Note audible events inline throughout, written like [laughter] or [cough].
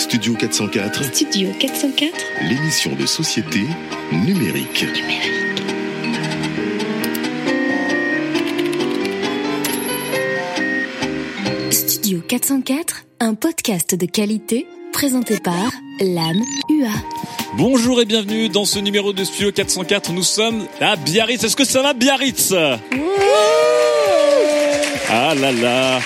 Studio 404, Studio 404 l'émission de société numérique. Studio 404, un podcast de qualité présenté par l'âme UA. Bonjour et bienvenue dans ce numéro de Studio 404. Nous sommes à Biarritz. Est-ce que ça va Biarritz? Ah là là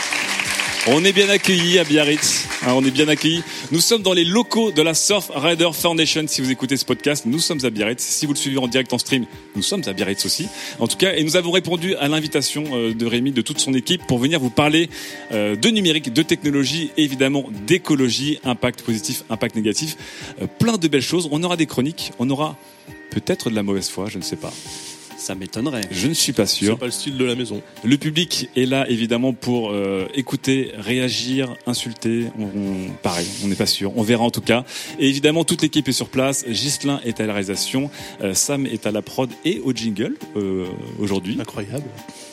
on est bien accueillis à Biarritz, hein, on est bien accueillis. Nous sommes dans les locaux de la Surf Rider Foundation. Si vous écoutez ce podcast, nous sommes à Biarritz. Si vous le suivez en direct en stream, nous sommes à Biarritz aussi. En tout cas, et nous avons répondu à l'invitation euh, de Rémi, de toute son équipe, pour venir vous parler euh, de numérique, de technologie, évidemment d'écologie, impact positif, impact négatif, Euh, plein de belles choses. On aura des chroniques, on aura peut-être de la mauvaise foi, je ne sais pas. Ça m'étonnerait. Je ne suis pas sûr. C'est pas le style de la maison. Le public est là évidemment pour euh, écouter, réagir, insulter. On, on- pareil, on n'est pas sûr. On verra en tout cas. Et évidemment, toute l'équipe est sur place. Gislin est à la réalisation, euh, Sam est à la prod et au jingle euh, aujourd'hui. Incroyable.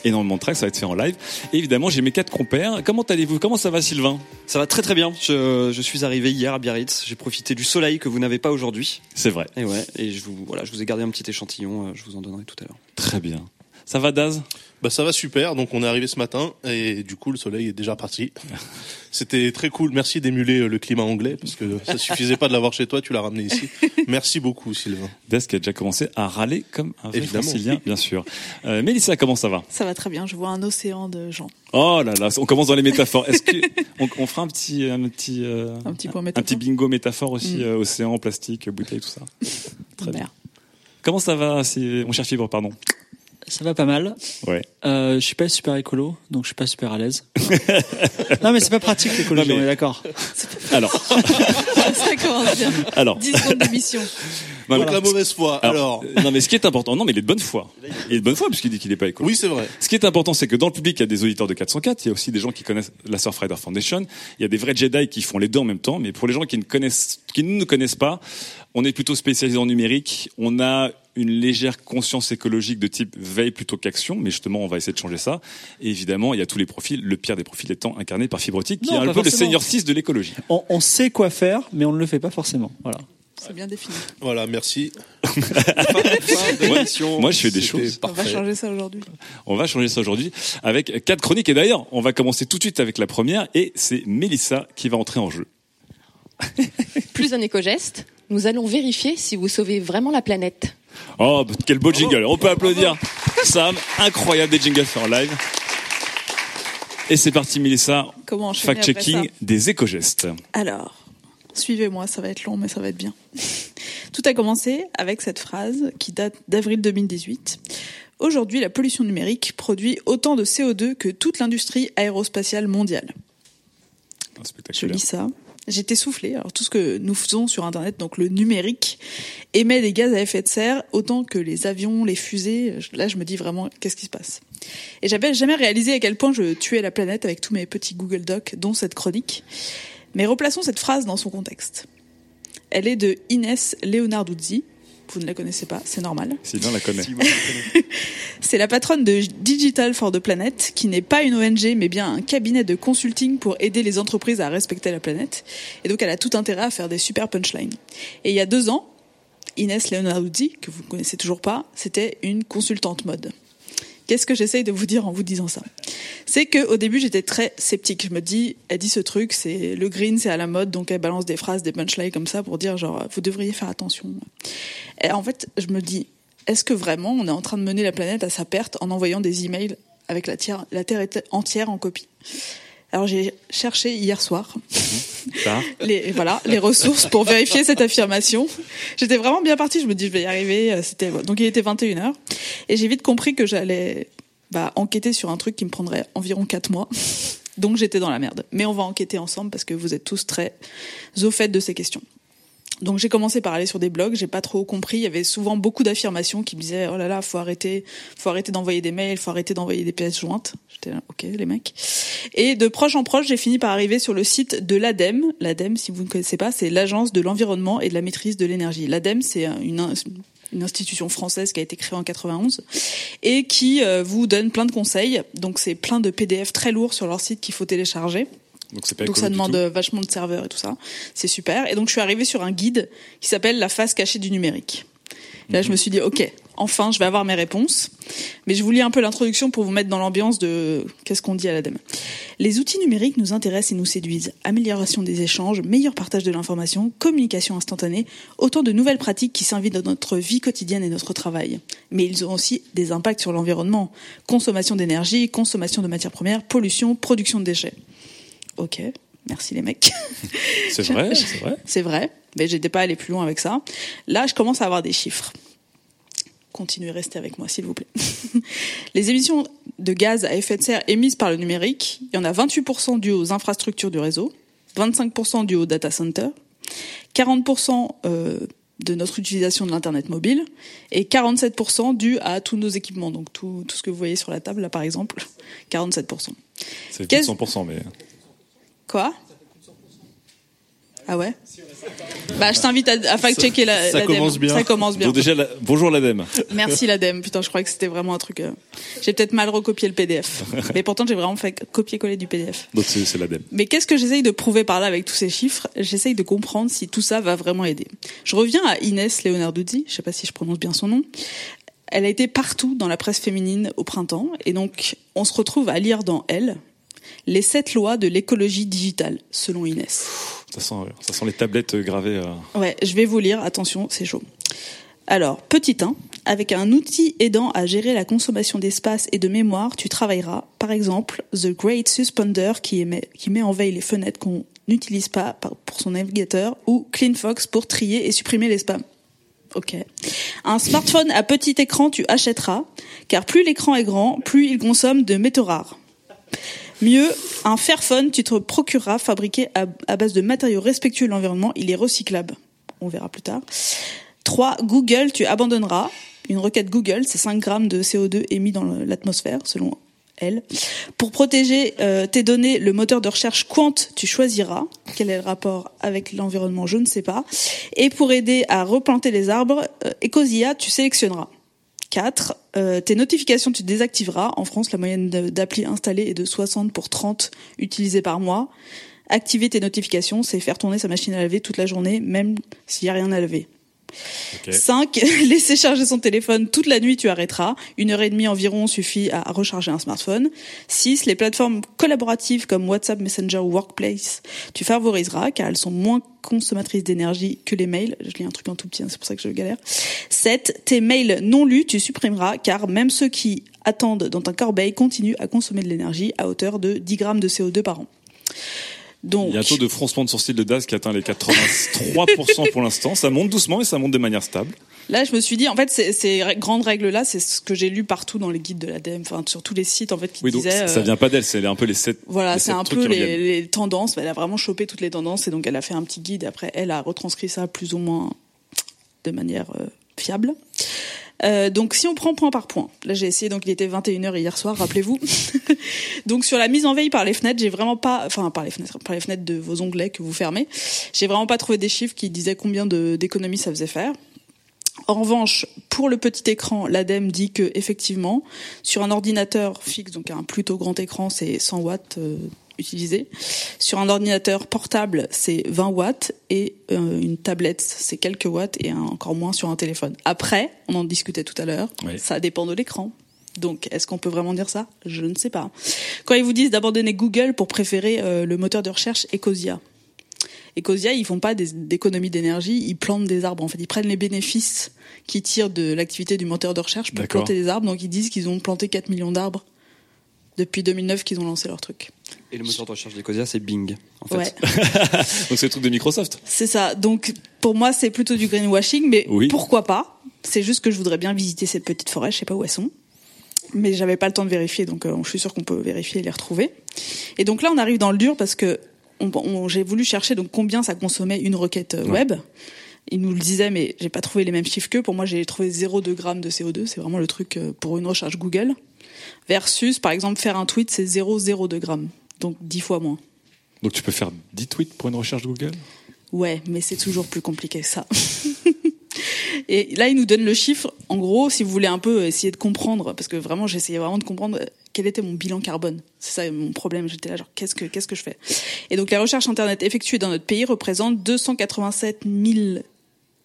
Énormément de tracks, ça va être fait en live. Et évidemment, j'ai mes quatre compères. Comment allez-vous? Comment ça va, Sylvain? Ça va très très bien. Je, je suis arrivé hier à Biarritz. J'ai profité du soleil que vous n'avez pas aujourd'hui. C'est vrai. Et ouais. Et je vous voilà, je vous ai gardé un petit échantillon. euh, Je vous en donnerai tout à l'heure. Très bien. Ça va, Daz? Bah ça va super. Donc on est arrivé ce matin et du coup le soleil est déjà parti. [laughs] C'était très cool. Merci d'émuler euh, le climat anglais parce que ça suffisait pas de l'avoir chez toi, tu l'as ramené ici. Merci beaucoup Sylvain. Daz qui a déjà commencé à râler comme un vrai francilien, bien sûr. Euh, Mélissa, comment ça va? Ça va très bien, je vois un océan de gens. Oh là là, on commence dans les métaphores. Est-ce que on, on fera un petit, un petit, euh, Un petit point un petit bingo métaphore aussi, Mm. euh, océan, plastique, bouteille, tout ça? [laughs] Très bien. Comment ça va, mon cher Fibre, pardon Ça va pas mal. Ouais. Euh, je suis pas super écolo, donc je suis pas super à l'aise. [laughs] non mais c'est pas pratique l'écologie, mais- on est d'accord. Alors, [laughs] Ça commence bien. alors, 10 secondes d'émission. [laughs] Donc mais- la mauvaise foi. Alors, euh, non mais ce qui est important, non mais il est de bonne foi. Il est de bonne foi puisqu'il dit qu'il n'est pas écolo. oui c'est vrai. Ce qui est important, c'est que dans le public, il y a des auditeurs de 404, il y a aussi des gens qui connaissent la Surfrider Foundation, il y a des vrais Jedi qui font les deux en même temps, mais pour les gens qui ne connaissent, qui ne nous connaissent pas, on est plutôt spécialisé en numérique, on a une légère conscience écologique de type veille plutôt qu'action, mais justement, on va essayer de changer ça. Et évidemment, il y a tous les profils, le pire des profils étant incarné par Fibrotique, qui Non, est un peu le seigneur 6 de l'écologie. On, on sait quoi faire, mais on ne le fait pas forcément. Voilà. C'est bien défini. Voilà, merci. [laughs] Moi, moi, je fais des choses. On va changer ça aujourd'hui. On va changer ça aujourd'hui avec quatre chroniques. Et d'ailleurs, on va commencer tout de suite avec la première, et c'est Mélissa qui va entrer en jeu. [laughs] Plus un éco-geste, nous allons vérifier si vous sauvez vraiment la planète. Oh, quel beau jingle. On peut applaudir Sam. Incroyable des jingles en live. Et c'est parti, Mélissa. Comment Fact-checking des éco-gestes. Alors, suivez-moi, ça va être long, mais ça va être bien. [laughs] Tout a commencé avec cette phrase qui date d'avril 2018. Aujourd'hui, la pollution numérique produit autant de CO2 que toute l'industrie aérospatiale mondiale. Oh, Je spectaculaire. lis ça. J'étais soufflée. Alors tout ce que nous faisons sur Internet, donc le numérique, émet des gaz à effet de serre autant que les avions, les fusées. Là, je me dis vraiment, qu'est-ce qui se passe? Et j'avais jamais réalisé à quel point je tuais la planète avec tous mes petits Google Docs, dont cette chronique. Mais replaçons cette phrase dans son contexte. Elle est de Inès Leonarduzzi. Vous ne la connaissez pas, c'est normal. Sylvain la connaît. [laughs] C'est la patronne de Digital for the Planet, qui n'est pas une ONG, mais bien un cabinet de consulting pour aider les entreprises à respecter la planète. Et donc, elle a tout intérêt à faire des super punchlines. Et il y a deux ans, Inès Leonarduzzi, que vous ne connaissez toujours pas, c'était une consultante mode. Qu'est-ce que j'essaye de vous dire en vous disant ça? C'est que au début j'étais très sceptique. Je me dis, elle dit ce truc, c'est le green, c'est à la mode, donc elle balance des phrases, des punchlines comme ça pour dire genre vous devriez faire attention. Et en fait, je me dis, est-ce que vraiment on est en train de mener la planète à sa perte en envoyant des emails avec la, Terre entière en copie? Alors j'ai cherché hier soir Tard. [laughs] les voilà les ressources pour vérifier cette affirmation. J'étais vraiment bien partie, je me dis je vais y arriver, euh, c'était donc il était 21h et j'ai vite compris que j'allais bah, enquêter sur un truc qui me prendrait environ 4 mois. Donc j'étais dans la merde. Mais on va enquêter ensemble parce que vous êtes tous très au fait de ces questions. Donc j'ai commencé par aller sur des blogs, j'ai pas trop compris, il y avait souvent beaucoup d'affirmations qui me disaient oh là là, faut arrêter, faut arrêter d'envoyer des mails, faut arrêter d'envoyer des pièces jointes. J'étais là, OK les mecs. Et de proche en proche, j'ai fini par arriver sur le site de l'ADEME. L'ADEME, si vous ne connaissez pas, c'est l'agence de l'environnement et de la maîtrise de l'énergie. L'ADEME, c'est une institution française qui a été créée en 91 et qui euh, vous donne plein de conseils. Donc c'est plein de PDF très lourds sur leur site qu'il faut télécharger. Donc pas ça demande euh, vachement de serveurs et tout ça. C'est super. Et donc je suis arrivée sur un guide qui s'appelle La face cachée du numérique. Là, je me suis dit, ok, enfin, je vais avoir mes réponses. Mais je vous lis un peu l'introduction pour vous mettre dans l'ambiance de qu'est-ce qu'on dit à l'ADEME. Les outils numériques nous intéressent et nous séduisent. Amélioration des échanges, meilleur partage de l'information, communication instantanée, autant de nouvelles pratiques qui s'invitent dans notre vie quotidienne et notre travail. Mais ils ont aussi des impacts sur l'environnement. Consommation d'énergie, consommation de matières premières, pollution, production de déchets. Ok, merci les mecs. [laughs] C'est vrai, c'est vrai. C'est vrai, mais j'étais pas allé plus loin avec ça. Là, je commence à avoir des chiffres. Continuez, restez avec moi, s'il vous plaît. [laughs] Les émissions de gaz à effet de serre émises par le numérique, il y en a 28% dues aux infrastructures du réseau, 25% dues aux data centers, 40% euh, de notre utilisation de l'internet mobile et 47% dû à tous nos équipements. Donc tout, tout ce que vous voyez sur la table là, par exemple, 47%. C'est plus de Qu'est-ce- 100%, mais. Quoi Ah ouais Bah, je t'invite à, à fact-checker la. ça commence bien. Ça commence bien. Donc déjà, la- bonjour l'ADEME. Merci l'ADEME. Putain, je croyais que c'était vraiment un truc. euh, J'ai peut-être mal recopié le PDF. [laughs] Mais pourtant, j'ai vraiment fait copier-coller du PDF. Donc c'est c'est l'ADEME. Mais qu'est-ce que j'essaye de prouver par là avec tous ces chiffres? J'essaye de comprendre si tout ça va vraiment aider. Je reviens à Inès Leonarduzzi, je sais pas si je prononce bien son nom. Elle a été partout dans la presse féminine au printemps, et donc on se retrouve à lire dans Elle les sept lois de l'écologie digitale, selon Inès. Ça sent, ça sent les tablettes gravées. euh, Ouais, je vais vous lire, attention, c'est chaud. Alors, petit 1, avec un outil aidant à gérer la consommation d'espace et de mémoire, tu travailleras, par exemple, The Great Suspender qui, émet- qui met en veille les fenêtres qu'on n'utilise pas pour son navigateur, ou CleanFox pour trier et supprimer les spams. Ok. Un smartphone à petit écran, tu achèteras, car plus l'écran est grand, plus il consomme de métaux rares. Mieux, un Fairphone, tu te procureras fabriqué à, à base de matériaux respectueux de l'environnement, il est recyclable. On verra plus tard. 3. Google, tu abandonneras. Une requête Google, c'est 5 grammes de CO2 émis dans l'atmosphère, selon elle. Pour protéger euh, tes données, le moteur de recherche Quant, tu choisiras. Quel est le rapport avec l'environnement, je ne sais pas. Et pour aider à replanter les arbres, euh, Ecosia, tu sélectionneras. 4. Euh, tes notifications, tu désactiveras. En France, la moyenne d'applis installées est de 60 pour 30 utilisées par mois. Activer tes notifications, c'est faire tourner sa machine à laver toute la journée, même s'il n'y a rien à laver. Ok. 5. [laughs] Laisser charger son téléphone toute la nuit, tu arrêteras. Une heure et demie environ suffit à recharger un smartphone. 6. Les plateformes collaboratives comme WhatsApp, Messenger ou Workplace, tu favoriseras car elles sont moins consommatrices d'énergie que les mails. Je lis un truc en tout petit, hein, c'est pour ça que je galère. 7. Tes mails non lus, tu supprimeras car même ceux qui attendent dans ta corbeille continuent à consommer de l'énergie à hauteur de 10 grammes de CO2 par an. Donc, Il y a un taux de froncement de sourcils de DAS qui atteint les 83% pour l'instant. Ça monte doucement et ça monte de manière stable. Là, je me suis dit, en fait, ces, grandes règles-là, c'est ce que j'ai lu partout dans les guides de l'ADEME, enfin, sur tous les sites, en fait, qui Oui, donc disaient... ça euh, vient pas d'elle, c'est un peu les sept. Voilà, c'est un peu les tendances. Elle a vraiment chopé toutes les tendances et donc elle a fait un petit guide. Après, elle a retranscrit ça plus ou moins de manière euh, fiable. Euh, donc si on prend point par point, là j'ai essayé, donc il était 21h hier soir, rappelez-vous. [laughs] donc sur la mise en veille par les fenêtres, j'ai vraiment pas, enfin par les fenêtres, par les fenêtres de vos onglets que vous fermez, j'ai vraiment pas trouvé des chiffres qui disaient combien d'économies ça faisait faire. En revanche, pour le petit écran, l'ADEME dit que effectivement, sur un ordinateur fixe, donc un plutôt grand écran, c'est 100 watts Sur un ordinateur portable, c'est 20 watts et euh, une tablette, c'est quelques watts et un- encore moins sur un téléphone. Après, on en discutait tout à l'heure, Oui. ça dépend de l'écran. Donc, est-ce qu'on peut vraiment dire ça? Je ne sais pas. Quand ils vous disent d'abandonner Google pour préférer euh, le moteur de recherche Ecosia, Ecosia, ils font pas d'économie d'énergie, ils plantent des arbres. En fait, ils prennent les bénéfices qui tirent de l'activité du moteur de recherche pour planter des arbres. Donc, ils disent qu'ils ont planté 4 millions d'arbres Depuis 2009 qu'ils ont lancé leur truc. Et le moteur de recherche d'Ecosia, c'est Bing, en fait. Ouais. [laughs] Donc c'est le truc de Microsoft. C'est ça. Donc pour moi, c'est plutôt du greenwashing, mais Oui. pourquoi pas? C'est juste que je voudrais bien visiter cette petite forêt. Je sais pas où elles sont, mais j'avais pas le temps de vérifier, donc euh, je suis sûr qu'on peut vérifier et les retrouver. Et donc là, on arrive dans le dur parce que on- on- j'ai voulu chercher donc combien ça consommait une requête euh, web. Il nous le disait, mais j'ai pas trouvé les mêmes chiffres qu'eux. Pour moi, j'ai trouvé 0,2 grammes de CO2. C'est vraiment le truc euh, pour une recherche Google. Versus, par exemple, faire un tweet, c'est 0,02 grammes. Donc 10 fois moins. Donc tu peux faire 10 tweets pour une recherche Google? Ouais, mais c'est toujours plus compliqué que ça. [laughs] Et là, il nous donne le chiffre. En gros, si vous voulez un peu essayer de comprendre, parce que vraiment, j'essayais vraiment de comprendre euh, quel était mon bilan carbone. C'est ça mon problème. J'étais là, genre, qu'est-ce que, qu'est-ce que je fais? Et donc, les recherches internet effectuées dans notre pays représentent 287 000,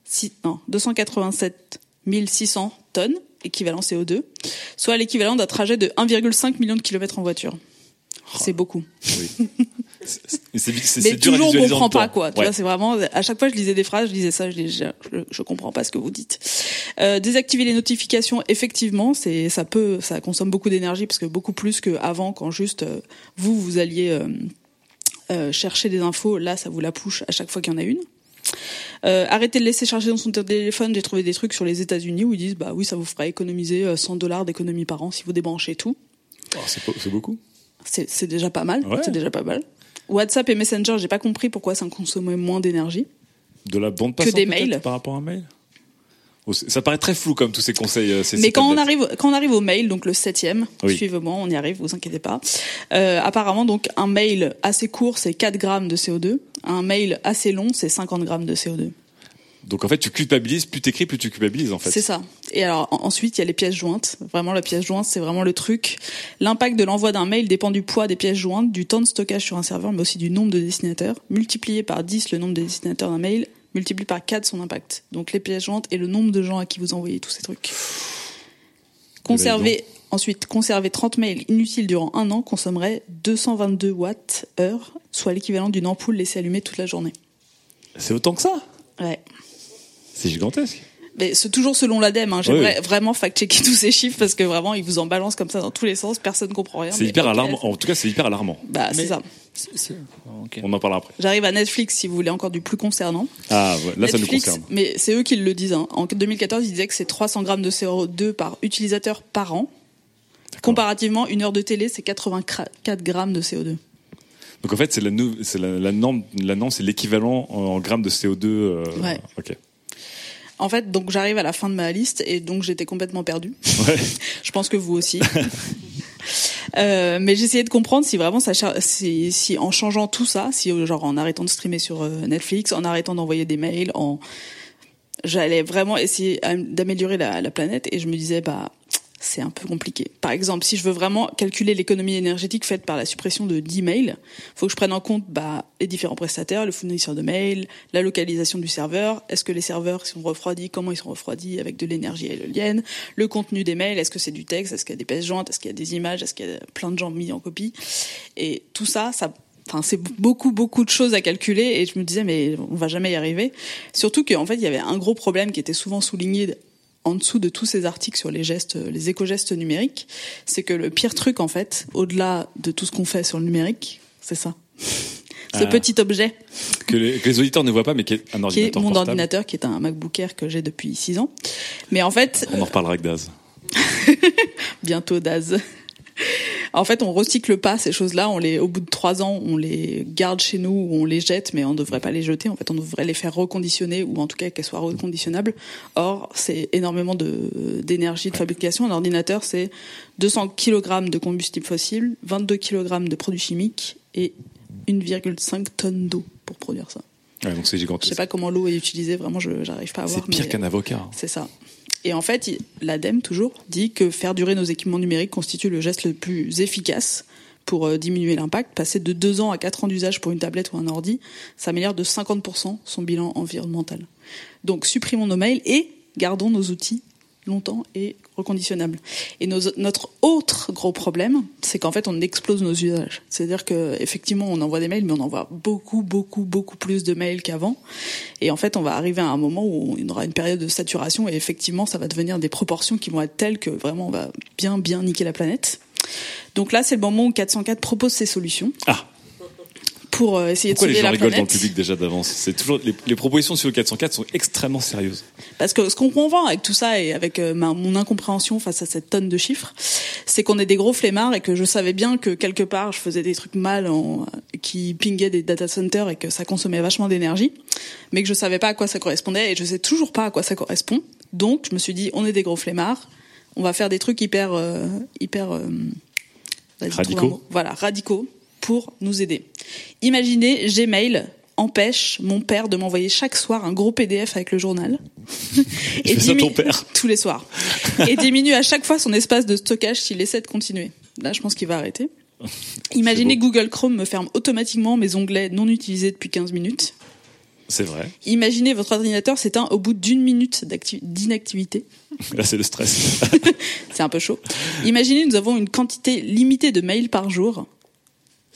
si- non, 287 600 tonnes équivalent CO2, soit l'équivalent d'un trajet de 1,5 million de kilomètres en voiture. C'est beaucoup. Oui. [laughs] C'est- c'est- Mais dur toujours on comprend pas quoi. Tu Ouais. vois, c'est vraiment à chaque fois je lisais des phrases, je disais ça, je je, je comprends pas ce que vous dites. Euh, désactiver les notifications, effectivement, c'est ça peut ça consomme beaucoup d'énergie parce que beaucoup plus qu'avant quand juste euh, vous vous alliez euh, chercher des infos, là ça vous la push à chaque fois qu'il y en a une. Euh, arrêtez de laisser charger dans son téléphone. J'ai trouvé des trucs sur les États-Unis où ils disent bah oui ça vous fera économiser euh, 100 dollars d'économie par an si vous débranchez tout. Oh, c'est beaucoup. C'est déjà pas mal. Ouais. C'est déjà pas mal. WhatsApp et Messenger, j'ai pas compris pourquoi ça consommait moins d'énergie. De la bande Que passante des peut-être, mails. par rapport à un mail? Ça paraît très flou comme tous ces conseils. euh, ces- Mais quand on arrive, quand on arrive au mail, donc le septième, Oui. suivez-moi, on y arrive, vous inquiétez pas. Euh, apparemment, donc un mail assez court, c'est 4 grammes de CO2. Un mail assez long, c'est 50 grammes de CO2. Donc en fait, tu culpabilises, plus t'écris, plus tu culpabilises en fait. C'est ça. Et alors en- ensuite, il y a les pièces jointes. Vraiment, la pièce jointe, c'est vraiment le truc. L'impact de l'envoi d'un mail dépend du poids des pièces jointes, du temps de stockage sur un serveur, mais aussi du nombre de destinataires. Multiplié par 10 le nombre de destinataires d'un mail, multiplié par 4 son impact. Donc les pièces jointes et le nombre de gens à qui vous envoyez tous ces trucs. Conserver, ensuite, conserver 30 mails inutiles durant un an consommerait 222 watts heure, soit l'équivalent d'une ampoule laissée allumée toute la journée. C'est autant que ça Ouais. C'est gigantesque. Mais c'est toujours selon l'ADEME. Hein. J'aimerais oui. vraiment fact-checker tous ces chiffres parce que vraiment, ils vous en balancent comme ça dans tous les sens. Personne comprend rien. C'est hyper alarmant. En tout cas, c'est hyper alarmant. Bah, c'est ça. Ok. On en parlera après. J'arrive à Netflix si vous voulez encore du plus concernant. Ah, ouais, là, ça nous concerne. mais c'est eux qui le disent. Hein. En 2014, ils disaient que c'est 300 grammes de CO2 par utilisateur par an. Comparativement, une heure de télé, c'est 84 grammes de CO2. Donc en fait, c'est la, nou- c'est la, la norme, la norme, c'est l'équivalent en, en grammes de CO2. euh, Ouais. Ok. En fait, donc j'arrive à la fin de ma liste et donc j'étais complètement perdue. Ouais. [laughs] Je pense que vous aussi. [laughs] Euh, mais j'essayais de comprendre si vraiment ça, si, en changeant tout ça, si euh, genre en arrêtant de streamer sur euh, Netflix, en arrêtant d'envoyer des mails, en j'allais vraiment essayer à- d'améliorer la, la planète. Et je me disais bah c'est un peu compliqué. Par exemple, si je veux vraiment calculer l'économie énergétique faite par la suppression de 10 mails, faut que je prenne en compte bah, les différents prestataires, le fournisseur de mails, la localisation du serveur, est-ce que les serveurs sont refroidis, comment ils sont refroidis avec de l'énergie éolienne, le contenu des mails, est-ce que c'est du texte, est-ce qu'il y a des pièces jointes, est-ce qu'il y a des images, est-ce qu'il y a plein de gens mis en copie? Et tout ça, ça Enfin, c'est beaucoup, beaucoup de choses à calculer et je me disais, mais on va jamais y arriver. Surtout qu'en fait, il y avait un gros problème qui était souvent souligné en dessous de tous ces articles sur les gestes, les éco-gestes numériques, c'est que le pire truc, en fait, au-delà de tout ce qu'on fait sur le numérique, c'est ça. [laughs] Ce Ah. petit objet Que les, que les auditeurs ne voient pas, mais qui est un qui est ordinateur mon portable. ordinateur, qui est un MacBook Air que j'ai depuis 6 ans. Mais en fait, On en reparlera avec Daz. [laughs] bientôt Daz. En fait, on recycle pas ces choses-là. On les, au bout de trois ans, on les garde chez nous ou on les jette, mais on ne devrait pas les jeter. En fait, on devrait les faire reconditionner ou en tout cas qu'elles soient reconditionnables. Or, c'est énormément de d'énergie de fabrication. Un ordinateur, c'est 200 kg de combustible fossile, 22 kg de produits chimiques et 1,5 tonnes d'eau pour produire ça. Ouais, donc c'est Je sais gigantesque. pas comment l'eau est utilisée. Vraiment, je j'arrive pas à voir. C'est pire qu'un avocat. c'est ça. Et en fait, l'ADEME, toujours, dit que faire durer nos équipements numériques constitue le geste le plus efficace pour euh, diminuer l'impact. Passer de 2 ans à 4 ans d'usage pour une tablette ou un ordi, ça améliore de 50% son bilan environnemental. Donc, supprimons nos mails et gardons nos outils longtemps et reconditionnables. Et notre autre gros problème, c'est qu'en fait, on explose nos usages. C'est-à-dire que effectivement, on envoie des mails, mais on envoie beaucoup, beaucoup, beaucoup plus de mails qu'avant. Et en fait, on va arriver à un moment où y aura une période de saturation et effectivement, ça va devenir des proportions qui vont être telles que vraiment, on va bien, bien niquer la planète. Donc là, c'est le moment où 404 propose ses solutions. Ah. Pour euh, essayer Pourquoi de les sauver gens la rigolent dans le planète. public déjà d'avance? C'est toujours les, les propositions sur le 404 sont extrêmement sérieuses. Parce que ce qu'on comprend avec tout ça et avec euh, ma- mon incompréhension face à cette tonne de chiffres, c'est qu'on est des gros flemmards et que je savais bien que quelque part je faisais des trucs mal en, qui pinguaient des data centers et que ça consommait vachement d'énergie, mais que je savais pas à quoi ça correspondait et je sais toujours pas à quoi ça correspond. Donc je me suis dit on est des gros flemmards, on va faire des trucs hyper euh, hyper euh, Radicaux. Voilà, radicaux pour nous aider. Imaginez Gmail empêche mon père de m'envoyer chaque soir un gros PDF avec le journal. [laughs] Il fait ça, ton père [laughs] Tous les soirs. Et diminue à chaque fois son espace de stockage s'il essaie de continuer. Là, je pense qu'il va arrêter. Imaginez Google Chrome me ferme automatiquement mes onglets non utilisés depuis 15 minutes. C'est vrai. Imaginez votre ordinateur s'éteint au bout d'une minute d'inactivité. Là, c'est le stress. [laughs] C'est un peu chaud. Imaginez nous avons une quantité limitée de mails par jour,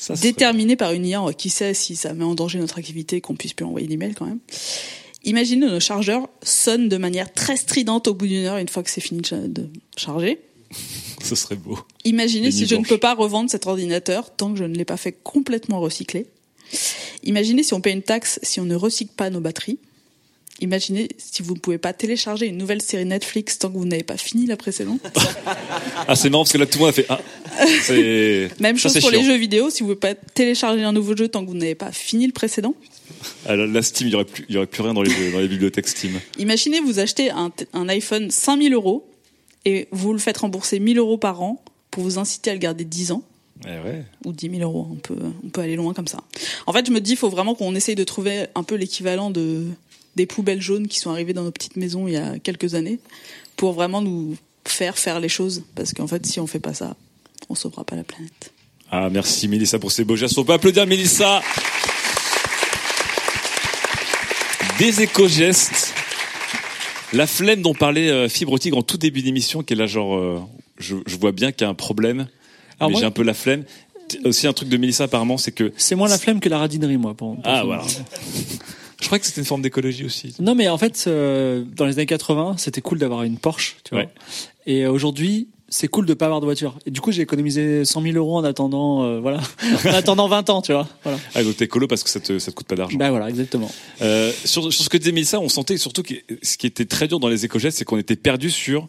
Ça, déterminée par une IA. Qui sait si ça met en danger notre activité, qu'on puisse plus envoyer d'emails quand même. Imaginez nos chargeurs sonnent de manière très stridente au bout d'une heure une fois que c'est fini de cha- de charger. [laughs] Ce serait beau. Imaginez Les si je ne peux pas revendre cet ordinateur tant que je ne l'ai pas fait complètement recycler. Imaginez si on paye une taxe si on ne recycle pas nos batteries. Imaginez si vous ne pouvez pas télécharger une nouvelle série Netflix tant que vous n'avez pas fini la précédente. [laughs] Ah, c'est marrant parce que là, tout le monde a fait. Ah. [laughs] Même chose pour les jeux vidéo, si vous ne pouvez pas télécharger un nouveau jeu tant que vous n'avez pas fini le précédent. Alors, là, Steam, il y aurait aurait plus rien dans les, dans les bibliothèques Steam. Imaginez vous achetez un, un iPhone 5000 euros et vous le faites rembourser 1000 euros par an pour vous inciter à le garder 10 ans. Eh ouais. ou 10 000 euros. On peut, on peut aller loin comme ça. En fait, je me dis, il faut vraiment qu'on essaye de trouver un peu l'équivalent de des poubelles jaunes qui sont arrivées dans nos petites maisons il y a quelques années, pour vraiment nous faire faire les choses. Parce qu'en fait, si on fait pas ça, on sauvera pas la planète. Ah, merci Mélissa pour ces beaux gestes. On peut applaudir Mélissa. Des éco-gestes. La flemme dont parlait euh, Fibre Tigre en tout début d'émission, qui est là genre, euh, je, je vois bien qu'il y a un problème, Alors mais moi- j'ai un peu la flemme. Aussi un truc de Mélissa apparemment, c'est que C'est moins la flemme que la radinerie, moi. Pour, pour ah voilà. Je crois que c'était une forme d'écologie aussi. Non, mais en fait, euh, dans les années 80, c'était cool d'avoir une Porsche, tu vois. Ouais. Et aujourd'hui, c'est cool de pas avoir de voiture. Et du coup, j'ai économisé 100 000 euros en attendant, euh, voilà, [laughs] en attendant 20 ans, tu vois. Voilà. Ah donc t'es écolo parce que ça te, ça te coûte pas d'argent. Ben voilà, exactement. Euh, sur, sur ce que disait Mélissa, on sentait surtout que ce qui était très dur dans les éco-gestes, c'est qu'on était perdu sur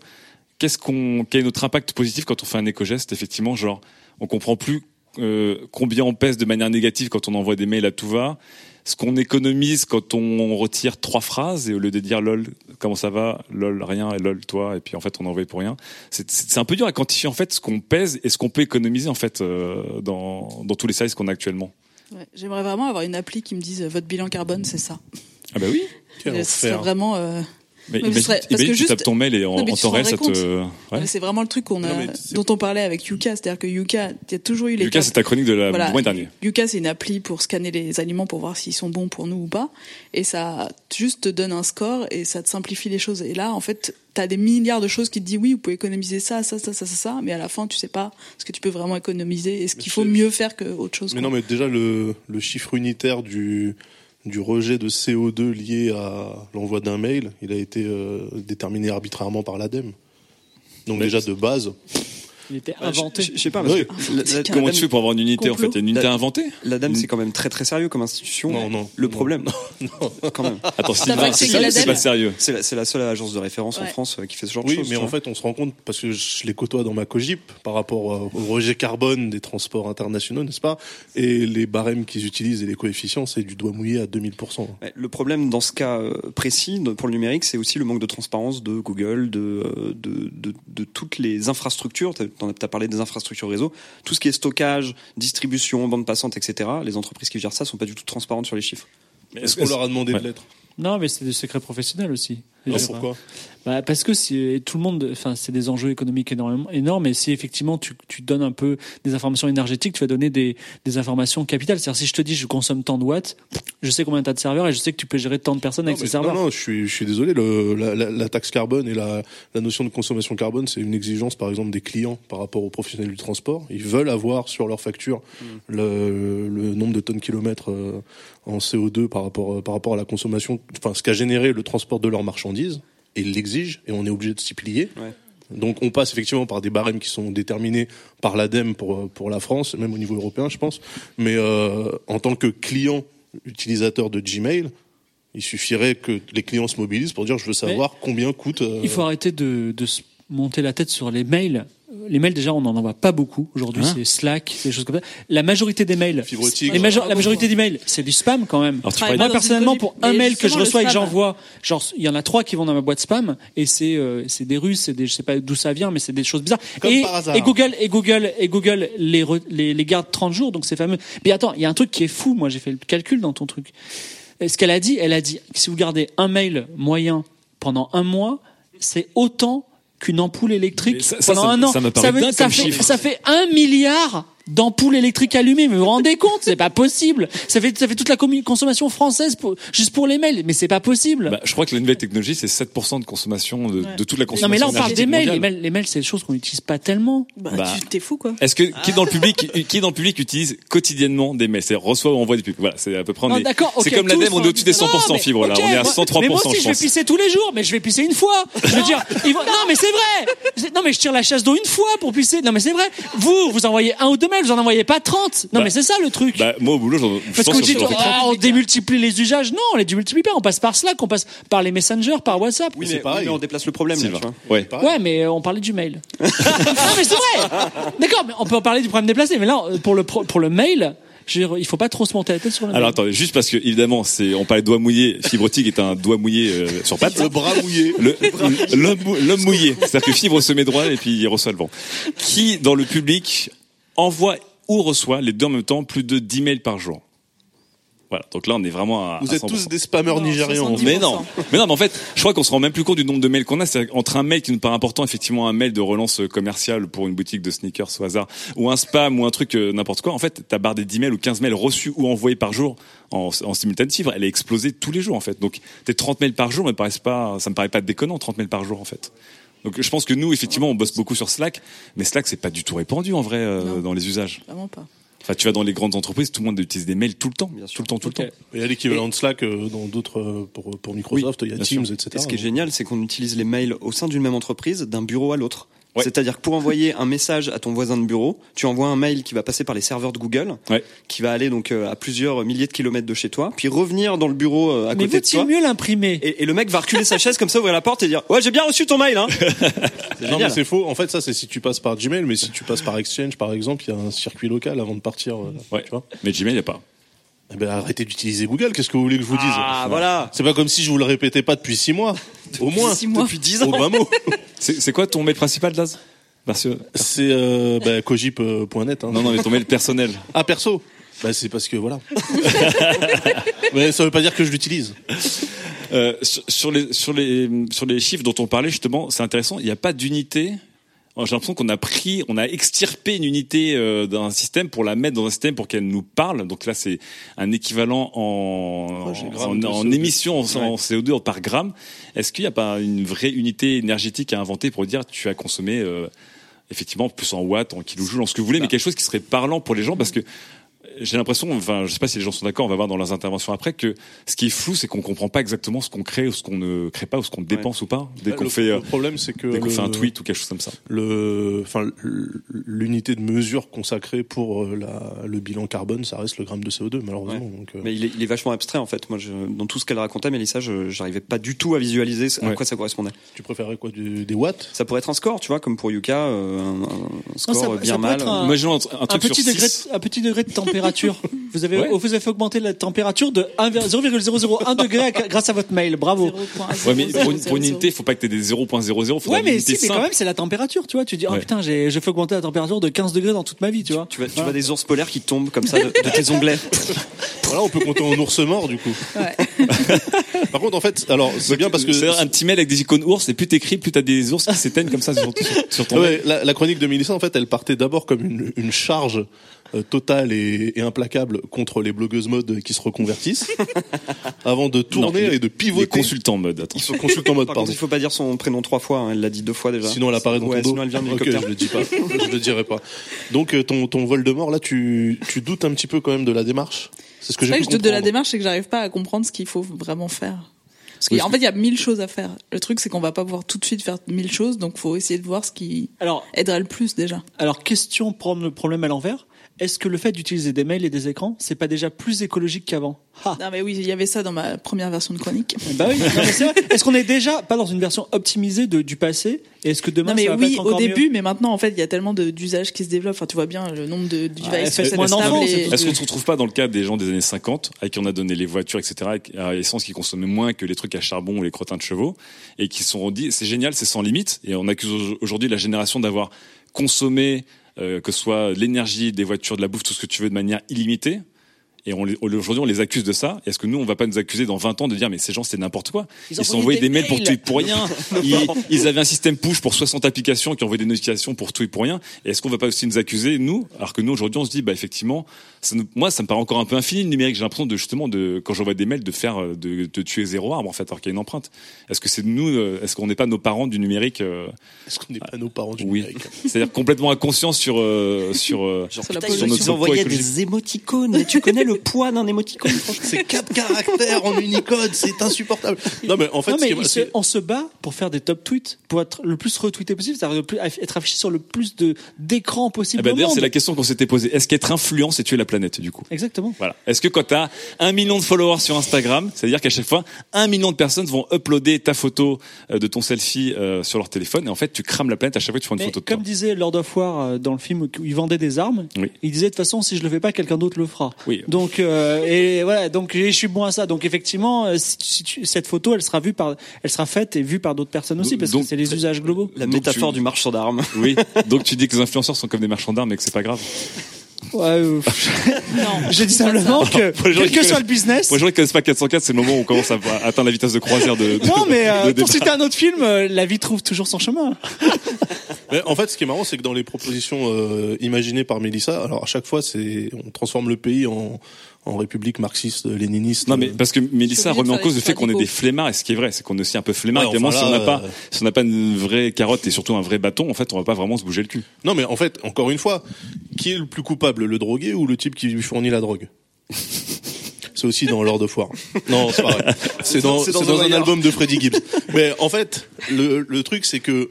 qu'est-ce qu'on, quel est notre impact positif quand on fait un éco-geste. Effectivement, genre, on comprend plus euh, combien on pèse de manière négative quand on envoie des mails à tout va, ce qu'on économise quand on retire trois phrases et au lieu de dire lol, comment ça va, lol, rien, et lol, toi, et puis en fait on envoie pour rien. C'est, c'est c'est un peu dur à quantifier en fait ce qu'on pèse et ce qu'on peut économiser en fait euh, dans, dans tous les services qu'on a actuellement. Ouais, J'aimerais vraiment avoir une appli qui me dise euh, votre bilan carbone, c'est ça. Ah bah oui. Quel Ce serait enfer. vraiment. euh, Mais parce que tu juste- tapes ton mail et en, Non, en tu temps te réel, ça te... Ouais. C'est vraiment le truc qu'on a, Non, mais c'est- dont on parlait avec Yuka, c'est-à-dire que Yuka, il y a toujours eu les cas- c'est ta chronique de la, Voilà. mois dernier. Yuka, c'est une appli pour scanner les aliments pour voir s'ils sont bons pour nous ou pas. Et ça juste te donne un score et ça te simplifie les choses. Et là, en fait, t'as des milliards de choses qui te disent oui, vous pouvez économiser ça, ça, ça, ça, ça, ça. Mais à la fin, tu sais pas ce que tu peux vraiment économiser et ce qu'il faut mieux faire que autre chose. Mais quoi. non, mais déjà le, le chiffre unitaire du du rejet de CO2 lié à l'envoi d'un mail, il a été euh, déterminé arbitrairement par l'ADEME. Donc déjà de base, Il était Bah, je- inventé. Je je sais pas, parce Oui. que la- la- Comment tu fais pour avoir une unité en fait complot. Il y a une unité La- inventée? L'ADEME, c'est quand même très très sérieux comme institution. Non, non. Le Non. problème, [laughs] quand même. Attends, Sylvain, c'est pas sérieux? C'est la, c'est la seule agence de référence en. France euh, qui fait ce genre Oui, de choses. mais tu en fait, on se rend compte parce que je les côtoie dans ma cogip par rapport euh, au rejet carbone des transports internationaux, n'est-ce pas? Et les barèmes qu'ils utilisent et les coefficients, c'est du doigt mouillé à 2000%. Ouais, Le problème dans ce cas euh, précis pour le numérique, c'est aussi le manque de transparence de Google, de, euh, de, de, de toutes les infrastructures. Tu as, parlé des infrastructures réseau. Tout ce qui est stockage, distribution, bande passante, etc. Les entreprises qui gèrent ça sont pas du tout transparentes sur les chiffres. Est-ce qu'on leur a demandé Ouais. de l'être? Non, mais c'est des secrets professionnels aussi. Non, Pourquoi Bah, parce que c'est tout le monde, enfin c'est des enjeux économiques énormément énormes. Et si effectivement tu, tu donnes un peu des informations énergétiques, tu vas donner des, des informations capitales. C'est-à-dire si je te dis je consomme tant de watts, je sais combien t'as de serveurs et je sais que tu peux gérer tant de personnes avec ces serveurs. non, non, je suis, je suis désolé. Le, la, la- la taxe carbone et la, la notion de consommation carbone, c'est une exigence, par exemple, des clients par rapport aux professionnels du transport. Ils veulent avoir sur leur facture le, le nombre de tonnes kilomètres euh, en CO2 par rapport, par rapport à la consommation, enfin, ce qu'a généré le transport de leurs marchandises. Et ils l'exigent et on est obligé de s'y plier. Ouais. Donc on passe effectivement par des barèmes qui sont déterminés par l'ADEME pour pour la France, même au niveau européen, je pense. Mais euh, en tant que client utilisateur de Gmail, il suffirait que les clients se mobilisent pour dire je veux savoir combien coûte. euh, Il faut arrêter de, de se monter la tête sur les mails. Les mails, déjà, on n'en envoie pas beaucoup. Aujourd'hui, Hein c'est Slack, c'est des choses comme ça. La majorité des mails, les la majorité des mails, c'est du spam quand même. Alors, Moi, personnellement, pour un mail que je reçois et que spam. j'envoie, genre, il y en a trois qui vont dans ma boîte spam, et c'est, euh, c'est des Russes, c'est des, je sais pas d'où ça vient, mais c'est des choses bizarres. Comme et, par hasard. et Google, et Google, et Google les, re- les, les garde 30 jours, donc c'est fameux. Mais attends, il y a un truc qui est fou. Moi, j'ai fait le calcul dans ton truc. Ce qu'elle a dit, elle a dit, que si vous gardez un mail moyen pendant un mois, c'est autant qu'une ampoule électrique ça- ça, pendant ça- un an. ça me paraît veut- dingue ça comme fait, chiffre. ça fait un milliard d'ampoules électriques allumées. Mais vous vous rendez compte C'est pas possible. Ça fait, ça fait toute la consommation française pour, juste pour les mails. Mais c'est pas possible. Bah, je crois que la nouvelle technologie, c'est 7% de consommation de, Ouais. de toute la non, consommation. mais là, on parle des mails. Les mails, les mails, c'est des choses qu'on n'utilise pas tellement. Bah, Bah. tu t'es fou quoi. Est-ce que qui dans le public, qui dans le public utilise quotidiennement des mails, c'est reçoit ou envoie des pubs. Voilà, c'est à peu près. on Non, est- d'accord, c'est comme l'ADEME, on est au-dessus des 100% Non, mais, fibre là, on est à moi- 103%. Mais moi aussi, je je vais pisser tous les jours, mais je vais pisser une fois. Je veux dire, ils vont- non, mais c'est vrai. Non, mais je tire la chasse d'eau une fois pour pisser. Non, mais c'est vrai. Vous, vous envoyez un ou deux mails, vous en envoyez pas 30. Non, Bah, mais c'est ça le truc. Bah, moi au boulot, j'en- je Parce trop. Ah, on démultiplie les usages. Non, on les démultiplie pas. On passe par Slack, on passe par les messengers, par WhatsApp. Oui, c'est mais, pareil. oui, mais on déplace le problème, là, Sylvain. tu vois. Ouais. mais on parlait du mail. [laughs] non, mais c'est vrai. D'accord, mais on peut en parler du problème déplacé. Mais là, pour le pro- pour le mail, je veux dire, il faut pas trop se monter la tête sur le Alors attendez, juste parce que évidemment, c'est on parlait de doigt mouillé, fibre optique est un doigt mouillé euh, sur patte. Le bras mouillé. Le- L'homme mou- l'homme mouillé, c'est-à-dire que fibre se met droit et puis il reçoit le vent. Qui dans le public envoie ou reçoit les deux en même temps plus de 10 mails par jour Voilà, donc là on est vraiment à Vous à êtes 100%. tous des spammers Non, nigérians. 70. Mais non, mais non, mais en fait, je crois qu'on se rend même plus compte du nombre de mails qu'on a. C'est entre un mail qui nous paraît important, effectivement, un mail de relance commerciale pour une boutique de sneakers au hasard, ou un spam ou un truc euh, n'importe quoi. En fait, ta barre des 10 mails ou 15 mails reçus ou envoyés par jour en, en simultané elle est explosée tous les jours en fait. Donc tes 30 mails par jour me paraissent pas, ça me paraît pas déconnant 30 mails par jour en fait. Donc je pense que nous effectivement on bosse beaucoup sur Slack, mais Slack c'est pas du tout répandu en vrai euh, Non. dans les usages. Vraiment pas. Enfin tu vas dans les grandes entreprises, tout le monde utilise des mails tout le temps, Bien sûr. tout le temps, tout le temps. Il y a l'équivalent de Slack euh, dans d'autres euh, pour pour Microsoft, il y a Teams, sûr. etc. Et ce qui est génial, c'est qu'on utilise les mails au sein d'une même entreprise, d'un bureau à l'autre. Ouais. C'est-à-dire que pour envoyer un message à ton voisin de bureau, tu envoies un mail qui va passer par les serveurs de Google, Ouais. qui va aller donc euh, à plusieurs milliers de kilomètres de chez toi, puis revenir dans le bureau euh, à mais côté de toi. mieux l'imprimer Et, et le mec va reculer sa chaise comme ça, ouvrir la porte et dire ouais j'ai bien reçu ton mail hein. [laughs] C'est Non mais c'est faux. En fait, ça c'est si tu passes par Gmail, mais si tu passes par Exchange, par exemple, il y a un circuit local avant de partir. euh, Ouais. Tu vois Mais Gmail y a pas. Eh ben, arrêtez d'utiliser Google. Qu'est-ce que vous voulez que je vous dise Ah voilà. C'est pas comme si je vous le répétais pas depuis six mois. [laughs] Au moins. Six mois. Depuis 10 ans. Au mot. [laughs] C'est c'est quoi ton mail principal, Daz Parce que C'est euh, bah, cogip.net. Hein. non, non, mais ton mail personnel. [laughs] Ah perso. Bah c'est parce que voilà. mais ça veut pas dire que je l'utilise. Euh, sur, sur les sur les sur les chiffres dont on parlait justement, c'est intéressant. Il n'y a pas d'unité. Alors, J'ai l'impression qu'on a pris, on a extirpé une unité euh, d'un système pour la mettre dans un système pour qu'elle nous parle. Donc là, c'est un équivalent en, Projet en, de en CO2. émissions en, en CO2 par gramme. Est-ce qu'il n'y a pas une vraie unité énergétique à inventer pour dire tu as consommé euh, effectivement plus en watts, en kilojoules, en ce que vous voulez, mais quelque chose qui serait parlant pour les gens? Parce que j'ai l'impression, enfin, je sais pas si les gens sont d'accord, on va voir dans leurs interventions après, que ce qui est flou, c'est qu'on comprend pas exactement ce qu'on crée ou ce qu'on ne crée pas ou ce qu'on dépense ou pas. Dès qu'on le, fait, euh, le problème c'est que dès qu'on fait un tweet ou quelque chose comme ça. le, enfin, l'unité de mesure consacrée pour euh, la, le bilan carbone, ça reste le gramme de CO2 malheureusement. Donc, euh, Mais il est, il est vachement abstrait en fait. Moi, je, dans tout ce qu'elle racontait, Mélissa, je j'arrivais pas du tout à visualiser à Ouais. quoi ça correspondait. tu préférerais quoi du- Des watts? Ça pourrait être un score, tu vois, comme pour Yuka, euh, un, un score ça bien mal. un- Imaginons un, un un truc petit, sur degré, un petit degré de température. Vous avez, Ouais. vous avez fait augmenter la température de 1 0,001 degré à- grâce à votre mail. Bravo. Ouais, mais pour une, pour une unité, il faut pas que tu aies des 0.00. Faut Ouais, mais si, mais quand même, c'est la température, tu vois. Tu dis, oh Ouais. putain, j'ai, fait augmenter la température de 15 degrés dans toute ma vie, tu vois. Tu vois, tu vois des ours polaires qui tombent comme ça de, de tes onglets. [laughs] Voilà, on peut compter en ours mort du coup. Ouais. [laughs] Par contre, en fait, alors c'est bien parce que C'est un petit mail avec des icônes ours et plus t'écris, plus t'as des ours qui s'éteignent comme ça sur, sur, sur ton mail. La, la chronique de Mélissa, en fait, elle partait d'abord comme une, une charge euh, totale et, et implacable contre les blogueuses mode qui se reconvertissent, [laughs] avant de tourner Non, et de Les pivoter. consultants mode, attends. Ils sont consultants mode, Par pardon. contre, il faut pas dire son prénom trois fois. hein, Elle l'a dit deux fois déjà. Sinon, elle apparaît dans Ouais, ton dos. sinon elle vient de Ok, l'hélicoptère. je le dis pas. je le dirai pas. Donc, euh, ton, ton vol de mort, là, tu, tu doutes un petit peu quand même de la démarche? C'est ce que C'est j'ai je doute de la démarche et que j'arrive pas à comprendre ce qu'il faut vraiment faire. Parce qu'en fait, il y a mille choses à faire. Le truc, c'est qu'on va pas pouvoir tout de suite faire mille choses, donc faut essayer de voir ce qui Alors, aiderait le plus déjà. alors question prendre le problème à l'envers. Est-ce que le fait d'utiliser des mails et des écrans, c'est pas déjà plus écologique qu'avant? Ah. Non mais oui, il y avait ça dans ma première version de chronique. Bah oui. Est-ce qu'on est déjà pas dans une version optimisée de, du passé? Est-ce que demain Non mais ça va pas oui, être au encore mieux? début, mais maintenant en fait, il y a tellement de- d'usages qui se développent. Enfin, tu vois bien le nombre de devices d'enfants, et- Est-ce qu'on se retrouve pas dans le cas des gens des années 50 à qui on a donné les voitures, etc., à essence qui consommaient moins que les trucs à charbon ou les crottins de chevaux et qui se sont dit c'est génial, c'est sans limite et on accuse aujourd'hui la génération d'avoir consommé euh, que ce soit l'énergie, des voitures, de la bouffe, tout ce que tu veux de manière illimitée. Et on les- aujourd'hui, on les accuse de ça. Est-ce que nous, on va pas nous accuser dans 20 ans de dire, mais ces gens, c'était n'importe quoi? Ils Ils, envoyaient s'envoyaient des des mails pour tout et pour rien. [laughs] Ils, ils avaient un système push pour 60 applications qui envoyaient des notifications pour tout et pour rien. Et est-ce qu'on va pas aussi nous accuser, nous, alors que nous, aujourd'hui, on se dit, bah, effectivement, ça nous- moi, ça me paraît encore un peu infini, le numérique. J'ai l'impression de, justement, de, quand j'envoie des mails, de faire, euh, de, de tuer zéro arbre, en fait, alors qu'il y a une empreinte. Est-ce que c'est nous, euh, est-ce qu'on n'est pas nos parents du numérique, euh, Est-ce qu'on n'est pas nos parents du oui. numérique? [laughs] C'est-à-dire complètement inconscient sur, euh, sur, euh, Genre, Sur putain, Notre envoyaient des émoticônes. Tu connais le poids d'un émoticône [laughs] franchement C'est quatre caractères en Unicode, c'est insupportable. Non mais en fait, non, mais il se- on se bat pour faire des top tweets, pour être le plus retweeté possible, c'est-à-dire le être affiché sur le plus de d'écrans possible. Eh ben, d'ailleurs, c'est la question qu'on s'était posée. Est-ce qu'être influent, c'est tuer la planète, du coup? Exactement. Voilà. Est-ce que quand tu as un million de followers sur Instagram, c'est-à-dire qu'à chaque fois, un million de personnes vont uploader ta photo euh, de ton selfie euh, sur leur téléphone et en fait, tu crames la planète à chaque fois que tu prends une Mais photo de comme toi. disait Lord of War euh, dans le film où il vendait des armes, Oui. il disait de toute façon si je le fais pas, quelqu'un d'autre le fera. Oui. Donc euh, et voilà, donc je suis bon à ça. Donc effectivement, euh, si, si tu- cette photo, elle sera vue par, elle sera faite et vue par d'autres personnes aussi parce Donc, que c'est les usages globaux. La Donc, métaphore tu- du marchand d'armes. Oui. [laughs] Donc tu dis que les influenceurs sont comme des marchands d'armes et que c'est pas grave. Ouais, euh, [laughs] Non, J'ai dit c'est pas simplement que quel que soit le business. Pour les gens qui connaissent pas 404, c'est le moment où on commence à atteindre la vitesse de croisière de, de Non, mais euh, de pour citer un autre film, euh, la vie trouve toujours son chemin. [laughs] Mais en fait, ce qui est marrant, c'est que dans les propositions euh, imaginées par Mélissa, alors à chaque fois, c'est on transforme le pays en, en république marxiste, léniniste. Non mais parce que Mélissa de remet en cause le fait qu'on est des flemmards et ce qui est vrai c'est qu'on est aussi un peu flemmard Ouais, évidemment enfin si on n'a pas euh, si on n'a pas une vraie carotte et surtout un vrai bâton en fait on va pas vraiment se bouger le cul Non, mais en fait, encore une fois, qui est le plus coupable, le drogué ou le type qui lui fournit la drogue? [laughs] C'est aussi dans Lord of War. Non, c'est pas vrai. [laughs] C'est dans, dans dans, un Wire. album de Freddie Gibbs. Mais en fait, le, le truc, c'est que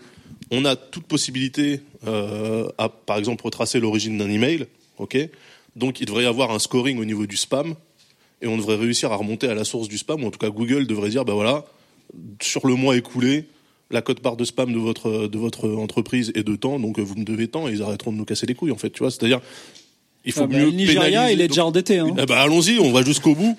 on a toute possibilité euh, à, par exemple, retracer l'origine d'un email. Ok? Donc, il devrait y avoir un scoring au niveau du spam, et on devrait réussir à remonter à la source du spam. Ou en tout cas, Google devrait dire, bah voilà, sur le mois écoulé, la cote part de spam de votre de votre entreprise est de temps, donc vous me devez tant, et ils arrêteront de nous casser les couilles, en fait. Tu vois, c'est-à-dire, il faut Ah bah, mieux le Nigeria, pénaliser. il est déjà endetté. Hein. ben, allons-y, on va jusqu'au bout.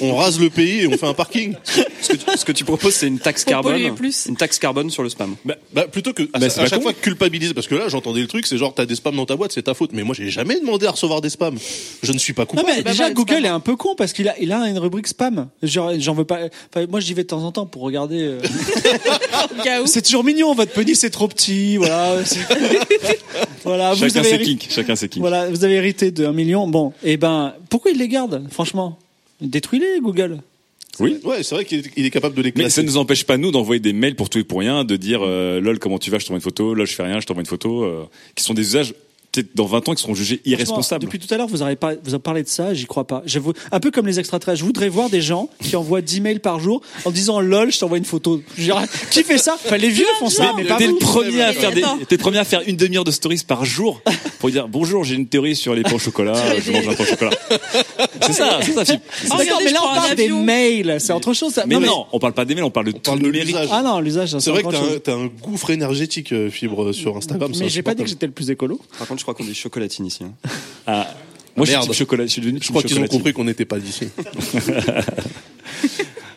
on rase le pays et on fait un parking. Ce que, tu, ce que tu proposes, c'est une taxe carbone. plus. Une taxe carbone sur le spam. Bah, bah, plutôt que à, Bah, à chaque con. fois culpabiliser, parce que là j'entendais le truc, c'est genre t'as des spams dans ta boîte, c'est ta faute. Mais moi j'ai jamais demandé à recevoir des spams. Je ne suis pas Non coupable. mais bah, déjà voilà, Google c'est pas est un peu con parce qu'il a il a une rubrique spam. Genre j'en veux pas. Enfin, moi j'y vais de temps en temps pour regarder. euh. [laughs] C'est toujours mignon votre penny c'est trop petit voilà. [laughs] voilà vous chacun avez ses kinks chacun ses kinks voilà vous avez hérité de un million bon et ben pourquoi il les garde franchement? Détruis-les Google. oui Ouais, c'est vrai qu'il est, capable de les mais classer. ça ne nous empêche pas nous d'envoyer des mails pour tout et pour rien de dire euh, lol comment tu vas je t'envoie une photo lol je fais rien je t'envoie une photo euh, qui sont des usages peut-être dans 20 ans qui seront jugés irresponsables Depuis tout à l'heure, vous avez, pas, vous avez parlé de ça, j'y crois pas. J'avoue, un peu comme les extraterrestres. Je voudrais voir des gens qui envoient 10 mails par jour en disant lol, je t'envoie une photo. Je dirais, qui fait ça? Enfin, les vieux font ça, mais pas T'es le vous. premier à faire des, t'es le premier à faire une demi-heure de stories par jour pour dire bonjour, j'ai une théorie sur les pains au chocolat, je mange un pain au chocolat. C'est ça, c'est ça, Philippe. Oh, D'accord, mais là on parle des mails, c'est autre chose. ça. Mais non, on parle pas des mails, on parle de tout parle de l'usage. Ah non, l'usage, C'est vrai que autre t'as un, chose. t'as un gouffre énergétique, euh, fibre, sur Instagram. Mais j'ai pas dit que j'étais le plus écolo. Par contre, je crois qu'on dit chocolatine ici. hein. Ah, moi, je suis Merde. type chocolat. Je suis devenu Je crois qu'ils ont chocolatine. compris qu'on n'était pas d'ici. [laughs]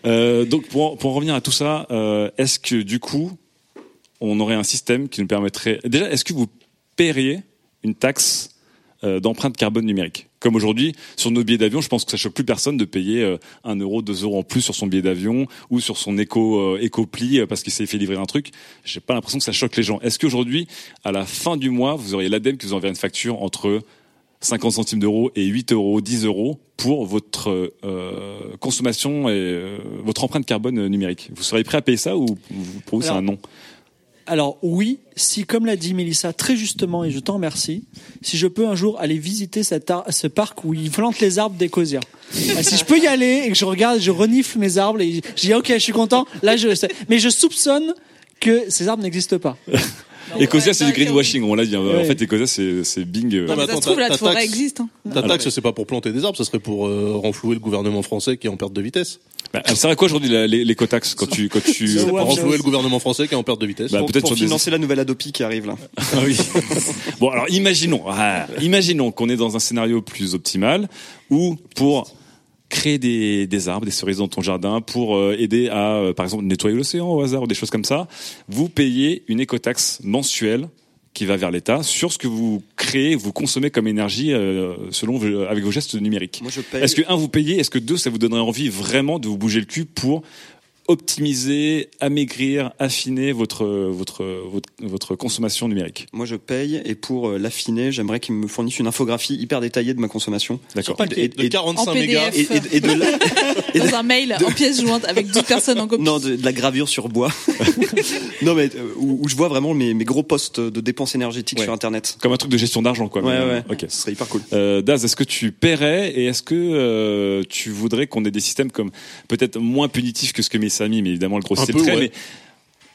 Euh, donc, pour, pour en revenir à tout ça, euh, est-ce que du coup, on aurait un système qui nous permettrait. Déjà, est-ce que vous paieriez une taxe euh, d'empreinte carbone numérique? Comme aujourd'hui, sur nos billets d'avion, je pense que ça choque plus personne de payer euh, un euro, deux euros en plus sur son billet d'avion ou sur son éco euh, éco-pli euh, parce qu'il s'est fait livrer un truc. J'ai pas l'impression que ça choque les gens. Est-ce qu'aujourd'hui, à la fin du mois, vous auriez l'ADEME qui vous enverrait une facture entre 50 centimes d'euros et 8 euros, 10 euros pour votre euh, consommation et euh, votre empreinte carbone euh, numérique? Vous seriez prêt à payer ça ou vous- pour vous c'est un non? Alors oui, si comme l'a dit Mélissa très justement et je t'en remercie, si je peux un jour aller visiter cet ar- ce parc où ils plantent les arbres d'Ecosia. Ah, si je peux y aller et que je regarde, je renifle mes arbres et je dis ok, je suis content. Là, je mais je soupçonne que ces arbres n'existent pas. Ecosia, c'est du greenwashing, on l'a dit. hein. En fait, Ecosia, c'est c'est Bing. euh, Non, mais ça se trouve, ta- la ta forêt taxe- existe. hein. Ta taxe, c'est pas pour planter des arbres, ça serait pour euh, renflouer le gouvernement français qui est en perte de vitesse. Bah, elle sert à quoi aujourd'hui la- les- quand tu quand tu C'est Pour Ouais, renflouer le gouvernement français qui est en perte de vitesse. Bah, pour, peut-être pour sur des- financer la nouvelle Adopi qui arrive là. [laughs] Ah oui. bon, alors imaginons, ah, imaginons qu'on est dans un scénario plus optimal où pour créer des, des arbres, des cerises dans ton jardin, pour euh, aider à, euh, par exemple, nettoyer l'océan au hasard ou des choses comme ça, vous payez une écotaxe mensuelle qui va vers l'État sur ce que vous créez, vous consommez comme énergie euh, selon avec vos gestes numériques. Moi je paye. Est-ce que un vous payez, est-ce que deux ça vous donnerait envie vraiment de vous bouger le cul pour optimiser, amaigrir, affiner votre votre votre, votre consommation numérique? Moi je paye et pour euh, l'affiner, j'aimerais qu'ils me fournissent une infographie hyper détaillée de ma consommation. D'accord. Et, de et- 45 En mégas. PDF. et- et- et de la, [laughs] et de- Dans un mail en pièces jointes avec 12 personnes en copie. non, de, de la gravure sur bois. [laughs] non mais euh, où, où je vois vraiment mes, mes gros postes de dépenses énergétiques Ouais. sur internet. Comme un truc de gestion d'argent, quoi. Ouais mais, euh, ouais. Ok. Ce serait hyper cool. Euh, Daz, est-ce que tu paierais et est-ce que euh, tu voudrais qu'on ait des systèmes comme peut-être moins punitifs que ce que met Samy, mais évidemment le gros c'est ouais. mais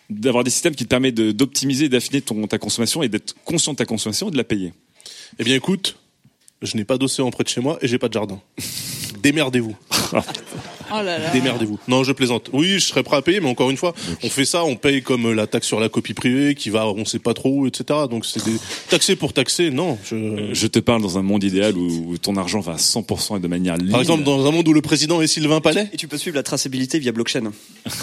d'avoir des systèmes qui te permettent d'optimiser, d'affiner ton ta consommation et d'être conscient de ta consommation et de la payer. Eh bien, écoute, je n'ai pas d'océan près de chez moi et j'ai pas de jardin. [laughs] Démerdez-vous. [laughs] Oh. Démerdez-vous. Non, je plaisante. Oui, je serais prêt à payer, mais encore une fois, on fait ça, on paye comme euh, la taxe sur la copie privée qui va, on sait pas trop où, etc. Donc c'est des [laughs] taxer pour taxer. Non, je. Je te parle dans un monde idéal où, ton argent va à 100% et de manière libre. Par exemple, dans un monde où le président est Sylvain Palais. Et tu peux suivre la traçabilité via blockchain.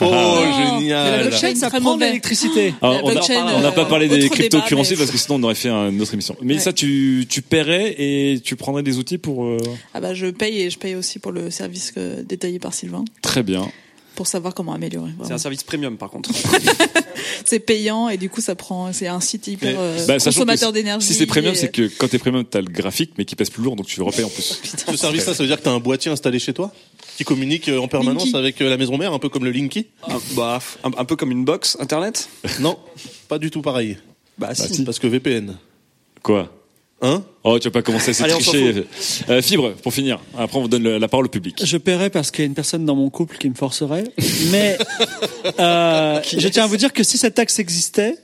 Oh, Mais la génial. blockchain, ça prend de l'électricité. Ah, La on n'a pas euh, parlé des cryptocurrencies mais- parce que sinon on aurait fait une autre émission. Mais Ouais. ça, tu, tu paierais et tu prendrais des outils pour... euh, Ah bah je paye et je paye aussi pour le service euh, détaillé par Sylvain Très bien. pour savoir comment améliorer. C'est un service premium par contre. [laughs] C'est payant et du coup ça prend. C'est un site hyper Mais- euh, Bah, consommateur d'énergie. Si c'est premium, et- c'est que quand t'es premium, t'as le graphique, mais qui pèse plus lourd, donc tu le repayes en plus. [laughs] Ce service-là, ça veut dire que tu as un boîtier installé chez toi qui communique euh, en permanence Linky. avec euh, la maison mère, un peu comme le Linky un, bah, un, un peu comme une box internet? Non, pas du tout pareil. Bah, si. Parce que VPN. Quoi? Hein Oh, tu vas pas commencer à se Allez, on tricher. Euh, Fibre, pour finir. Après, on vous donne le- la parole au public. Je paierais parce qu'il y a une personne dans mon couple qui me forcerait. Mais [laughs] euh, je tiens à vous dire que si cette taxe existait,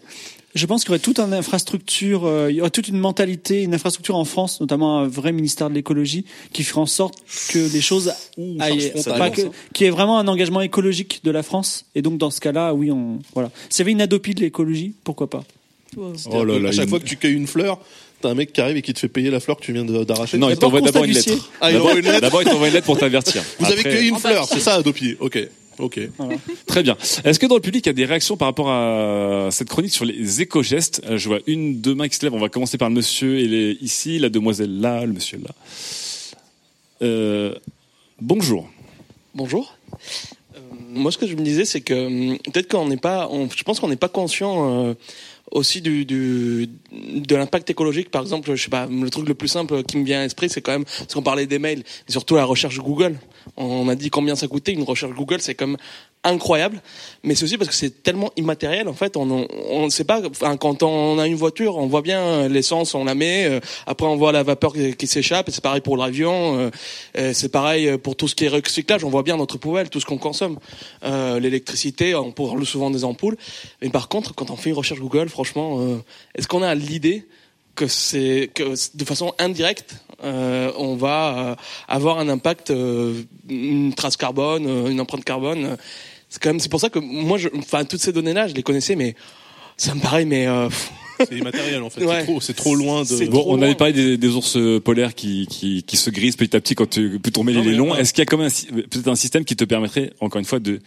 je pense qu'il y aurait toute une infrastructure, euh, il y aurait toute une mentalité, une infrastructure en France, notamment un vrai ministère de l'écologie, qui ferait en sorte que les choses aillent, charge frontale, pas que, ça. qui est vraiment un engagement écologique de la France. Et donc dans ce cas-là, oui, on voilà. S'il y avait une adopie de l'écologie, pourquoi pas? Oh là là. à chaque il- fois que tu cueilles une fleur, t'as un mec qui arrive et qui te fait payer la fleur que tu viens d'arracher. Non, il t'envoie d'abord une constat lettre. Ah, D'abord, une lettre. d'abord, il t'envoie une lettre pour t'avertir. [laughs] Vous avez cueilli une fleur, c'est ça, Adopi Ok, ok. Très bien. Est-ce que dans le public, il y a des réactions par rapport à cette chronique sur les éco-gestes Euh, Je vois une, deux mains qui se lèvent. On va commencer par le monsieur et les, ici, la demoiselle là, le monsieur là. Euh, bonjour. Bonjour. Euh, moi, ce que je me disais, c'est que hum, peut-être qu'on n'est pas, on- je pense qu'on n'est pas conscient euh, aussi du, du de l'impact écologique. Par exemple, je sais pas, le truc le plus simple qui me vient à l'esprit, c'est quand même parce qu'on parlait des mails, et surtout la recherche Google. On a dit combien ça coûtait une recherche Google, c'est comme incroyable, mais c'est aussi parce que c'est tellement immatériel en fait. On on, on sait pas. Enfin, quand on a une voiture, on voit bien euh, l'essence, on la met. euh, après, on voit la vapeur qui, qui s'échappe. C'est pareil pour l'avion. euh, euh, c'est pareil pour tout ce qui est recyclage. On voit bien notre poubelle, tout ce qu'on consomme. Euh, L'électricité, on parle souvent des ampoules. Mais par contre, quand on fait une recherche Google, franchement, euh, est-ce qu'on a l'idée que c'est que de façon indirecte, euh, on va euh, avoir un impact, euh, une trace carbone, euh, une empreinte carbone. euh, C'est quand même, c'est pour ça que moi, je, enfin, toutes ces données-là, je les connaissais, mais ça me paraît, mais euh, C'est immatériel en fait. Ouais. C'est trop, c'est trop loin C'est de. Bon, trop on avait loin. parlé des, des ours polaires qui, qui, qui se grisent petit à petit quand tu, plus ton mail Non, il est mais long. ouais. Est-ce qu'il y a quand même un peut-être un système qui te permettrait, encore une fois, de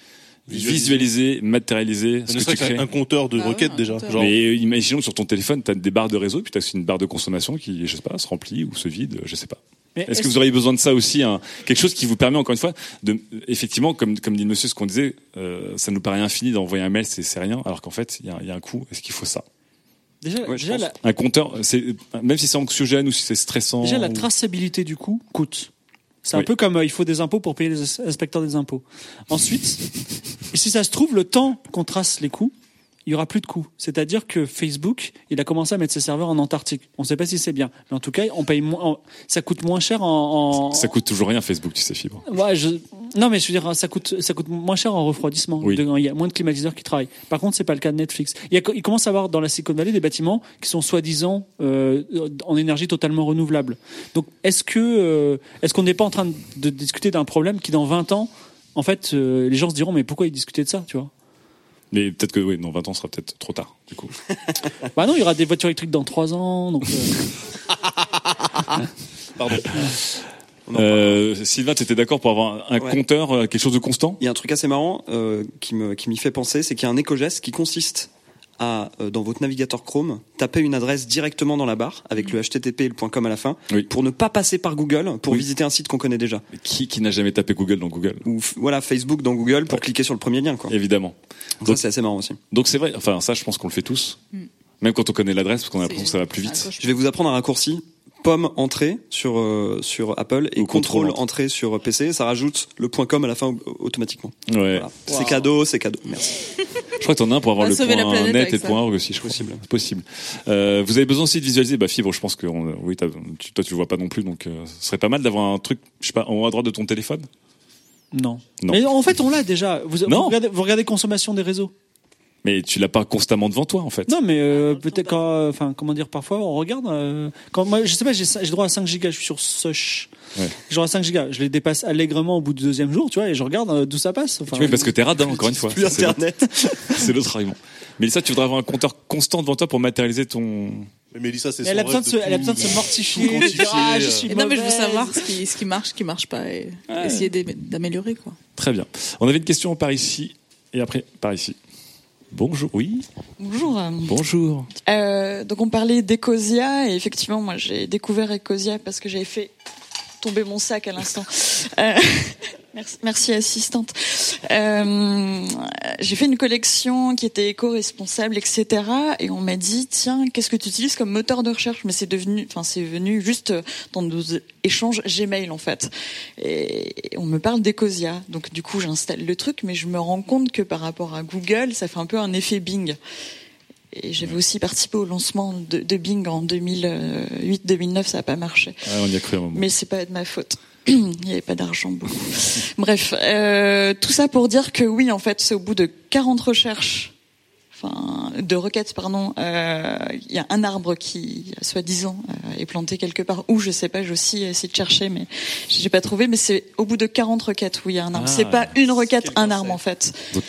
visualiser, matérialiser ce Ne que tu crées qu'un compteur de Ah requêtes un déjà. Genre, Mais euh, imaginons que sur ton téléphone, tu as des barres de réseau, puis tu as aussi une barre de consommation qui, je sais pas, se remplit ou se vide, je sais pas. Est-ce que vous auriez besoin de ça aussi, hein, quelque chose qui vous permet encore une fois de, effectivement, comme comme dit le monsieur, ce qu'on disait, euh, ça nous paraît infini d'envoyer un mail, c'est c'est rien, alors qu'en fait, il y a, il y a un coût. Est-ce qu'il faut ça? Déjà, Ouais, déjà, la, Un compteur, c'est même si c'est anxiogène ou si c'est stressant. Déjà, la ou- traçabilité du coût coûte. C'est un peu comme euh, il faut des impôts pour payer les inspecteurs des impôts. Ensuite, et si ça se trouve, le temps qu'on trace les coûts, il y aura plus de coûts. C'est-à-dire que Facebook, il a commencé à mettre ses serveurs en Antarctique. On ne sait pas si c'est bien, mais en tout cas, on paye moins, ça coûte moins cher en. en- Ça coûte toujours rien Facebook, tu sais, Fibre. Ouais, je... Non, mais je veux dire, ça coûte, ça coûte moins cher en refroidissement. Oui. Il y a moins de climatiseurs qui travaillent. Par contre, c'est pas le cas de Netflix. Il, y a, il commence à avoir dans la Silicon Valley des bâtiments qui sont soi-disant euh, en énergie totalement renouvelable. Donc, est-ce que, euh, est-ce qu'on n'est pas en train de discuter d'un problème qui, dans 20 ans, en fait, euh, les gens se diront, mais pourquoi ils discutaient de ça, tu vois? Mais peut-être que, oui, dans 20 ans, ce sera peut-être trop tard, du coup. [laughs] Bah non, il y aura des voitures électriques dans 3 ans. Donc, euh, [laughs] Pardon. Euh, Sylvain, tu étais d'accord pour avoir un, un Ouais. compteur, euh, quelque chose de constant? Il y a un truc assez marrant euh, qui me qui m'y fait penser, c'est qu'il y a un éco-geste qui consiste à euh, dans votre navigateur Chrome taper une adresse directement dans la barre avec le HTTP et le .com à la fin Oui. pour ne pas passer par Google pour Oui. visiter un site qu'on connaît déjà Qui, qui n'a jamais tapé Google dans Google? Ou voilà Facebook dans Google pour cliquer sur le premier lien quoi. Évidemment. Ça Donc- c'est assez marrant aussi. Donc c'est vrai, enfin ça je pense qu'on le fait tous. Même quand on connaît l'adresse, parce qu'on a l'impression que ça va plus vite. Je vais vous apprendre un raccourci pomme entrée sur euh, sur Apple et Ou contrôle entrée sur PC, ça rajoute le .com à la fin au- automatiquement. Ouais. Voilà. C'est cadeau, c'est cadeau. Merci. Je crois que t'en as un pour avoir le point net et le point org aussi, je crois. Possible. Possible. Euh, vous avez besoin aussi de visualiser, bah Fibre, je pense que on- oui, tu, toi tu le vois pas non plus, donc euh, ce serait pas mal d'avoir un truc, je sais pas, en haut à droite de ton téléphone? non. Non. Mais en fait, on l'a déjà. Vous, Non. vous regardez, vous regardez consommation des réseaux. Mais tu l'as pas constamment devant toi en fait. Non, mais euh, peut-être quand, euh, enfin, comment dire, parfois on regarde. euh, quand moi, je sais pas, j'ai droit à 5 gigas, je suis sur Soch. Ouais. J'ai droit à 5 gigas, je les dépasse allègrement au bout du deuxième jour, tu vois, et je regarde euh, d'où ça passe. Enfin, Oui, parce que t'es radin, encore une [laughs] fois. Plus Ça, internet. [laughs] C'est l'autre argument. Mais ça, tu voudrais avoir un compteur constant devant toi pour matérialiser ton. Mais Mélissa, c'est elle a besoin de se, elle a besoin de se mortifier, tout de dire, ah, je suis non, mais je veux savoir ce qui, ce qui marche, ce qui marche pas, et Ouais. essayer d'am- d'améliorer, quoi. Très bien. On avait une question par ici et après par ici. Bonjour. Oui. Bonjour. Bonjour. Euh, donc on parlait d'Ecosia et effectivement moi j'ai découvert Ecosia parce que j'avais fait tomber mon sac à l'instant. [laughs] Euh, merci, merci assistante. Euh, j'ai fait une collection qui était éco-responsable, etc. Et on m'a dit tiens qu'est-ce que tu utilises comme moteur de recherche? Mais c'est devenu, enfin c'est venu juste dans nos échanges Gmail en fait. Et on me parle d'Ecosia. Donc du coup j'installe le truc, mais je me rends compte que par rapport à Google, ça fait un peu un effet Bing. Et j'avais aussi participé au lancement de, de Bing en 2008-2009, ça n'a pas marché. Ouais, on y a cru un moment. Mais c'est pas de ma faute. [clears throat] Il n'y avait pas d'argent beaucoup. [laughs] Bref, euh, tout ça pour dire que oui, en fait, c'est au bout de 40 recherches, enfin de requêtes, pardon, euh, il y a un arbre qui, soi-disant, euh, est planté quelque part. Où je sais pas, j'ai aussi essayé de chercher, mais j'ai pas trouvé. Mais c'est au bout de 40 requêtes où il y a un arbre. Ah, c'est pas une requête, un arbre en fait. 40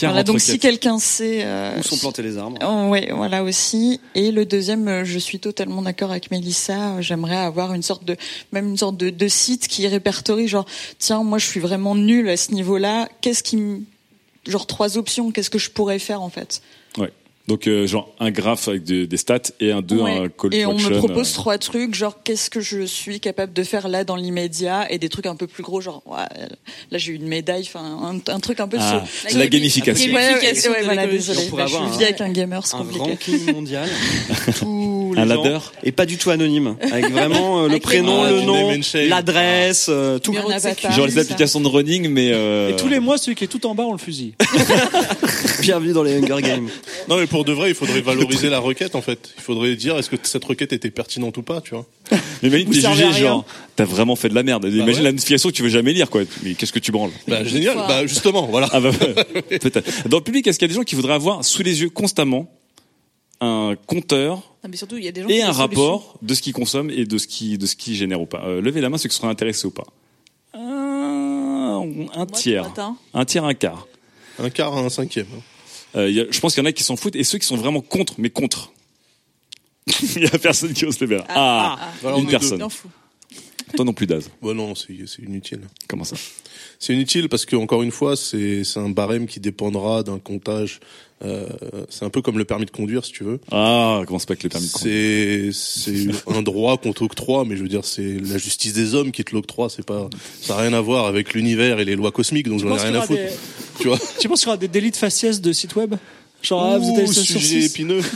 Voilà, donc si quelqu'un sait. euh, Où sont plantés les arbres? Oh, ouais, voilà aussi. Et le deuxième, euh, je suis totalement d'accord avec Mélissa. euh, J'aimerais avoir une sorte de, même une sorte de, de site qui répertorie, genre, tiens, moi, je suis vraiment nulle à ce niveau-là. Qu'est-ce qui, me- genre, trois options. Qu'est-ce que je pourrais faire, en fait? Donc euh, genre un graphe avec des, des stats et un 2 Ouais. un call Et to on action, me propose euh, trois trucs, genre, qu'est-ce que je suis capable de faire là dans l'immédiat et des trucs un peu plus gros, genre, ouais, là, j'ai eu une médaille, enfin, un, un truc un peu Ah, sur, la gamification. Ouais, ouais, Gamification ouais, voilà, désolé. On pourrait Bah, je un- vieille avec un gamer, c'est un compliqué. ranking mondial. [laughs] Tous les Un ladder. Et pas du tout anonyme. Avec vraiment euh, le Avec prénom le nom l'adresse euh, tout. Un Genre les applications de running, mais euh, Et tous les mois, celui qui est tout en bas, on le fusille. [laughs] bienvenue dans les Hunger Games. Non, mais pour de vrai, il faudrait [laughs] valoriser la requête, en fait. Il faudrait dire, est-ce que cette requête était pertinente ou pas, tu vois. Mais imagine, t'es jugé genre, t'as vraiment fait de la merde. imagine ouais. la notification que tu veux jamais lire, quoi. Mais qu'est-ce que tu branles Bah, génial. Bah, justement, voilà. Ah bah, [laughs] peut-être. Dans le public, est-ce qu'il y a des gens qui voudraient avoir sous les yeux constamment un compteur Non, mais surtout, il y a des gens et qui un rapport de ce qu'ils consomment et de ce qui de ce qui génère ou pas. Euh, levez la main ceux qui seraient intéressés ou pas. Un, un Moi, ce tiers, un tiers, un quart. Un quart un cinquième. Euh, il y a- je pense qu'il y en a qui s'en foutent et ceux qui sont vraiment contre, mais contre. [laughs] Il y a personne qui ose lever. la- Ah, ah, Voilà, une personne. Toi non plus, Daz. Bah non, c'est inutile. Comment ça? C'est inutile parce que encore une fois, c'est un barème qui dépendra d'un comptage. Euh, c'est un peu comme le permis de conduire, si tu veux. Ah, commence pas avec les permis de conduire? C'est [laughs] un droit qu'on t'octroie, mais je veux dire, c'est la justice des hommes qui te l'octroie. C'est pas, ça n'a rien à voir avec l'univers et les lois cosmiques, donc j'en ai rien à foutre. des- [laughs] Tu vois? Tu penses qu'il y aura des délits de faciès de sites web? Genre, ah, vous Ouh, avez ça sur sujet épineux. [laughs]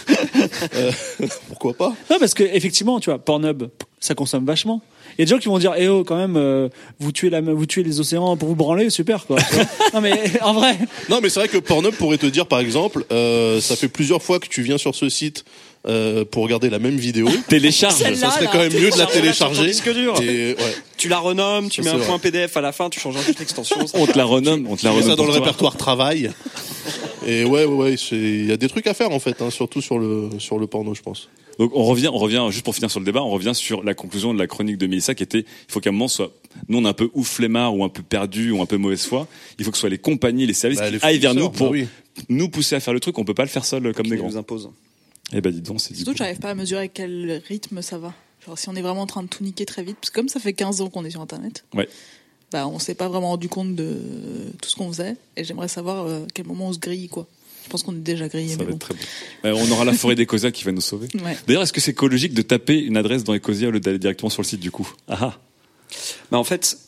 Euh, pourquoi pas? Non, parce que effectivement, tu vois, Pornhub, ça consomme vachement. Il y a des gens qui vont dire, eh oh, quand même, euh, vous tuez la, vous tuez les océans pour vous branler, super quoi. [laughs] Non mais en vrai, Non, mais c'est vrai que Pornhub pourrait te dire, par exemple, euh, ça fait plusieurs fois que tu viens sur ce site euh, pour regarder la même vidéo. [laughs] Télécharge. Ça serait quand même mieux de la télécharger. Et, ouais. Tu la renommes, tu mets un vrai. point PDF à la fin, tu changes juste l'extension. On te la renomme, on te la renomme. ça dans le pour toi. répertoire travail. Et ouais, ouais, il y a des trucs à faire en fait, hein, surtout sur le sur le porno, je pense. Donc on revient, on revient juste pour finir sur le débat, on revient sur la conclusion de la chronique de Mélissa qui était, il faut qu'à un moment soit, nous on est un peu ou flemmard ou un peu perdu ou un peu mauvaise foi, il faut que ce soit les compagnies, les services Bah, qui les aillent vers nous pour bah oui. nous pousser à faire le truc, on peut pas le faire seul comme des Qui grands. nous impose. Eh ben dis donc, c'est Surtout, j'arrive pas à mesurer à quel rythme ça va. Genre, si on est vraiment en train de tout niquer très vite, parce que comme ça fait 15 ans qu'on est sur Internet, Ouais. bah, on s'est pas vraiment rendu compte de tout ce qu'on faisait. Et j'aimerais savoir euh, à quel moment on se grille, quoi. Je pense qu'on est déjà grillé, Ça mais va bon. être très bien. Euh, on aura la forêt d'Ecosia qui va nous sauver. [laughs] Ouais. D'ailleurs, est-ce que c'est écologique de taper une adresse dans Ecosia au lieu d'aller directement sur le site du coup? Ah ah. Bah en fait,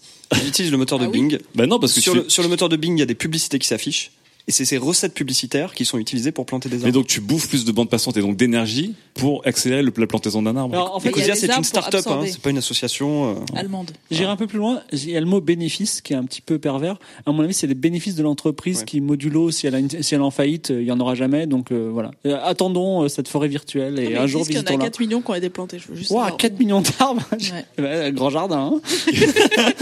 j'utilise le moteur de Ah oui Bing. Bah non, parce que sur, tu... le, sur le moteur de Bing, il y a des publicités qui s'affichent. Et c'est ces recettes publicitaires qui sont utilisées pour planter des Mais arbres. donc tu bouffes plus de bande passante et donc d'énergie pour accélérer le- la plantaison d'un arbre. alors, en fait, a des c'est une start-up, hein, c'est pas une association. euh, Allemande. J'irai un peu plus loin. Il y a le mot bénéfice qui est un petit peu pervers. À mon avis, c'est les bénéfices de l'entreprise Ouais. qui, modulo, si elle, a une- si elle est en faillite, euh, il y en aura jamais. Donc euh, voilà. Euh, attendons euh, cette forêt virtuelle et Non, mais un jour qu'il y en a visitons-la. 4 millions qui ont été plantés. Je veux juste savoir 4 où. millions d'arbres. [laughs] Ouais. Grand jardin. Hein. [laughs]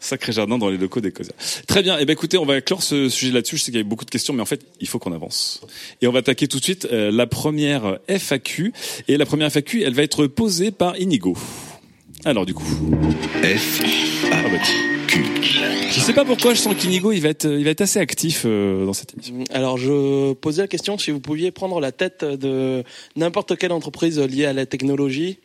Sacré jardin dans les locaux d'Ecosia. Très bien. Eh ben écoutez, on va clore ce sujet là-dessus. Je sais qu'il y avait beaucoup de questions, mais en fait, il faut qu'on avance. Et on va attaquer tout de suite euh, la première FAQ. Et la première FAQ, elle va être posée par Inigo. Alors du coup, F, ah bah, je sais pas pourquoi je sens qu'Inigo il va être, il va être assez actif euh, dans cette émission. Alors, je posais la question si vous pouviez prendre la tête de n'importe quelle entreprise liée à la technologie.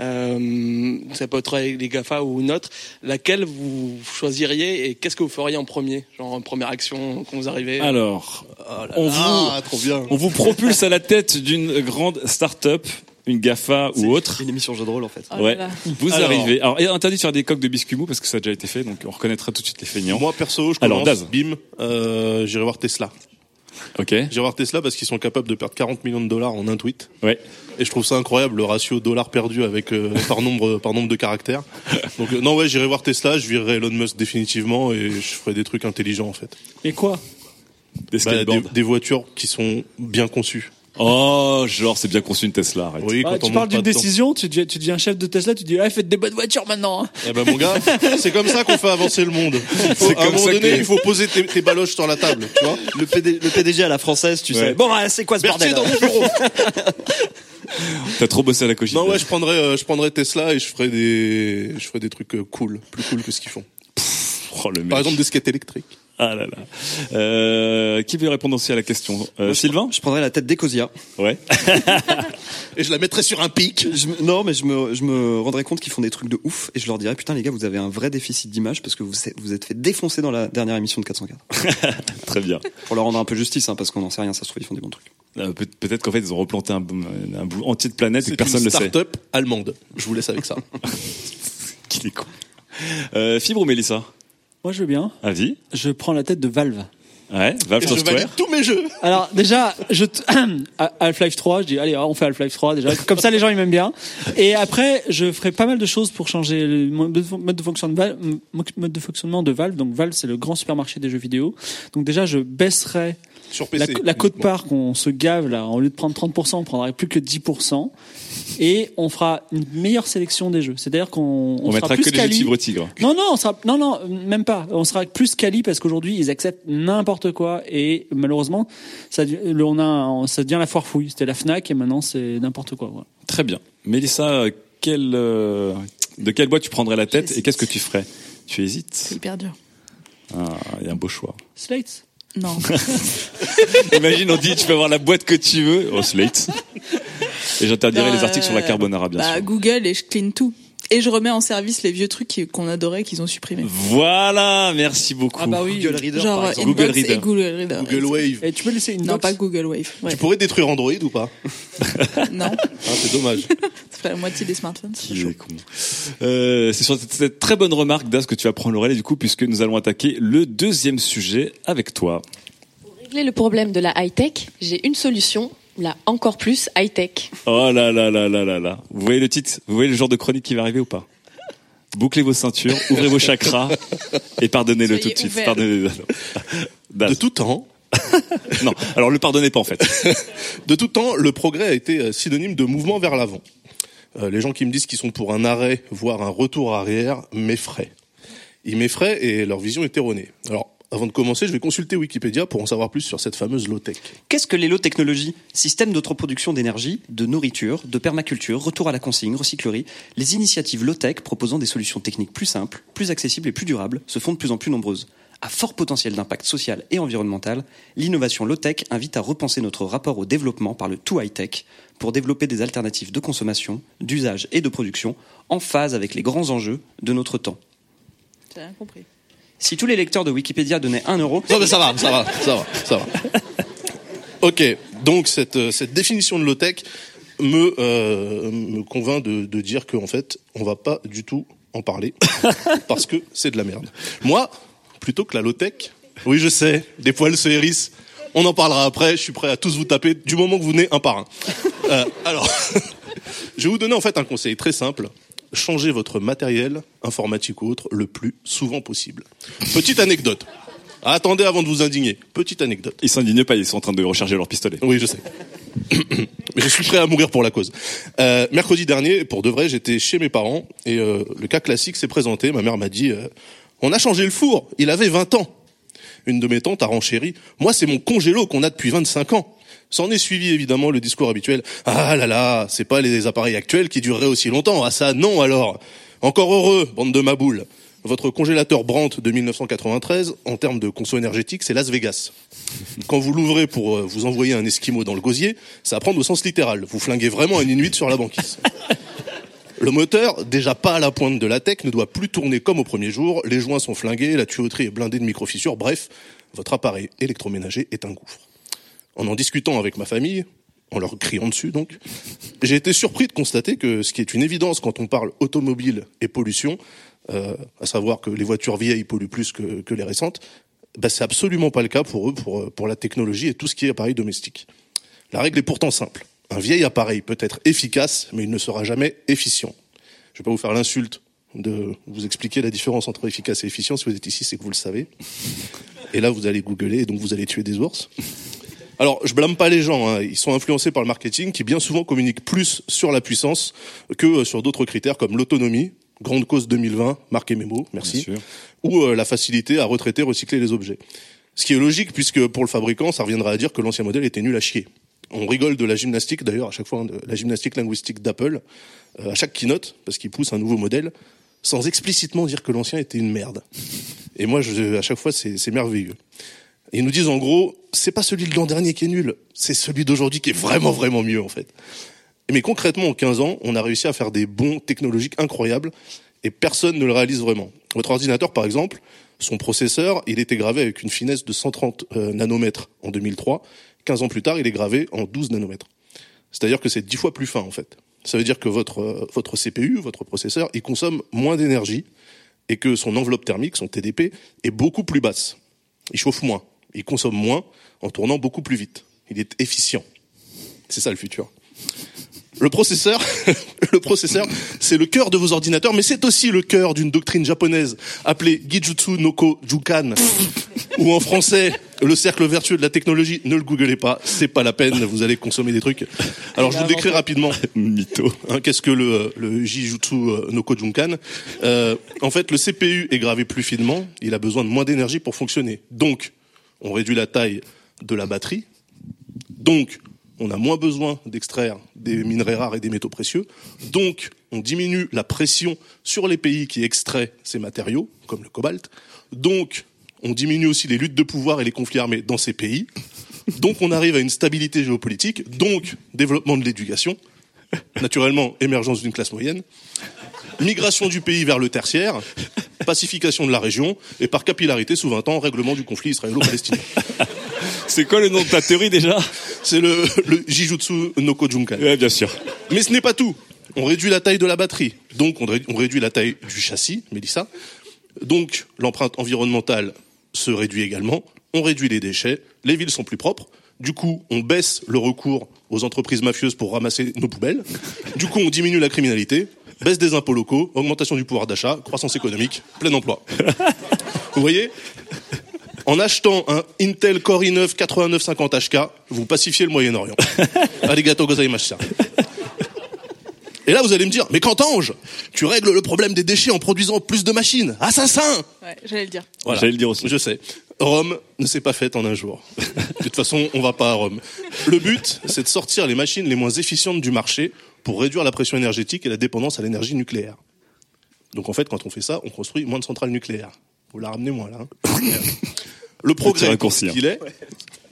Euh, ça peut être les GAFA ou une autre, laquelle vous choisiriez et qu'est-ce que vous feriez en premier Genre en première action quand vous arrivez? Alors, on vous, Ah, trop bien. on vous propulse à la tête d'une grande start-up, une GAFA c'est ou autre. Une émission jeu de rôle en fait. Oh Ouais. là. Vous Alors. arrivez. Alors, il est interdit de faire des coques de biscuit mou parce que ça a déjà été fait, donc on reconnaîtra tout de suite les feignants. Moi perso, je Alors, commence. Daz. bim, euh, j'irai voir Tesla. Ok. J'irai voir Tesla parce qu'ils sont capables de perdre 40 millions de dollars en un tweet. Ouais. Et je trouve ça incroyable le ratio dollar perdu avec euh, [laughs] par nombre par nombre de caractères. Donc euh, non ouais, j'irai voir Tesla, je virerai Elon Musk définitivement et je ferai des trucs intelligents en fait. Et quoi? Des Bah, des voitures qui sont bien conçues. Oh, genre, c'est bien conçu une Tesla, arrête. Oui, Ah, quand on Tu monte parles pas d'une dedans. décision, tu, dis- tu deviens chef de Tesla, tu dis ah, faites des bonnes voitures maintenant. hein. Eh ben mon gars, [laughs] c'est comme ça qu'on fait avancer le monde. [laughs] Il faut- C'est à un comme moment ça donné, que- il faut poser tes, tes baloches sur la table, tu vois. Le, PD le PDG à la française, tu Ouais. sais. Bon, ah, c'est quoi ce Berthier bordel dans mon bureau. [laughs] T'as trop bossé à la cogite. Non ouais, je prendrais euh, je prendrais Tesla et je ferais des je ferais des trucs euh, cool, plus cool que ce qu'ils font. Oh, le mec. Par exemple des skates électriques. Ah là là. Euh, qui veut répondre aussi à la question? Euh, Sylvain? Je prendrais la tête d'Ecosia. Ouais. [laughs] Et je la mettrais sur un pic. Je non, mais je me, je me rendrais compte qu'ils font des trucs de ouf et je leur dirais putain les gars, vous avez un vrai déficit d'image parce que vous êtes- vous êtes fait défoncer dans la dernière émission de 404. [laughs] Très bien. Pour leur rendre un peu justice, hein, parce qu'on n'en sait rien, ça se trouve ils font des bons trucs. Euh, peut- Peut-être qu'en fait, ils ont replanté un, bout- un bout entier de planète et C'est que personne une ne le sait. start-up allemande. Je vous laisse avec ça. [laughs] Qu'il est con. Euh, Fibre ou Mélissa? Moi, je veux bien. Vas-y. Je prends la tête de Valve. Ouais, Valve Et je Software. valide tous mes jeux. Alors déjà, je t- [clears throat] Half-Life 3, je dis allez, on fait Half-Life 3 déjà. Comme ça, les gens ils m'aiment bien. Et après, je ferai pas mal de choses pour changer le mode de mode de fonctionnement de Valve, mode de fonctionnement de Valve. Donc Valve, c'est le grand supermarché des jeux vidéo. Donc déjà, je baisserai Sur la, PC. la cote uniquement. part qu'on se gave là. Au lieu de prendre 30%, on prendra plus que 10%. Et on fera une meilleure sélection des jeux. C'est-à-dire qu'on On, sera mettra plus que des jeux Tigre. Non, non, on sera, non, non, même pas. On sera plus quali parce qu'aujourd'hui ils acceptent n'importe quoi et malheureusement ça, on a, ça devient la foire fouille. C'était la Fnac et maintenant c'est n'importe quoi. voilà. Très bien. Mélissa, quelle, euh, de quelle boîte tu prendrais la tête et qu'est-ce que tu ferais? Tu C'est hésites hyper dur. Ah, Il y a un beau choix. Slates. Non. [laughs] Imagine, on dit tu peux avoir la boîte que tu veux. Oh, Slate. Et j'interdirai Non, les articles sur la carbonara, bien bah, sûr. Google et je clean tout. Et je remets en service les vieux trucs qu'on adorait, qu'ils ont supprimés. Voilà, merci beaucoup. Ah bah oui. Google Reader, Genre par exemple. Google Inbox Reader. et Google Reader. Google Wave. Et tu peux laisser une Non, box pas Google Wave. Ouais. Tu pourrais détruire Android ou pas? [laughs] Non, ah, C'est dommage. [laughs] c'est pas la moitié des smartphones. c'est. Euh, c'est sur cette, très bonne remarque, Das, que tu vas prendre le relais, du coup, puisque nous allons attaquer le deuxième sujet avec toi. Pour régler le problème de la high-tech, j'ai une solution, Là, encore plus high-tech. Oh là là là là là là. Vous voyez le titre Vous voyez le genre de chronique qui va arriver ou pas? Bouclez vos ceintures, [laughs] ouvrez vos chakras et pardonnez-le tout de suite. Das. [laughs] De tout temps, [laughs] Non, alors le pardonnez pas en fait. de tout temps, le progrès a été euh, synonyme de mouvement vers l'avant. Euh, les gens qui me disent qu'ils sont pour un arrêt, voire un retour arrière, m'effraient. Ils m'effraient et leur vision est erronée. Alors, avant de commencer, je vais consulter Wikipédia pour en savoir plus sur cette fameuse low-tech. Qu'est-ce que les low technologies Système d'autoproduction d'énergie, de nourriture, de permaculture, retour à la consigne, recyclerie. Les initiatives low-tech proposant des solutions techniques plus simples, plus accessibles et plus durables se font de plus en plus nombreuses. À fort potentiel d'impact social et environnemental, l'innovation low-tech invite à repenser notre rapport au développement par le tout high-tech pour développer des alternatives de consommation, d'usage et de production en phase avec les grands enjeux de notre temps. J'ai rien compris. Si tous les lecteurs de Wikipédia donnaient 1 euro, Non mais ça va, ça va, ça va, ça va. [laughs] Ok, donc cette, euh, cette définition de low-tech me, euh, me convainc de, de dire qu'en fait, on va pas du tout en parler [laughs] parce que c'est de la merde. Moi, plutôt que la low-tech, oui je sais, des poils se hérissent, on en parlera après, je suis prêt à tous vous taper du moment que vous venez un par un. Euh, alors, [laughs] je vais vous donner en fait un conseil très simple. Changez votre matériel informatique ou autre le plus souvent possible. Petite anecdote. Attendez avant de vous indigner. Petite anecdote. Ils s'indignent pas, ils sont en train de recharger leur pistolet. Oui, je sais. Mais [coughs] je suis prêt à mourir pour la cause. Euh, mercredi dernier, pour de vrai, j'étais chez mes parents et euh, le cas classique s'est présenté. Ma mère m'a dit euh, On a changé le four, il avait 20 ans. Une de mes tantes a renchéri Moi, c'est mon congélo qu'on a depuis 25 ans. S'en est suivi évidemment le discours habituel Ah là là, c'est pas les appareils actuels qui dureraient aussi longtemps. Ah ça, non alors. Encore heureux, bande de maboules. Votre congélateur Brandt de 1993, en termes de conso énergétique, c'est Las Vegas. Quand vous l'ouvrez pour euh, vous envoyer un esquimau dans le gosier, ça va prendre au sens littéral. Vous flinguez vraiment un inuit sur la banquise. Le moteur, déjà pas à la pointe de la tech, ne doit plus tourner comme au premier jour. Les joints sont flingués, la tuyauterie est blindée de microfissures. Bref, votre appareil électroménager est un gouffre. En en discutant avec ma famille, en leur criant dessus donc, j'ai été surpris de constater que ce qui est une évidence quand on parle automobile et pollution, euh, à savoir que les voitures vieilles polluent plus que, que les récentes, bah, c'est absolument pas le cas pour eux, pour, pour la technologie et tout ce qui est appareil domestique. La règle est pourtant simple. Un vieil appareil peut être efficace, mais il ne sera jamais efficient. Je vais pas vous faire l'insulte de vous expliquer la différence entre efficace et efficient. Si vous êtes ici, c'est que vous le savez. Et là, vous allez googler et donc vous allez tuer des ours. Alors, je blâme pas les gens. hein. Ils sont influencés par le marketing qui bien souvent communique plus sur la puissance que euh, sur d'autres critères comme l'autonomie, grande cause 2020, marquez mes mots, merci, ou euh, la facilité à retraiter, recycler les objets. Ce qui est logique puisque pour le fabricant, ça reviendra à dire que l'ancien modèle était nul à chier. On rigole de la gymnastique d'ailleurs à chaque fois, hein, de la gymnastique linguistique d'Apple, euh, à chaque keynote, parce qu'ils poussent un nouveau modèle, sans explicitement dire que l'ancien était une merde. Et moi, je, à chaque fois, c'est merveilleux. Et ils nous disent en gros, c'est pas celui de l'an dernier qui est nul, c'est celui d'aujourd'hui qui est vraiment vraiment mieux en fait. Mais concrètement, en 15 ans, on a réussi à faire des bons technologiques incroyables et personne ne le réalise vraiment. Votre ordinateur, par exemple, son processeur, il était gravé avec une finesse de 130 euh, nanomètres en 2003. 15 ans plus tard, il est gravé en 12 nanomètres. C'est-à-dire que c'est 10 fois plus fin en fait. Ça veut dire que votre euh, votre CPU, votre processeur, il consomme moins d'énergie et que son enveloppe thermique, son TDP, est beaucoup plus basse. Il chauffe moins, il consomme moins en tournant beaucoup plus vite. Il est efficient. C'est ça le futur. Le processeur, [laughs] le processeur, c'est le cœur de vos ordinateurs, mais c'est aussi le cœur d'une doctrine japonaise appelée Gijutsu Noko Jukan, ou en français, le cercle vertueux de la technologie. Ne le googlez pas, c'est pas la peine, vous allez consommer des trucs. Alors je vous décris rapidement. [laughs] Mytho. Hein, Qu'est-ce que le, le Jijutsu euh, Noko Junkan euh, En fait, le CPU est gravé plus finement, il a besoin de moins d'énergie pour fonctionner. Donc, on réduit la taille de la batterie. Donc, on a moins besoin d'extraire des minerais rares et des métaux précieux. Donc, on diminue la pression sur les pays qui extraient ces matériaux, comme le cobalt. Donc, on diminue aussi les luttes de pouvoir et les conflits armés dans ces pays. Donc, on arrive à une stabilité géopolitique. Donc, développement de l'éducation. Naturellement, émergence d'une classe moyenne. Migration du pays vers le tertiaire. Pacification de la région. Et par capillarité, sous 20 ans, règlement du conflit israélo-palestinien. C'est quoi le nom de ta théorie déjà? C'est le, le Jijutsu Noko Junkan. Ouais, bien sûr. Mais ce n'est pas tout. On réduit la taille de la batterie. Donc, on, ré- on réduit la taille du châssis, Mélissa. Donc, l'empreinte environnementale se réduit également. On réduit les déchets. Les villes sont plus propres. Du coup, on baisse le recours aux entreprises mafieuses pour ramasser nos poubelles. Du coup, on diminue la criminalité, baisse des impôts locaux, augmentation du pouvoir d'achat, croissance économique, plein emploi. Vous voyez En achetant un Intel Core i9 8950 HK, vous pacifiez le Moyen-Orient. Arigato gozaimasu. Et là, vous allez me dire, mais Cantange, tu règles le problème des déchets en produisant plus de machines. Assassin Ouais, j'allais le dire. Voilà. J'allais le dire aussi. Je sais. Rome ne s'est pas faite en un jour. De toute façon, on va pas à Rome. Le but, c'est de sortir les machines les moins efficientes du marché pour réduire la pression énergétique et la dépendance à l'énergie nucléaire. Donc en fait, quand on fait ça, on construit moins de centrales nucléaires. Vous la ramenez moins là. hein. [laughs] Le progrès hein. qu'il est,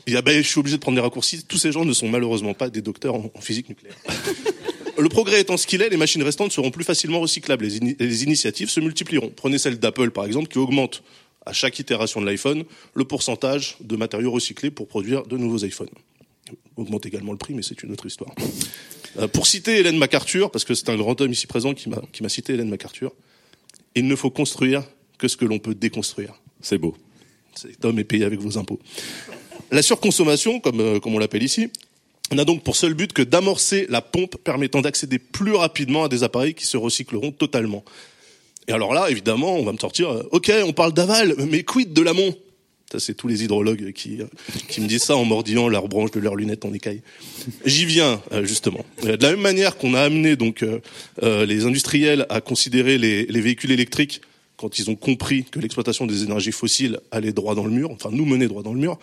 il y a- ben, je suis obligé de prendre des raccourcis. Tous ces gens ne sont malheureusement pas des docteurs en, en physique nucléaire. [laughs] Le progrès étant ce qu'il est, les machines restantes seront plus facilement recyclables. Les, les initiatives se multiplieront. Prenez celle d'Apple, par exemple, qui augmente à chaque itération de l'iPhone le pourcentage de matériaux recyclés pour produire de nouveaux iPhones. Augmente également le prix, mais c'est une autre histoire. Euh, pour citer Hélène MacArthur, parce que c'est un grand homme ici présent qui m'a qui m'a cité Hélène MacArthur, il ne faut construire que ce que l'on peut déconstruire. C'est beau. Cet homme est payé avec vos impôts. La surconsommation, comme, euh, comme on l'appelle ici, n'a donc pour seul but que d'amorcer la pompe permettant d'accéder plus rapidement à des appareils qui se recycleront totalement. Et alors là, évidemment, on va me sortir, euh, ok, on parle d'aval, mais quid de l'amont? C'est tous les hydrologues qui, euh, qui me disent ça en mordillant leurs branches de leurs lunettes en écaille. J'y viens, euh, justement. Euh, De la même manière qu'on a amené donc les industriels à considérer les, les véhicules électriques quand ils ont compris que l'exploitation des énergies fossiles allait droit dans le mur, enfin nous mener droit dans le mur,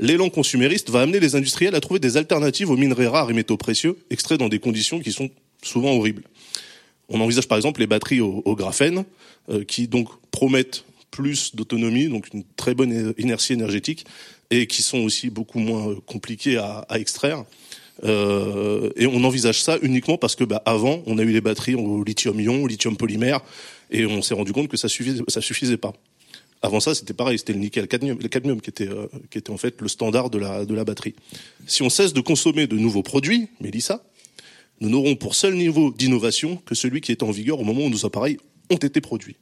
l'élan consumériste va amener les industriels à trouver des alternatives aux minerais rares et métaux précieux, extraits dans des conditions qui sont souvent horribles. On envisage par exemple les batteries au, au graphène, euh, qui donc promettent plus d'autonomie, donc une très bonne inertie énergétique, et qui sont aussi beaucoup moins euh, compliquées à, extraire. Euh, et on envisage ça uniquement parce que bah, avant, on a eu les batteries au lithium-ion, au lithium polymère, et on s'est rendu compte que ça suffisait, suffisait pas. Avant ça, c'était pareil, c'était le nickel cadmium, le cadmium qui était, euh, qui était en fait le standard de la, de la batterie. Si on cesse de consommer de nouveaux produits, Mélissa, nous n'aurons pour seul niveau d'innovation que celui qui est en vigueur au moment où nos appareils ont été produits.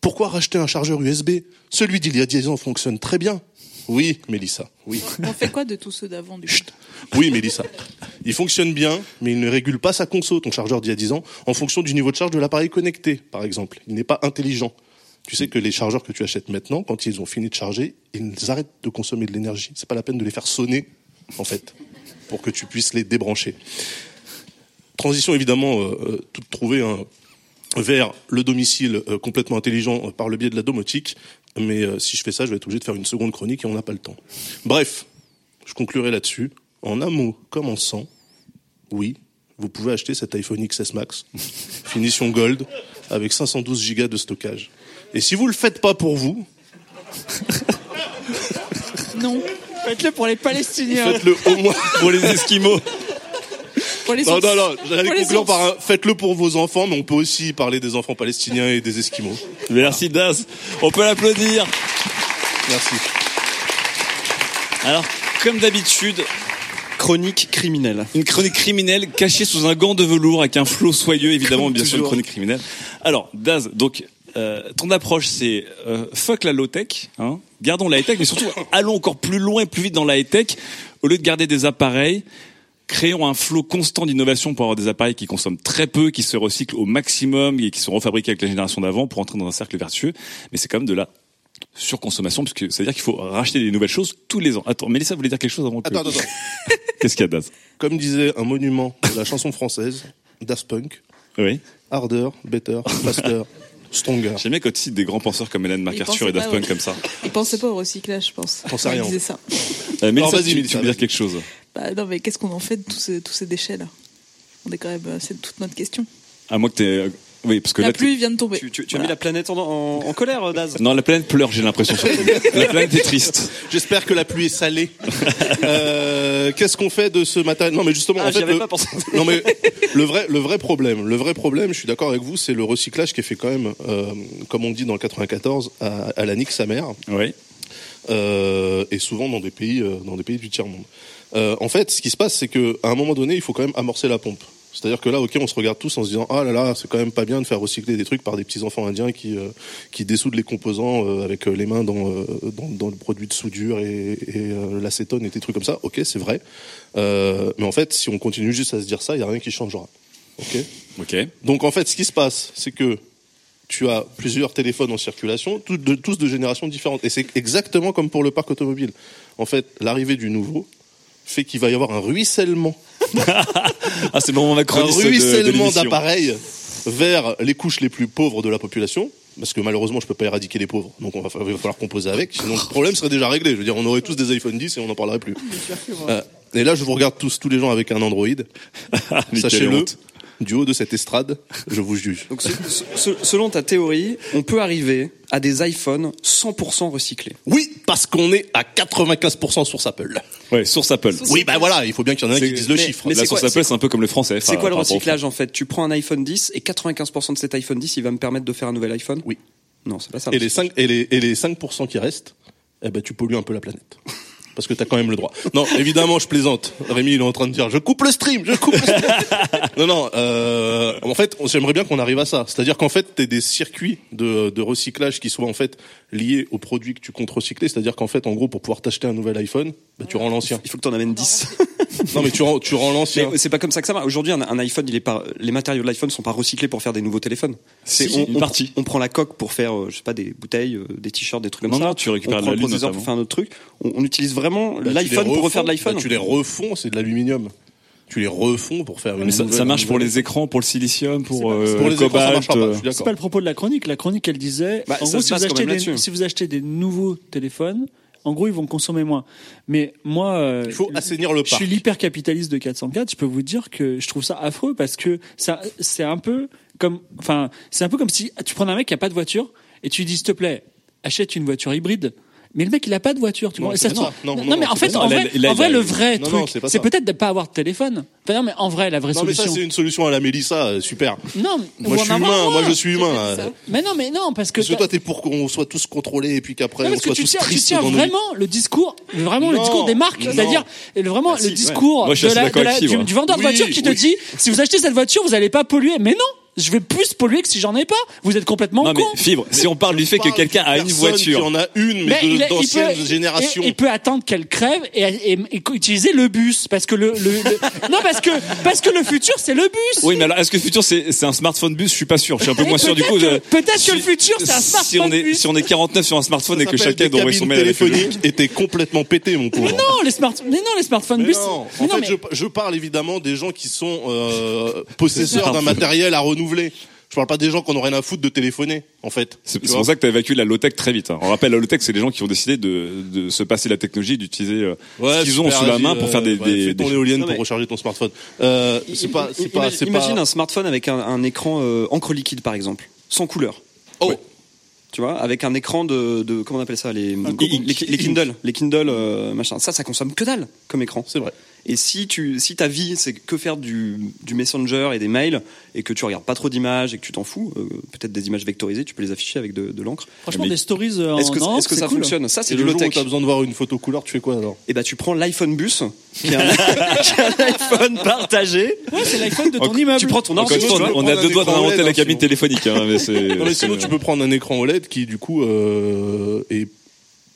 Pourquoi racheter un chargeur USB Celui d'il y a 10 ans fonctionne très bien. Oui, Mélissa, oui. On fait quoi de tous ceux d'avant du coup Oui, Mélissa. Il fonctionne bien, mais il ne régule pas sa conso, ton chargeur d'il y a 10 ans, en fonction du niveau de charge de l'appareil connecté, par exemple. Il n'est pas intelligent. Tu sais que les chargeurs que tu achètes maintenant, quand ils ont fini de charger, ils arrêtent de consommer de l'énergie. C'est pas la peine de les faire sonner, en fait, pour que tu puisses les débrancher. Transition évidemment euh, euh, toute trouvée hein, vers le domicile euh, complètement intelligent euh, par le biais de la domotique. Mais euh, si je fais ça, je vais être obligé de faire une seconde chronique et on n'a pas le temps. Bref, je conclurai là-dessus. En un mot comme en cent, oui, vous pouvez acheter cet iPhone XS Max, [laughs] finition gold, avec 512 Go de stockage. Et si vous le faites pas pour vous, Non. [laughs] Faites-le pour les Palestiniens. faites-le au moins Pour les [laughs] Esquimaux. Pour les Non, non, non, j'allais conclure par un, faites-le pour vos enfants, mais on peut aussi parler des enfants palestiniens et des Esquimaux. Merci Daz. On peut l'applaudir. Merci. Alors, comme d'habitude, Chronique criminelle. une chronique criminelle cachée sous un gant de velours avec un flot soyeux, évidemment, Comme bien sûr, une chronique criminelle. Alors, Daz, donc, euh, ton approche, c'est euh, fuck la low-tech, hein, gardons la high-tech, mais surtout, [laughs] allons encore plus loin et plus vite dans la high-tech. Au lieu de garder des appareils, créons un flot constant d'innovation pour avoir des appareils qui consomment très peu, qui se recyclent au maximum et qui sont refabriqués avec la génération d'avant pour entrer dans un cercle vertueux. Mais c'est quand même de la surconsommation, parce que ça veut dire qu'il faut racheter des nouvelles choses tous les ans. Attends, Mélissa voulait dire quelque chose avant que... Attends, attends, attends. [laughs] Qu'est-ce qu'il y a, Daz? Comme disait un monument de la chanson française, Daft Punk, Oui. harder, better, faster, stronger. J'aime bien quand tu cites des grands penseurs comme Hélène MacArthur et Daft Punk ouais. comme ça. Ils pensaient pas au recyclage, je pense. Sais Quand rien. Ils disaient ça. Euh, Mélissa, vas-y, tu, Mélissa, tu veux dire quelque chose Bah, non, mais qu'est-ce qu'on en fait de tous ces, tous ces déchets là? On est quand même, euh, c'est toute notre question. À moins que t'aies... euh, Oui, parce que La là... pluie vient de tomber. Tu, tu- tu as mis la planète en, en- en colère, Daz? Non, la planète pleure, j'ai l'impression. [laughs] la planète est triste. J'espère que la pluie est salée. [laughs] Euh, Qu'est-ce qu'on fait de ce matin? Non, mais justement, Ah, en fait, le, pas pensé. [laughs] non mais le vrai, le vrai problème, le vrai problème, je suis d'accord avec vous, c'est le recyclage qui est fait quand même, euh, comme on dit dans le 94, à, à la nique sa mère, Oui. euh, et souvent dans des pays, euh, dans des pays du tiers monde. Euh, en fait, ce qui se passe, c'est que à un moment donné, il faut quand même amorcer la pompe. C'est-à-dire que là, ok, on se regarde tous en se disant ah là là, c'est quand même pas bien de faire recycler des trucs par des petits enfants indiens qui euh, qui dessoudent les composants euh, avec euh, les mains dans, euh, dans dans le produit de soudure et, et euh, l'acétone et des trucs comme ça. Ok, c'est vrai. Euh, mais en fait, si on continue juste à se dire ça, il y a rien qui changera. Ok. Ok. Donc en fait, ce qui se passe, c'est que tu as plusieurs téléphones en circulation, tous de, tous de générations différentes. Et c'est exactement comme pour le parc automobile. En fait, l'arrivée du nouveau fait qu'il va y avoir un ruissellement, [laughs] Ah, c'est le moment un ruissellement d'appareils vers les couches les plus pauvres de la population. Parce que malheureusement, je peux pas éradiquer les pauvres, donc on va, il va falloir composer avec. Sinon, le problème serait déjà réglé. Je veux dire, on aurait tous des iPhone 10 et on n'en parlerait plus. Euh, et là, je vous regarde tous, tous les gens avec un Android. [laughs] Sachez-le. Du haut de cette estrade, je vous juge. Donc, selon ta théorie, on peut arriver à des iPhones 100% recyclés. Oui, parce qu'on est à 95% sur Apple. Ouais, source Apple. Oui, bah voilà, il faut bien qu'il y en ait un qui dise le mais- chiffre. mais La c'est source quoi- Apple, c'est un peu comme le français. C'est quoi le recyclage en fait? Tu prends un iPhone 10 et 95% de cet iPhone 10, il va me permettre de faire un nouvel iPhone? Oui. Non, c'est pas ça. Et le les 5 et les et les 5% qui restent, eh ben tu pollues un peu la planète. [laughs] Parce que t'as quand même le droit. Non, évidemment, je plaisante. Rémi, il est en train de dire, je coupe le stream, je coupe le stream. [laughs] non, non, euh, en fait, j'aimerais bien qu'on arrive à ça. C'est-à-dire qu'en fait, t'aies des circuits de, de recyclage qui soient en fait liés aux produits que tu comptes recycler. C'est-à-dire qu'en fait, en gros, pour pouvoir t'acheter un nouvel iPhone, bah, tu rends l'ancien. Il faut que t'en amènes 10. [laughs] Non, mais tu rends, tu rends l'ancien. Mais c'est pas comme ça que ça marche. Aujourd'hui, un, un iPhone, il est pas, les matériaux de l'iPhone sont pas recyclés pour faire des nouveaux téléphones. C'est Si, une on, partie. on prend la coque pour faire, euh, je sais pas, des bouteilles, euh, des t-shirts, des trucs comme Non, ça. non, tu récupères on de prend la le lune, processeur pour faire un autre truc. On, on utilise vraiment Bah, tu l'iPhone pour refaire de l'iPhone. Bah, tu les refonds, c'est de l'aluminium. Tu les refonds pour faire une Mais ça, nouvelle- ça marche une pour les écrans, pour le silicium, pour, pas- euh, Pour les cobalt. je euh, C'est pas le propos de la chronique. La chronique, elle disait, Bah, en ça gros, si vous, achetez des, si vous achetez des nouveaux téléphones, en gros, ils vont consommer moins. Mais moi, euh, Il faut assainir le je parc. suis l'hypercapitaliste de 404. Je peux vous dire que je trouve ça affreux parce que ça, c'est un peu comme, enfin, c'est un peu comme si tu prends un mec qui a pas de voiture et tu lui dis, s'il te plaît, achète une voiture hybride. Mais le mec, il a pas de voiture, tu Non, vois. Ça. Non, non, non, mais en fait, en vrai, en le vrai truc, c'est peut-être de pas avoir de téléphone. Enfin, non, mais en vrai, la vraie Non, mais ça, solution. c'est une solution à la Mélissa, euh, super. non, Moi, je suis humain, moi, je suis humain. Mais non, mais non, parce que Parce que toi, t'es pour qu'on soit tous contrôlés et puis qu'après, on soit tous tiens, tu tristes tiens vraiment le discours, vraiment le discours des marques, c'est-à-dire le- vraiment si, le discours Fibre. du, vendeur de voiture qui te dit si vous achetez cette voiture, vous allez pas polluer. Mais non, je vais plus polluer que si j'en ai pas. Vous êtes complètement Non, mais con. fibre, si on parle du fait que quelqu'un a une voiture. Qui en a une, mais, Mais il, il d'ancienne peut, génération. il, il peut attendre qu'elle crève et, et- et utiliser le bus parce que le, le- le- [laughs] non parce que parce que le futur c'est le bus. Oui, mais alors, est-ce que le futur, c'est c'est un smartphone bus? Je suis pas sûr. Je suis un peu Mais moins sûr du coup. peut-être que si- le futur, c'est un Si smartphone on est, bus. si on est 49 sur un smartphone Ça et que chacun doit envoyer son mail téléphoniques étaient complètement pétés, mon pauvre. Mais non, les smart, mais non, les smartphones Mais bus. non, mais en fait, mais- je, parle évidemment des gens qui sont euh, possesseurs d'un Smartphone. matériel à renouveler. Je parle pas des gens qui en ont rien à foutre de téléphoner, en fait. C'est pour ça que tu as évacué la low-tech très vite. hein. On rappelle, la low-tech, c'est les gens qui ont décidé de, de se passer la technologie, d'utiliser euh, Ouais, ce qu'ils ont sous la main pour faire des... des, fais ton des- éolienne Non, pour recharger ton smartphone. Euh, c'est pas, c'est pas, Imagine, c'est imagine pas. un smartphone avec un, un écran euh, encre liquide, par exemple, sans couleur. Oh. Tu vois, avec un écran de, de comment on appelle ça, les, les, les Kindle, les Kindle, euh, machin. Ça, ça consomme que dalle comme écran. C'est vrai. Et si tu, si ta vie c'est que faire du, du messenger et des mails et que tu regardes pas trop d'images et que tu t'en fous, euh, peut-être des images vectorisées, tu peux les afficher avec de, de l'encre. franchement, mais- des stories. euh, Est-ce que, en est-ce que ça cool. fonctionne? Ça, c'est Et du le jour où low-tech. t'as besoin de voir une photo couleur, tu fais quoi alors? Et bah, tu prends l'iPhone bus, qui est un, [laughs] qui est un iPhone partagé. Ouais, c'est l'iPhone de ton Encore- immeuble. Tu prends ton ordi, tu on prendre deux doigts d'inventer la cabine téléphonique. Hein, mais c'est- Non mais sinon tu peux prendre un écran OLED qui du coup euh, est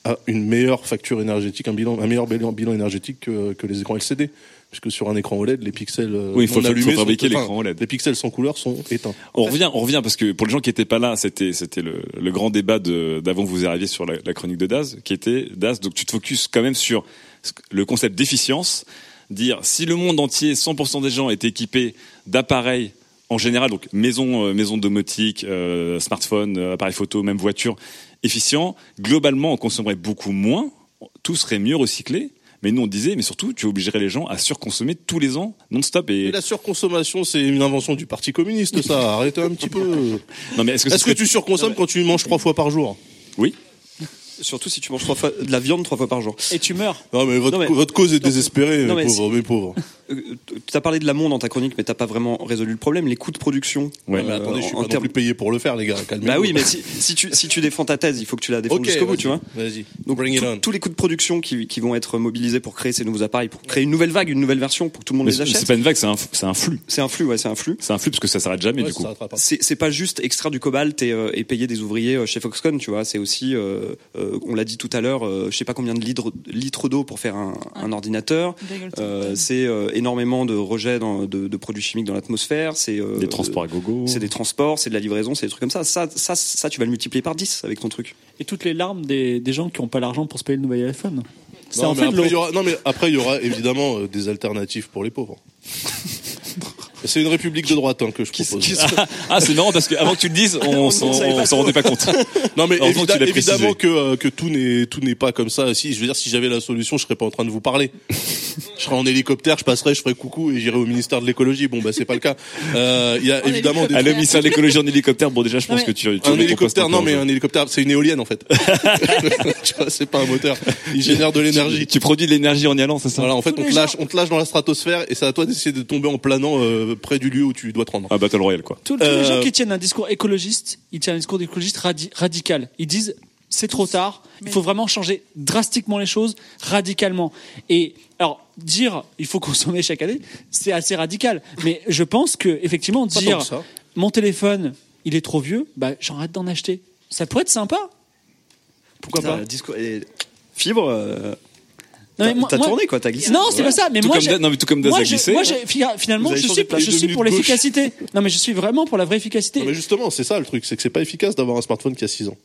a une meilleure facture énergétique, un bilan, un meilleur bilan, énergétique que, que les écrans LCD, puisque sur un écran OLED les pixels euh, Oui, il faut- allumés fabriquer sont- OLED. Les pixels sans couleur sont éteints. On revient, on revient parce que pour les gens qui étaient pas là, c'était c'était le, le grand débat d'avant que vous arriviez sur la, la chronique de Daz, qui était Daz. Donc tu te focuses quand même sur le concept d'efficience, dire si le monde entier, 100% des gens étaient équipés d'appareils en général, donc maison, euh, maison domotique, euh, smartphone, euh, appareil photo, même voiture, efficient, globalement on consommerait beaucoup moins, tout serait mieux recyclé. Mais nous on disait, mais surtout tu obligerais les gens à surconsommer tous les ans non-stop et la surconsommation, c'est une invention du Parti communiste, ça. [laughs] Arrêtez un petit peu. non mais est-ce que Est-ce que tu surconsommes quand tu manges trois fois par jour? Oui Surtout si tu manges trois fois, de la viande trois fois par jour. Et tu meurs. Non mais votre, Non, mais- votre cause est désespérée, Non, mais pauvres, mes pauvres. Tu as parlé de l'amont dans ta chronique, mais t'as pas vraiment résolu le problème. Les coûts de production. Ouais, euh, mais attendez, je suis pas payé pour le faire, les gars. Calmez-vous. Bah oui, mais si, si tu si tu défends ta thèse, il faut que tu la défendes Ok, jusqu'au bout, tu vois. Vas-y. Donc Bring it tout- on. tous les coûts de production qui, qui vont être mobilisés pour créer ces nouveaux appareils, pour créer une nouvelle vague, une nouvelle version, pour que tout le monde Mais les achète. c'est pas une vague, c'est un, c'est un flux. C'est un flux, ouais, c'est un flux. C'est un flux parce que ça s'arrête jamais Ouais, du coup. C'est c'est pas juste extraire du cobalt et, euh, et payer des ouvriers euh, chez Foxconn, tu vois. C'est aussi, euh, euh, on l'a dit tout à l'heure, euh, je sais pas combien de litres, litres d'eau pour faire un, un ordinateur. Euh, c'est euh, énormément de rejets dans- de, de produits chimiques dans l'atmosphère. C'est euh, Des transports à gogo. C'est des transports, c'est de la livraison, c'est des trucs comme ça. Ça, ça, ça, tu vas le multiplier par 10 avec ton truc. Et toutes les larmes des, des gens qui n'ont pas l'argent pour se payer le nouvel iPhone. C'est Non, en mais fait après, il y l'eau. aura, non, mais après, il y aura évidemment euh, des alternatives pour les pauvres. [laughs] C'est une république de droite hein, que je propose. [laughs] Ah, c'est marrant parce que avant que tu le dises, on s'en on s'en rendait pas compte. [laughs] Non mais précisé. évidemment que euh, que tout n'est tout n'est pas comme ça. Si je veux dire, si j'avais la solution, je serais pas en train de vous parler. je serais en hélicoptère, je passerais, je ferais coucou et j'irais au ministère de l'écologie. Bon bah c'est pas le cas. Euh, Il y a évidemment des À le ministère de l'écologie en hélicoptère, bon déjà je pense que tu, tu un hélicoptère, non mais un hélicoptère, c'est une éolienne en fait. [laughs] tu vois, c'est pas un moteur. Il génère de l'énergie. Tu produis de l'énergie en y allant, c'est ça? Voilà, en fait, te lâche, on te lâche dans la stratosphère et c'est à toi d'essayer de tomber en planant euh, près du lieu où tu dois te rendre. Un battle royal quoi. Tous, tous les Euh, gens qui tiennent un discours écologiste, ils tiennent un discours écologiste radi- radical. Ils disent c'est trop tard, il faut vraiment changer drastiquement les choses, radicalement. Et alors dire il faut [laughs] consommer chaque année, c'est assez radical. Mais je pense que effectivement dire mon téléphone il est trop vieux, bah j'arrête d'en acheter. Ça pourrait être sympa. Pourquoi Putain, pas? Discours- et Fibre, euh, t'as moi- t'as moi- tourné quoi, t'as glissé. Non, c'est pas ça. Mais Tout moi, comme non, mais tout comme Daz moi, a glissé. moi, finalement, je suis, je pour l'efficacité. Non, mais je suis vraiment pour la vraie efficacité. Non, mais justement, c'est ça le truc, c'est que c'est pas efficace d'avoir un smartphone qui a 6 ans.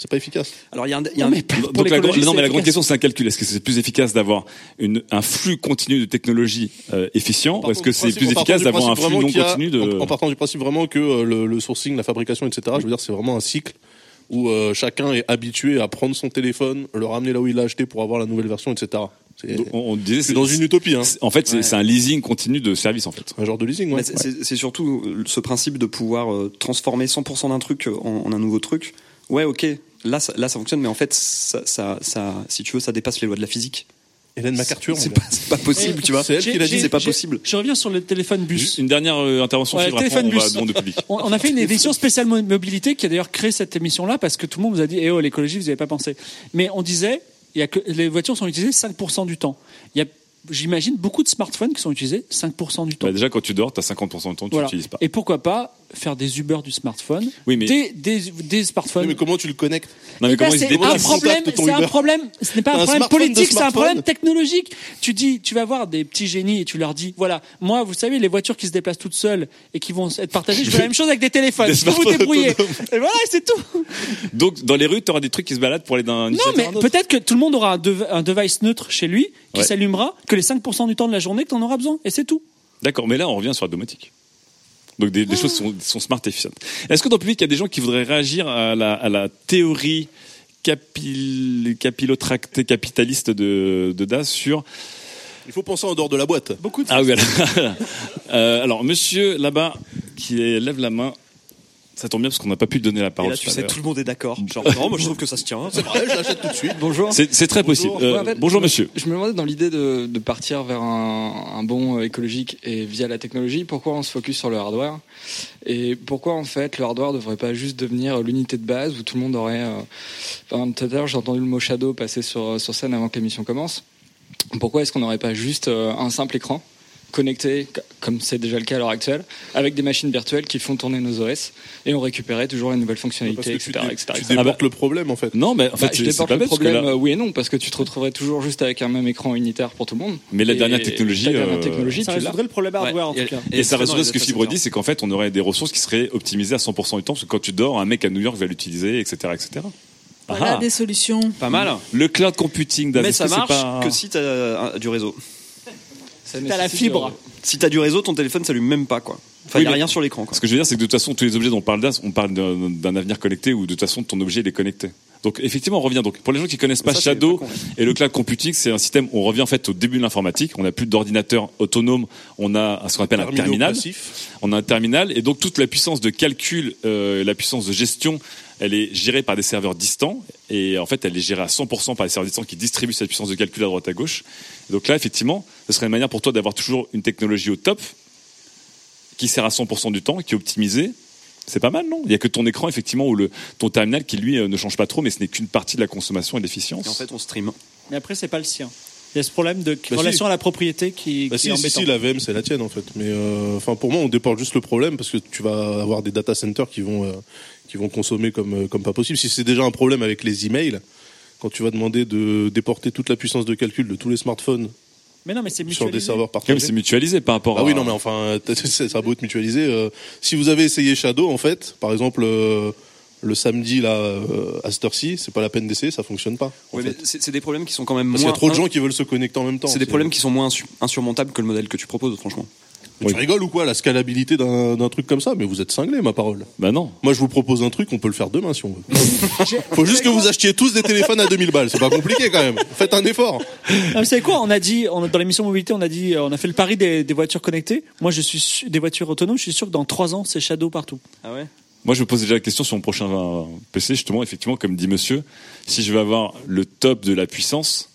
C'est pas efficace. Alors il y a un, il y a Non, un- mais pour Donc la, non mais la grande efficace. question c'est un calcul. Est-ce que c'est plus efficace d'avoir une, un flux continu de technologie euh, efficient ou est-ce que c'est plus efficace d'avoir un flux non a- continu de en, en partant du principe vraiment que euh, le, le sourcing, la fabrication, etc. Je veux dire, c'est vraiment un cycle où euh, chacun est habitué à prendre son téléphone, le ramener là où il l'a acheté pour avoir la nouvelle version, etc. On, on disait c'est dans une utopie, hein. En fait, c'est Ouais. c'est un leasing continu de services en fait. un genre de leasing. Ouais. c'est- surtout euh, ce principe de pouvoir euh, transformer 100% d'un truc en, en un nouveau truc. Ouais, ok, là ça, là ça fonctionne, mais en fait, ça, ça, ça, si tu veux, ça dépasse les lois de la physique. Hélène MacArthur. C'est pas, pas possible, tu vois. C'est elle qui l'a dit, c'est pas possible. Je reviens sur le téléphone bus. Juste une dernière euh, intervention Ouais, Fibre, après, téléphone on va bus. public. On, on a fait une émission spéciale mo- mobilité qui a d'ailleurs créé cette émission-là parce que tout le monde nous a dit, eh oh, l'écologie, vous n'y avez pas pensé. Mais on disait, il y a que, les voitures sont utilisées 5% du temps. Il y a, j'imagine, beaucoup de smartphones qui sont utilisés 5% du temps. Bah, déjà quand tu dors, t'as 50% du temps que tu n'utilises pas. Et pourquoi pas faire des Uber du smartphone, Oui, mais- des, des, des smartphones. Oui, mais comment tu le connectes Non mais Eh ben, comment se c'est un problème, c'est un problème, ce n'est pas un un problème politique, c'est un problème technologique. Tu dis, tu vas voir des petits génies et tu leur dis, voilà, moi, vous savez, les voitures qui se déplacent toutes seules et qui vont être partagées, je fais la même chose avec des téléphones. Des Vous vous autonomes. Et voilà, c'est tout. Donc dans les rues, tu auras des trucs qui se baladent pour aller d'un Non, mais peut-être que tout le monde aura un, dev- un device neutre chez lui qui Ouais. s'allumera que les 5% du temps de la journée que tu en auras besoin. Et c'est tout. D'accord, mais là on revient sur la domotique. Donc des, des choses sont, sont smart et efficientes. Est-ce que dans le public il y a des gens qui voudraient réagir à la, à la théorie capil, capillotractée capitaliste de, de Das sur Il faut penser en dehors de la boîte. Beaucoup de ah oui alors, [laughs] Euh, alors monsieur là-bas qui lève la main, ça tombe bien parce qu'on n'a pas pu donner la Et parole. là, tout tu à sais, l'heure. tout le monde est d'accord. Genre, [laughs] non, moi je trouve que ça se tient. C'est vrai, je l'achète tout de suite. Bonjour. C'est c'est très possible. Bonjour. Euh, Ouais, en fait, bonjour monsieur. Je me demandais dans l'idée de, de partir vers un, un bon écologique et via la technologie, pourquoi on se focus sur le hardware et pourquoi en fait le hardware devrait pas juste devenir l'unité de base où tout le monde aurait. euh, Enfin, tout à l'heure j'ai entendu le mot shadow passer sur, sur scène avant que l'émission commence. Pourquoi est-ce qu'on n'aurait pas juste euh, un simple écran connecté, c- comme c'est déjà le cas à l'heure actuelle, avec des machines virtuelles qui font tourner nos OS et on récupérait toujours les nouvelles Parce fonctionnalités, que tu, etc. tu etc. Ah bah- le problème en fait. Non, mais en fait Bah, je déporte le problème, là, euh, oui et non, parce que tu te retrouverais toujours juste avec un même écran unitaire pour tout le monde. Mais la dernière technologie, dernière euh, Ça tu résoudrait le problème hardware en Ouais, tout cas. Et, ça résoudrait ce que Fibre dit, c'est qu'en fait, on aurait des ressources qui seraient optimisées à 100% du temps, parce que quand tu dors, un mec à New York va l'utiliser, etc., etc. Voilà Ah, des solutions. Pas mal. Le cloud computing, Mais ça marche pas- que si t'as un- du réseau. Ça T'as la fibre. euh, Si t'as du réseau, ton téléphone s'allume même pas, quoi. Enfin, Oui, y a rien sur l'écran, quoi. Ce que je veux dire, c'est que de toute façon, tous les objets dont on parle, Daz, on parle d'un d'un avenir connecté où de toute façon, ton objet il est connecté. Donc effectivement, on revient. Donc pour les gens qui connaissent pas Ça, Shadow pas con, et le cloud computing, c'est un système. On revient en fait au début de l'informatique. On n'a plus d'ordinateur autonome. On a ce qu'on appelle un terminal. On a un terminal et donc toute la puissance de calcul, euh, la puissance de gestion, elle est gérée par des serveurs distants et en fait elle est gérée à 100% par les serveurs distants qui distribuent cette puissance de calcul à droite à gauche. Et donc là effectivement, ce serait une manière pour toi d'avoir toujours une technologie au top qui sert à 100% du temps, qui est optimisée. C'est pas mal, non? Il y a que ton écran effectivement ou le ton terminal qui lui euh, ne change pas trop, mais ce n'est qu'une partie de la consommation et de l'efficience. Et en fait, on stream. Mais après, c'est pas le sien. Il y a ce problème de Bah, relation si. à la propriété qui, Bah qui est si, si, embêtant. si, la VM c'est la tienne en fait. Mais euh, enfin pour moi on déporte juste le problème parce que tu vas avoir des data centers qui vont euh, qui vont consommer comme euh, comme pas possible. Si c'est déjà un problème avec les emails, quand tu vas demander de déporter toute la puissance de calcul de tous les smartphones Mais non, mais c'est sur des mutualisé. serveurs partagés. c'est mutualisé par rapport Ah à. oui non mais enfin [laughs] ça a beau être mutualisé. euh, si vous avez essayé Shadow en fait, par exemple euh, le samedi là euh, à cette heure-ci, c'est pas la peine d'essayer, ça fonctionne pas. fait. c'est des problèmes qui sont quand même Parce qu'il y moins. a trop de gens qui veulent se connecter en même temps. C'est des problèmes qui sont moins insu- insurmontables que le modèle que tu proposes, franchement. Mais Tu rigoles ou quoi La scalabilité d'un d'un truc comme ça? Mais vous êtes cinglés, ma parole. Bah non. Moi, je vous propose un truc, on peut le faire demain si on veut. [laughs] Faut juste que vous achetiez tous des téléphones à 2000 balles. C'est pas compliqué quand même. Faites un effort. Ah, mais c'est quoi On a dit, on dans l'émission mobilité, on a dit, euh, on a fait le pari des, des voitures connectées. Moi, je suis su- des voitures autonomes. Je suis sûr que dans trois ans, c'est Shadow partout. Ah ouais? Moi, je me pose déjà la question sur mon prochain euh, PC, justement, effectivement, comme dit monsieur, si je veux avoir le top de la puissance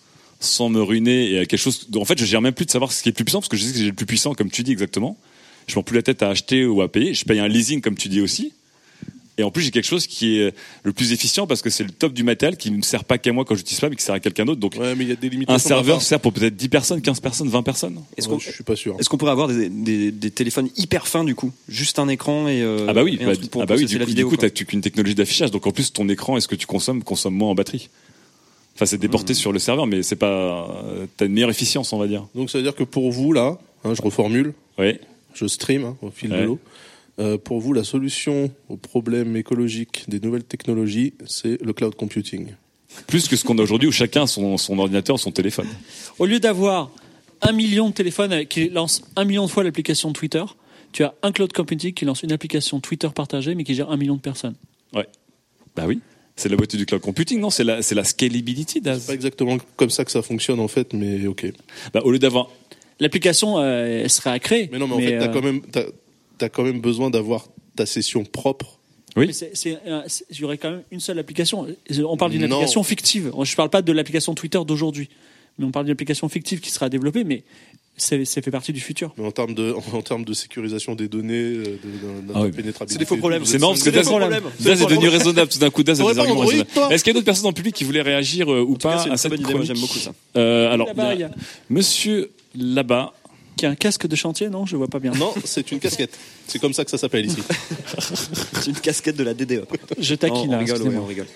sans me ruiner et à quelque chose. En fait, je gère même plus de savoir ce qui est le plus puissant parce que je sais que j'ai le plus puissant, comme tu dis exactement. Je prends plus la tête à acheter ou à payer. Je paye un leasing, comme tu dis aussi. Et en plus, j'ai quelque chose qui est le plus efficient parce que c'est le top du matériel qui ne me sert pas qu'à moi quand j'utilise pas, mais qui sert à quelqu'un d'autre. Donc, Ouais, mais il y a des limitations. un serveur sert pour peut-être 10 personnes, 15 personnes, 20 personnes. Est-ce Ouais, qu'on je suis pas sûr. est-ce qu'on pourrait avoir des, des, des téléphones hyper fins du coup? Juste un écran et. euh, Ah bah oui, et bah, ah bah oui du la coup, vidéo. du coup quoi. t'as qu'une technologie d'affichage, donc en plus ton écran, est-ce que tu consommes, consomme moins en batterie? Enfin, c'est Hmm. déporté sur le serveur, mais c'est pas, euh, t'as une meilleure efficience, on va dire. Donc ça veut dire que pour vous là, hein, je reformule, Oui. je stream hein, au fil Ouais. de l'eau. Euh, pour vous, la solution au problème écologique des nouvelles technologies, c'est le cloud computing. Plus que ce qu'on a aujourd'hui où chacun a son, son ordinateur, son téléphone. Au lieu d'avoir un million de téléphones avec- qui lancent un million de fois l'application Twitter, tu as un cloud computing qui lance une application Twitter partagée, mais qui gère un million de personnes. Bah oui. C'est la beauté du cloud computing, non? C'est la, c'est la scalability, Daz. C'est pas exactement comme ça que ça fonctionne en fait, mais ok. Bah, au lieu d'avoir, L'application, euh, elle serait à créer. Mais non, mais en fait, t'as euh, quand même, t'as, t'as quand même besoin d'avoir ta session propre. Oui. mais c'est- c'est aurait quand même une seule application. On parle d'une Non. application fictive. Je parle pas de l'application Twitter d'aujourd'hui, mais on parle d'une application fictive qui sera développée, mais c'est- ça fait partie du futur. Mais en termes de, [laughs] en termes de sécurisation des données, euh, de, de, Ah oui. pénétrabilité. C'est des faux problèmes. c'est marrant parce que des Daz, faux problèmes. Daz est devenu raisonnable tout d'un coup. Daz a T'aurais des arguments raisonnables. Est-ce qu'il y a d'autres personnes dans le public qui voulaient réagir euh, ou En tout cas, pas c'est à cette idée. Moi, j'aime beaucoup ça. Euh, alors, Là-bas, il y a il y a- Monsieur là-bas. Qui a un casque de chantier, non? Je vois pas bien. Non, c'est une casquette. C'est comme ça que ça s'appelle ici. [laughs] C'est une casquette de la DDE. Je taquine. on hein, rigole, excusez-moi. on rigole.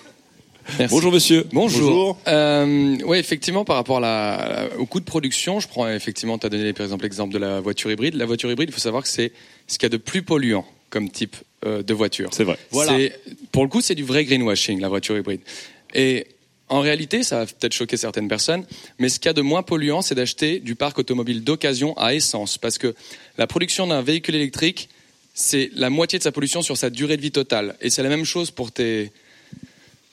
Merci. Bonjour monsieur. Bonjour. Bonjour. Euh, ouais, effectivement, par rapport à la, au coût de production, je prends effectivement, tu as donné par exemple l'exemple de la voiture hybride. La voiture hybride, il faut savoir que c'est ce qu'il y a de plus polluant comme type euh, de voiture. C'est vrai. C'est- Pour le coup, c'est du vrai greenwashing, la voiture hybride. Et en réalité, ça va peut-être choquer certaines personnes, mais ce qu'il y a de moins polluant, c'est d'acheter du parc automobile d'occasion à essence. Parce que la production d'un véhicule électrique, c'est la moitié de sa pollution sur sa durée de vie totale. Et c'est la même chose pour tes,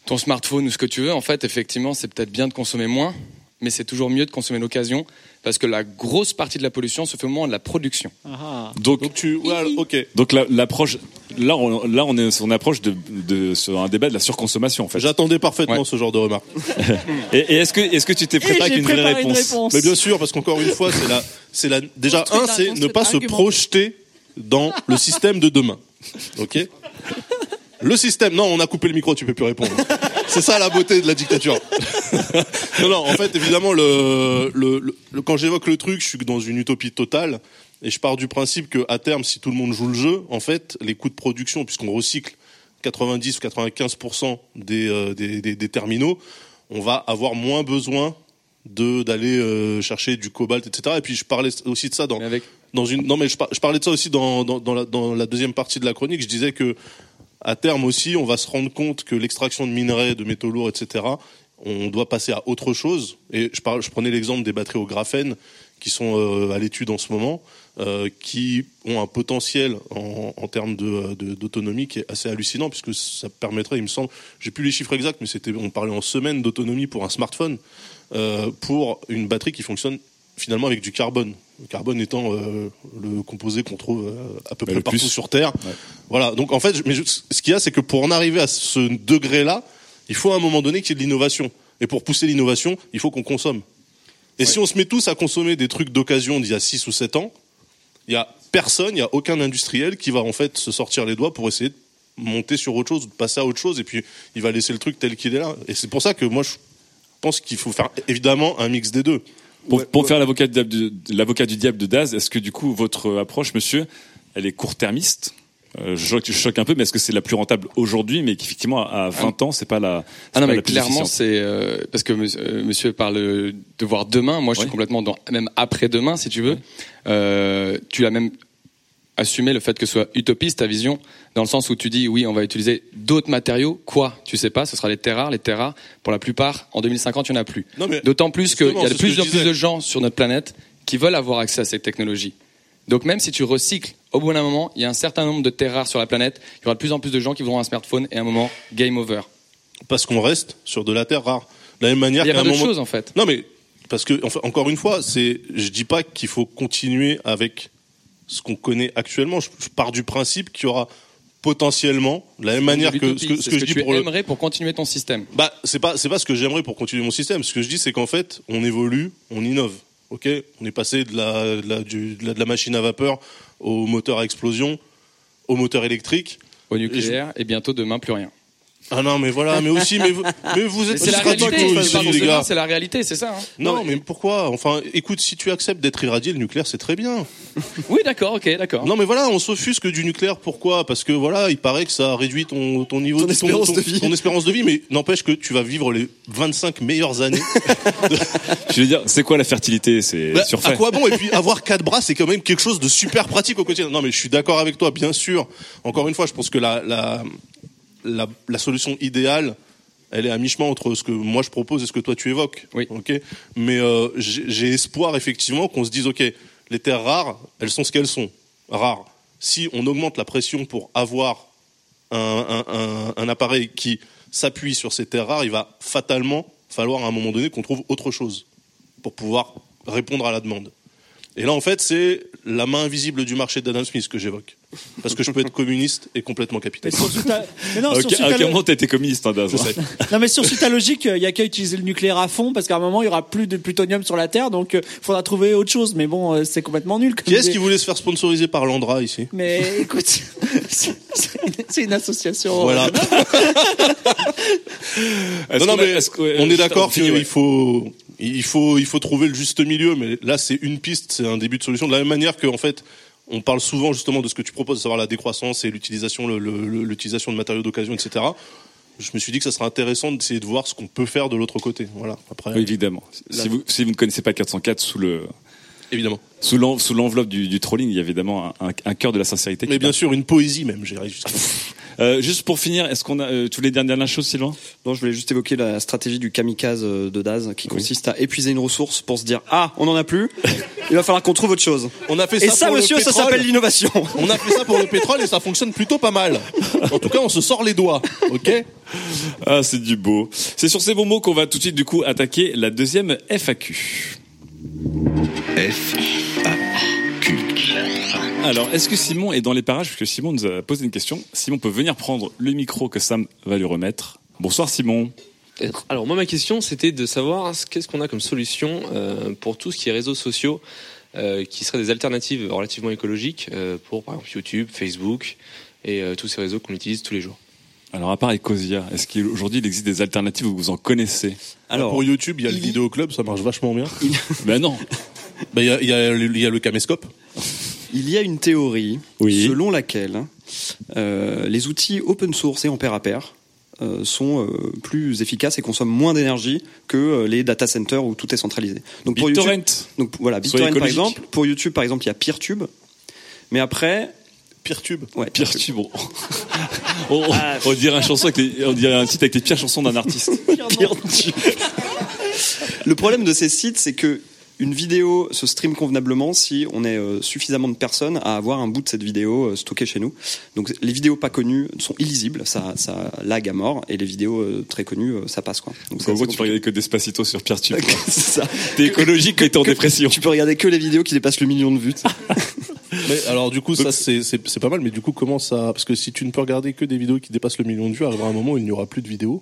ton smartphone ou ce que tu veux. En fait, effectivement, c'est peut-être bien de consommer moins, mais c'est toujours mieux de consommer l'occasion. Parce que la grosse partie de la pollution se fait au moment de la production. Ah, Donc, Donc tu, ouais, ok. donc la- l'approche, là, on, là, on est, on approche de, de, sur un débat de la surconsommation, en fait. J'attendais parfaitement Ouais. ce genre de remarque. [laughs] Et, et est-ce que, est-ce que tu t'es préparé avec une vraie préparé une réponse, réponse. Mais bien sûr, parce qu'encore une fois, c'est la, c'est la, déjà un, c'est réponse, ne pas se projeter dans le système de demain. Ok? Le système, non, on a coupé le micro, tu peux plus répondre. C'est ça la beauté de la dictature. [laughs] non, non, en fait, évidemment, le, le, le- le- quand j'évoque le truc, je suis dans une utopie totale. Et je pars du principe que à terme, si tout le monde joue le jeu, en fait, les coûts de production, puisqu'on recycle 90 ou 95% des, euh, des, des, des terminaux, on va avoir moins besoin de d'aller euh, chercher du cobalt, etc. Et puis je parlais aussi de ça dans avec dans une non mais je, par- je parlais de ça aussi dans dans, dans, la, dans la deuxième partie de la chronique. Je disais que à terme aussi, on va se rendre compte que l'extraction de minerais, de métaux lourds, etc. On doit passer à autre chose. Et je, parle, je prenais l'exemple des batteries au graphène qui sont euh, à l'étude en ce moment. euh, qui ont un potentiel en, termes d'autonomie qui est assez hallucinant puisque ça permettrait, il me semble, j'ai plus les chiffres exacts, mais c'était, on parlait en semaine d'autonomie pour un smartphone, euh, pour une batterie qui fonctionne finalement avec du carbone. Le carbone étant euh, le composé qu'on trouve euh, à peu Bah, près partout plus. sur Terre. Voilà. Donc en fait, mais je- ce qu'il y a, c'est que pour en arriver à ce degré-là, il faut à un moment donné qu'il y ait de l'innovation. Et pour pousser l'innovation, il faut qu'on consomme. Et si on se met tous à consommer des trucs d'occasion d'il y a 6 ou 7 ans, il y a personne, il y a aucun industriel qui va en fait se sortir les doigts pour essayer de monter sur autre chose, de passer à autre chose, et puis il va laisser le truc tel qu'il est là. Et c'est pour ça que moi je pense qu'il faut faire évidemment un mix des deux. Pour, pour faire l'avocat du, diable de- l'avocat du diable de Daz, est-ce que du coup votre approche, monsieur, elle est court-termiste? Euh, je, choque, je choque un peu, mais est-ce que c'est la plus rentable aujourd'hui, mais qu'effectivement à 20 ans, c'est pas la, Ah non, pas mais la plus clairement, c'est euh, parce que monsieur, euh, monsieur parle de voir demain. Moi, je suis complètement dans même après demain, si tu veux. Euh, tu as même assumé le fait que ce soit utopiste ta vision, dans le sens où tu dis oui, on va utiliser d'autres matériaux. Quoi? Tu sais pas. Ce sera les terres rares. Les terres rares, pour la plupart, en 2050, il y en a plus. D'autant plus qu'il y a de plus en plus de gens sur notre planète qui veulent avoir accès à cette technologie. Donc même si tu recycles, au bout d'un moment, il y a un certain nombre de terres rares sur la planète. Il y aura de plus en plus de gens qui voudront un smartphone et à un moment, game over. Parce qu'on reste sur de la terre rare. De la même manière Il y a moment. chose en fait. Non mais parce que enfin, encore une fois, c'est je dis pas qu'il faut continuer avec ce qu'on connaît actuellement. Je, je pars du principe qu'il y aura potentiellement de la même manière que ce que, ce que ce je dis pour le aimerais pour continuer ton système. bah c'est pas c'est pas ce que j'aimerais pour continuer mon système. Ce que je dis c'est qu'en fait on évolue, on innove. Ok, on est passé de la de la, du- de la de la machine à vapeur au moteur à explosion, au moteur électrique. Au nucléaire et bientôt demain plus rien. Ah non mais voilà, mais aussi mais vous, mais vous Mais êtes la réalité. les gars. C'est la réalité, c'est ça. hein. Non, mais pourquoi Enfin, écoute, si tu acceptes d'être irradié, le nucléaire, c'est très bien. [laughs] Oui, d'accord, ok, d'accord. Non, mais voilà, on s'offusque du nucléaire. Pourquoi? Parce que voilà, il paraît que ça réduit ton, ton niveau Ton espérance de vie. ton espérance de vie, mais n'empêche que tu vas vivre les 25 meilleures années. [laughs] [laughs] Je veux dire, c'est quoi la fertilité? C'est Bah, à quoi bon? Et puis avoir quatre bras, c'est quand même quelque chose de super pratique au quotidien. Non, mais je suis d'accord avec toi, bien sûr. Encore une fois, je pense que la la la, la solution idéale, elle est à mi-chemin entre ce que moi je propose et ce que toi tu évoques. Oui. Mais euh, j'ai j'ai espoir effectivement qu'on se dise, ok, les terres rares, elles sont ce qu'elles sont, rares. Si on augmente la pression pour avoir un, un, un, un appareil qui s'appuie sur ces terres rares, il va fatalement falloir à un moment donné qu'on trouve autre chose pour pouvoir répondre à la demande. Et là, en fait, c'est la main invisible du marché d'Adam Smith que j'évoque. Parce que je peux être communiste et complètement Mais capitaliste. sur sous ta- mais non, À sur à ta aucun lo- moment t'as été communiste, hein, Daz. Sais. non, mais sur ta logique, il y a qu'à utiliser le nucléaire à fond parce qu'à un moment il y aura plus de plutonium sur la Terre, donc il faudra trouver autre chose. Mais bon, euh, c'est complètement nul. Qui est-ce qui voulait se faire sponsoriser par Landra ici? Mais écoute, [laughs] c'est une, association. Voilà. [laughs] Est-ce Non, non, mais que- ouais, on est d'accord qu'il ouais. faut, il faut, il faut trouver le juste milieu. Mais là, c'est une piste, c'est un début de solution. De la même manière que, en fait, on parle souvent justement de ce que tu proposes, à savoir la décroissance et l'utilisation, l'utilisation de matériaux d'occasion, etc. Je me suis dit que ça serait intéressant d'essayer de voir ce qu'on peut faire de l'autre côté. Voilà. Après, Oui, évidemment. Si vous, si vous ne connaissez pas 404 sous le évidemment. sous l'en- sous l'enveloppe du, du trolling, il y a évidemment un, un, un cœur de la sincérité. Mais bien sûr, une poésie même. J'irais jusqu'à. Euh, juste pour finir, est-ce qu'on a euh, tous les dernières choses, Sylvain? Non, je voulais juste évoquer la stratégie du kamikaze euh, de Daz, qui consiste à épuiser une ressource pour se dire ah, on en a plus, [laughs] il va falloir qu'on trouve autre chose. On a fait Et ça, ça, pour le monsieur, ça s'appelle l'innovation. [laughs] On a fait ça pour le pétrole et ça fonctionne plutôt pas mal. En tout cas, on se sort les doigts. Ok? Ah, c'est du beau. C'est sur ces bons mots qu'on va tout de suite du coup attaquer la deuxième FAQ. F Alors, est-ce que Simon est dans les parages? Parce que Simon nous a posé une question. Simon peut venir prendre le micro que Sam va lui remettre. Bonsoir Simon. Alors moi ma question c'était de savoir ce- qu'est-ce qu'on a comme solution euh, pour tout ce qui est réseaux sociaux euh, qui seraient des alternatives relativement écologiques euh, pour par exemple YouTube, Facebook et euh, tous ces réseaux qu'on utilise tous les jours. Alors, à part Ecosia, est-ce qu'aujourd'hui il existe des alternatives où vous en connaissez? Alors, pour YouTube, il y a le vidéo club, ça marche vachement bien. [laughs] Ben non. Bah, il y a, il y a le- il y a le caméscope. Il y a une théorie Oui. selon laquelle euh, les outils open source et en pair à pair euh, sont euh, plus efficaces et consomment moins d'énergie que les data centers où tout est centralisé. Donc pour BitTorrent. YouTube, donc voilà, BitTorrent par exemple, pour YouTube par exemple, il y a PeerTube. Mais après, Peertube. ouais, Pire tube. [laughs] On, on- on dirait un chanson avec les- on dirait un titre avec les pires chansons d'un artiste. PeerTube. Le problème de ces sites, c'est que une vidéo se stream convenablement si on est euh, suffisamment de personnes à avoir un bout de cette vidéo euh, stocké chez nous. Donc les vidéos pas connues sont illisibles, ça, ça lag à mort, et les vidéos euh, très connues, euh, ça passe quoi. Donc Donc c'est en gros, tu peux regarder que Despacito sur PeerTube. quoi. [laughs] c'est ça. T'es écologique quand t'es en Que- dépression. Tu peux regarder que les vidéos qui dépassent le million de vues. [laughs] Mais alors du coup ça c'est c'est c'est pas mal mais du coup comment ça parce que si tu ne peux regarder que des vidéos qui dépassent le million de vues arrivera un moment où il n'y aura plus de vidéos.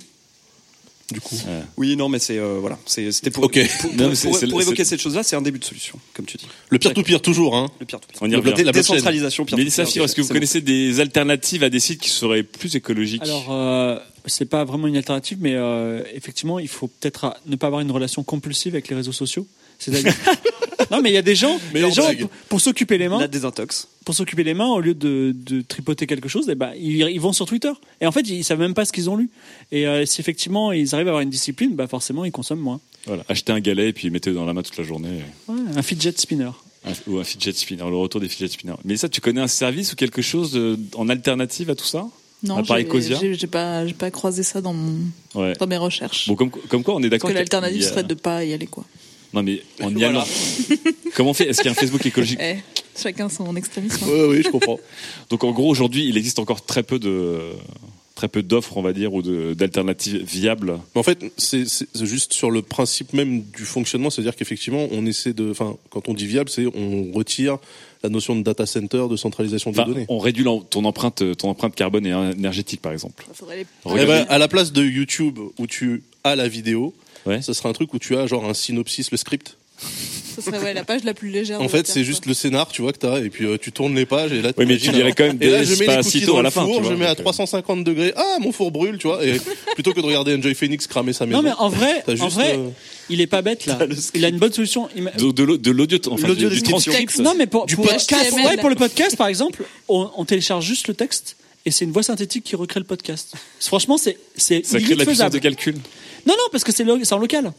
Du coup. Oui, non, mais c'est euh, voilà, c'était pour, Ok. pour, Non, pour- mais c'est- pour- c'est- pour évoquer cette chose-là, c'est un début de solution, comme tu dis. Le pire tout pire toujours hein. Le pire tout pire. On y La revient. la. Décentralisation, pire Mélissa. Fibre, est-ce que vous bon. connaissez des alternatives à des sites qui seraient plus écologiques? Alors, euh, c'est pas vraiment une alternative, mais euh, effectivement, il faut peut-être ne pas avoir une relation compulsive avec les réseaux sociaux. C'est-à-dire. [laughs] non, mais il y a des gens, il y a Meilleure des gens pour, pour s'occuper les mains, La désintox. pour s'occuper les mains, au lieu de, de tripoter quelque chose, eh ben, ils, ils vont sur Twitter. Et en fait, ils savent même pas ce qu'ils ont lu. Et euh, si effectivement ils arrivent à avoir une discipline, bah forcément, ils consomment moins. Voilà, achetez un galet et puis mettez-le dans la main toute la journée. Ouais, un fidget spinner. Un- ou un fidget spinner, le retour des fidget spinners. Mais ça, tu connais un service ou quelque chose de- en alternative à tout ça? Non, j'ai- j'ai j'ai pas, j'ai pas croisé ça dans, mon, Ouais. dans mes recherches. Bon, comme, comme quoi, on est Parce d'accord. que y a- l'alternative a- serait de pas y aller, quoi. Non, mais en y Voilà. allant. Comment on fait? Est-ce qu'il y a un Facebook écologique? Eh, chacun son extrémisme. hein. Ouais, oui je comprends. Donc, en gros, aujourd'hui, il existe encore très peu de très peu d'offres, on va dire, ou de- d'alternatives viables. Mais en fait, c'est c'est juste sur le principe même du fonctionnement, c'est-à-dire qu'effectivement, on essaie de, enfin, quand on dit viable, c'est on retire la notion de data center, de centralisation des Enfin, données. on réduit l'en- ton empreinte, ton empreinte carbone et énergétique, par exemple. Faudrait les- Eh Regardez- ben, à la place de YouTube où tu as la vidéo, Ouais. ça sera un truc où tu as genre un synopsis, le script. Ça serait ouais, la page la plus légère. En fait, c'est juste le scénar, tu vois que t'as, et puis euh, tu tournes les pages et là. Oui, mais tu dirais alors- quand même Et là, des je mets les cookies dans à le la fin, four, tu je mets à donc, euh. 350 degrés. Ah, mon four brûle, tu vois. Et [laughs] plutôt que de regarder Enjoy Phoenix cramer sa maison. Non, mais en vrai, en vrai, euh, il est pas bête là. Il a une bonne solution. De, de l'au- de l'audio, enfin, L'audio du, transcript. Non, mais pour, Du pour, podcast. HTML. Ouais, pour le podcast, par exemple, on, on télécharge juste le texte et c'est une voix synthétique qui recrée le podcast. Franchement, c'est c'est Ça crée de la puissance de calcul. Non, non, parce que c'est lo- c'est en local.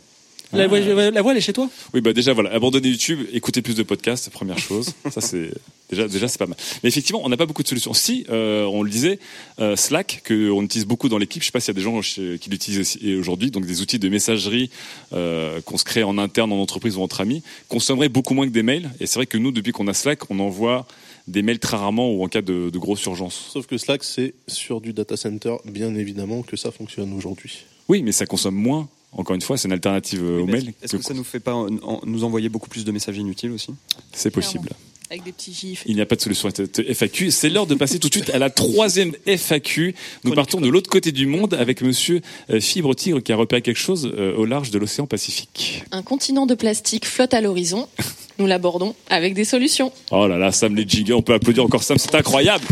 La, voix, la voix, elle est chez toi. Oui, bah déjà voilà, abandonner YouTube, écouter plus de podcasts, première chose. Ça c'est déjà déjà c'est pas mal. Mais effectivement, on n'a pas beaucoup de solutions. Si euh, on le disait, euh, Slack que on utilise beaucoup dans l'équipe. Je sais pas s'il y a des gens chez- qui l'utilisent aussi aujourd'hui. Donc des outils de messagerie euh, qu'on se crée en interne en entreprise ou entre amis consommeraient beaucoup moins que des mails. Et c'est vrai que nous, depuis qu'on a Slack, on envoie des mails très rarement ou en cas de, de grosse urgence. Sauf que Slack, c'est sur du data center, bien évidemment, que ça fonctionne aujourd'hui. Oui, mais ça consomme moins. Encore une fois, c'est une alternative euh, au Mais mail. Est-ce que ça nous fait pas en- en- nous envoyer beaucoup plus de messages inutiles aussi? C'est possible. Avec des petits gifs. Il n'y a pas de solution FAQ. C'est l'heure de passer tout de suite à la troisième FAQ. Nous partons de l'autre côté du monde avec monsieur euh, Fibre Tigre qui a repéré quelque chose euh, au large de l'océan Pacifique. Un continent de plastique flotte à l'horizon. [laughs] Nous l'abordons avec des solutions. Oh là là, Sam les gigas, on peut applaudir encore Sam, c'est incroyable.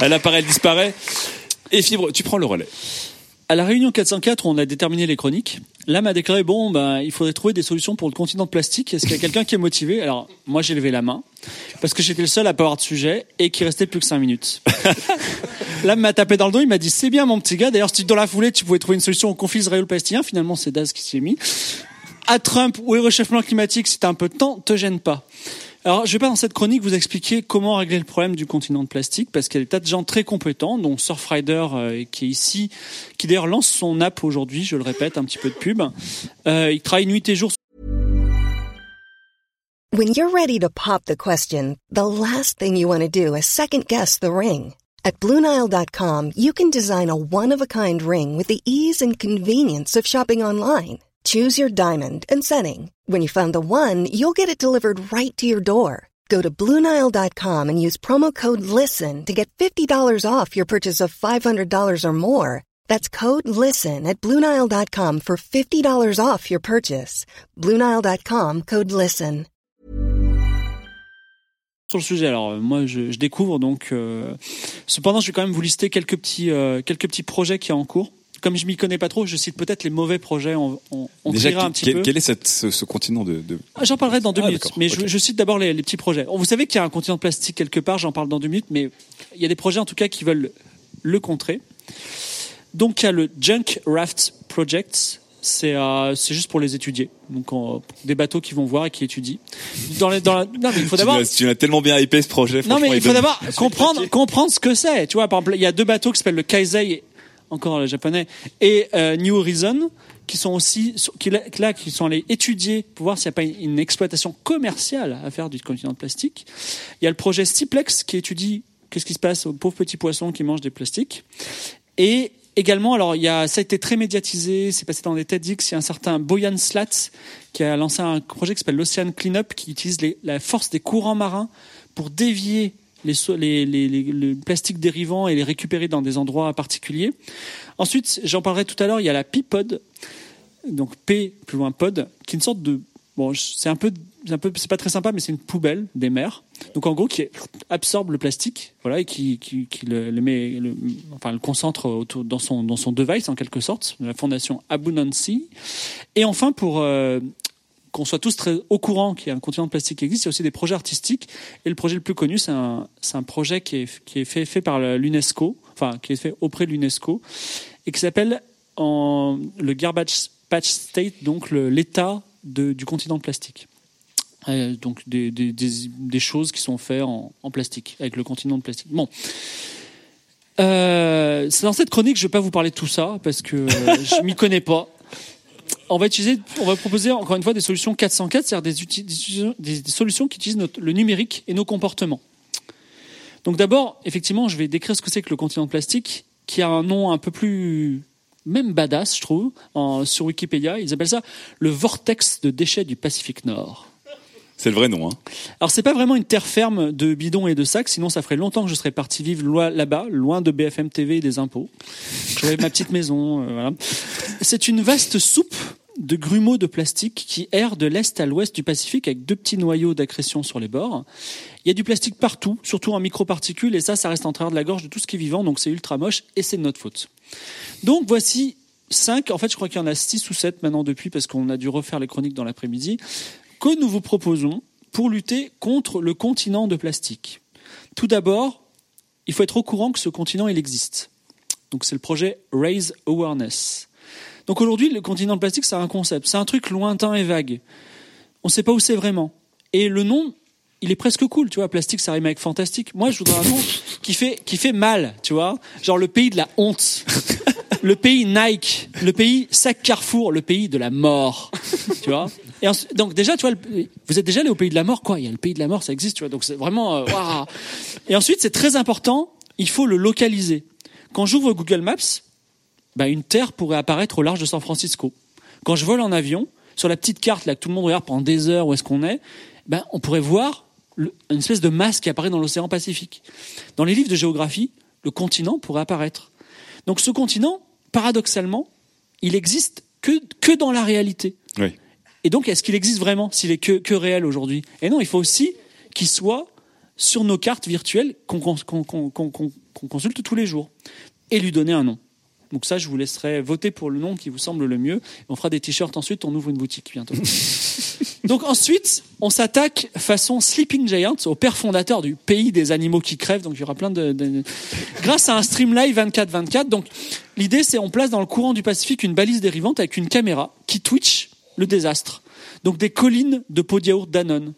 Elle apparaît, elle disparaît. Et Fibre, tu prends le relais. À la réunion 404, où on a déterminé les chroniques, l'âme a déclaré bon, ben, il faudrait trouver des solutions pour le continent de plastique. Est-ce qu'il y a quelqu'un qui est motivé? Alors, moi, j'ai levé la main parce que j'étais le seul à pas avoir de sujet et qu'il restait plus que 5 minutes. [laughs] L'âme m'a tapé dans le dos. Il m'a dit c'est bien, mon petit gars. D'ailleurs, si dans la foulée, tu pouvais trouver une solution au conflit israélo-palestinien, finalement, c'est Daz qui s'y est mis. À Trump ou au réchauffement climatique, si un peu de temps, te gêne pas. Alors, je vais pas dans cette chronique vous expliquer comment régler le problème du continent de plastique, parce qu'il y a des tas de gens très compétents, dont Surfrider, euh, qui est ici, qui d'ailleurs lance son app aujourd'hui, je le répète, un petit peu de pub. Euh, il travaille nuit et jour When you're ready to pop the question, the last thing you want to do is second guess the ring. At Bluenile.com, you can design a one-of-a-kind ring with the ease and convenience of shopping online. Choose your diamond and setting. When you find the one, you'll get it delivered right to your door. Go to Bluenile.com and use promo code LISTEN to get $50 off your purchase of $500 or more. That's code LISTEN at Bluenile.com for $50 off your purchase. Bluenile.com code LISTEN. sur le sujet. Alors moi, je, je découvre donc. euh, Cependant, je vais quand même vous lister quelques petits euh, quelques petits projets qui sont en cours. Comme je m'y connais pas trop, je cite peut-être les mauvais projets. On, on, on Déjà, triera un petit quel- peu. quel est cette- ce, ce continent de, de- Ah, J'en parlerai dans deux Ah, minutes, mais je, je cite d'abord les, les petits projets. Vous savez qu'il y a un continent de plastique quelque part, j'en parle dans deux minutes, mais il y a des projets en tout cas qui veulent le contrer. Donc il y a le Junk Raft Project, c'est euh, c'est juste pour les étudier. Donc on- des bateaux qui vont voir et qui étudient. Dans les, dans la- non, mais il faut Tu d'abord Tu l'as tellement bien hypé ce projet. non, mais il faut d'abord [laughs] comprendre, comprendre ce que c'est. Tu vois, par exemple, il y a deux bateaux qui s'appellent le Kaisei, encore le japonais, et euh, New Horizon, qui sont aussi qui là, qui sont allés étudier pour voir s'il n'y a pas une, exploitation commerciale à faire du continent de plastique. Il y a le projet Stiplex qui étudie qu'est-ce qui se passe aux pauvres petits poissons qui mangent des plastiques. Et également, alors il y a, ça a été très médiatisé, c'est passé dans des TEDx. Il y a un certain Boyan Slat qui a lancé un projet qui s'appelle l'Ocean Cleanup, qui utilise la force des courants marins pour dévier les, les, les, les- le plastique dérivant et les récupérer dans des endroits particuliers. Ensuite, j'en parlerai tout à l'heure, il y a la P-Pod, donc P plus loin pod, qui est une sorte de bon, c'est un peu, c'est pas très sympa, mais c'est une poubelle des mers. Donc en gros, qui absorbe le plastique, voilà, et qui, le, met, enfin le concentre autour dans son dans son device en quelque sorte, la fondation Abundancy. Et enfin pour euh, qu'on soit tous très au courant qu'il y a un continent de plastique qui existe, il y a aussi des projets artistiques. Et le projet le plus connu, c'est un, un projet qui est, qui est fait, par l'UNESCO, enfin qui est fait auprès de l'UNESCO, et qui s'appelle le Garbage Patch State, donc l'état du continent de plastique. Euh, donc des, des, choses qui sont faites en, plastique, avec le continent de plastique. Bon. Euh, c'est dans cette chronique, je vais pas vous parler de tout ça parce que euh, je m'y connais pas. On va utiliser, on va proposer encore une fois des solutions 404, c'est-à-dire des, uti- des uti- des- des solutions qui utilisent notre- le numérique et nos comportements. Donc d'abord, effectivement, je vais décrire ce que c'est que le continent de plastique, qui a un nom un peu plus même badass, je trouve, en- sur Wikipédia. Ils appellent ça le vortex de déchets du Pacifique Nord. C'est le vrai nom. Hein. Alors c'est pas vraiment une terre ferme de bidons et de sacs, sinon ça ferait longtemps que je serais parti vivre là-bas, loin de BFM TV et des impôts. J'aurais ma petite maison, euh, voilà. C'est une vaste soupe de grumeaux de plastique qui erre de l'est à l'ouest du Pacifique avec deux petits noyaux d'accrétion sur les bords. Il y a du plastique partout, surtout en microparticules, et ça, ça reste en travers de la gorge de tout ce qui est vivant, donc c'est ultra moche et c'est de notre faute. Donc voici cinq, en fait je crois qu'il y en a six ou sept maintenant depuis parce qu'on a dû refaire les chroniques dans l'après-midi, que nous vous proposons pour lutter contre le continent de plastique. Tout d'abord, il faut être au courant que ce continent, il existe. Donc c'est le projet Raise Awareness. Donc aujourd'hui, le continent de plastique, c'est un concept, c'est un truc lointain et vague. On ne sait pas où c'est vraiment. Et le nom, il est presque cool, tu vois. Plastique, ça rime avec fantastique. Moi, je voudrais un nom qui fait, qui fait mal, tu vois. Genre le pays de la honte. [laughs] Le pays Nike, le pays sac Carrefour, le pays de la mort, tu vois. Et ensuite- donc déjà, tu vois, vous êtes déjà allé au pays de la mort, quoi? Il y a le pays de la mort, ça existe, tu vois. Donc c'est vraiment, euh. Et ensuite, c'est très important. Il faut le localiser. Quand j'ouvre Google Maps, bah, une terre pourrait apparaître au large de San Francisco. Quand je vole en avion, sur la petite carte là que tout le monde regarde pendant des heures où est-ce qu'on est, ben, on pourrait voir le- une espèce de masse qui apparaît dans l'océan Pacifique. Dans les livres de géographie, le continent pourrait apparaître. Donc ce continent, paradoxalement, il existe que, que dans la réalité. Oui. Et donc, est-ce qu'il existe vraiment s'il est que, que réel aujourd'hui? Et non, il faut aussi qu'il soit sur nos cartes virtuelles qu'on consulte tous les jours et lui donner un nom. Donc ça, je vous laisserai voter pour le nom qui vous semble le mieux. On fera des t-shirts ensuite, on ouvre une boutique bientôt. [laughs] Donc ensuite, on s'attaque façon Sleeping Giant au père fondateur du pays des animaux qui crèvent. Donc il y aura plein de, de- grâce à un stream live 24/24. Donc l'idée c'est on place dans le courant du Pacifique une balise dérivante avec une caméra qui twitch le désastre. Donc des collines de pots de yaourt Danone,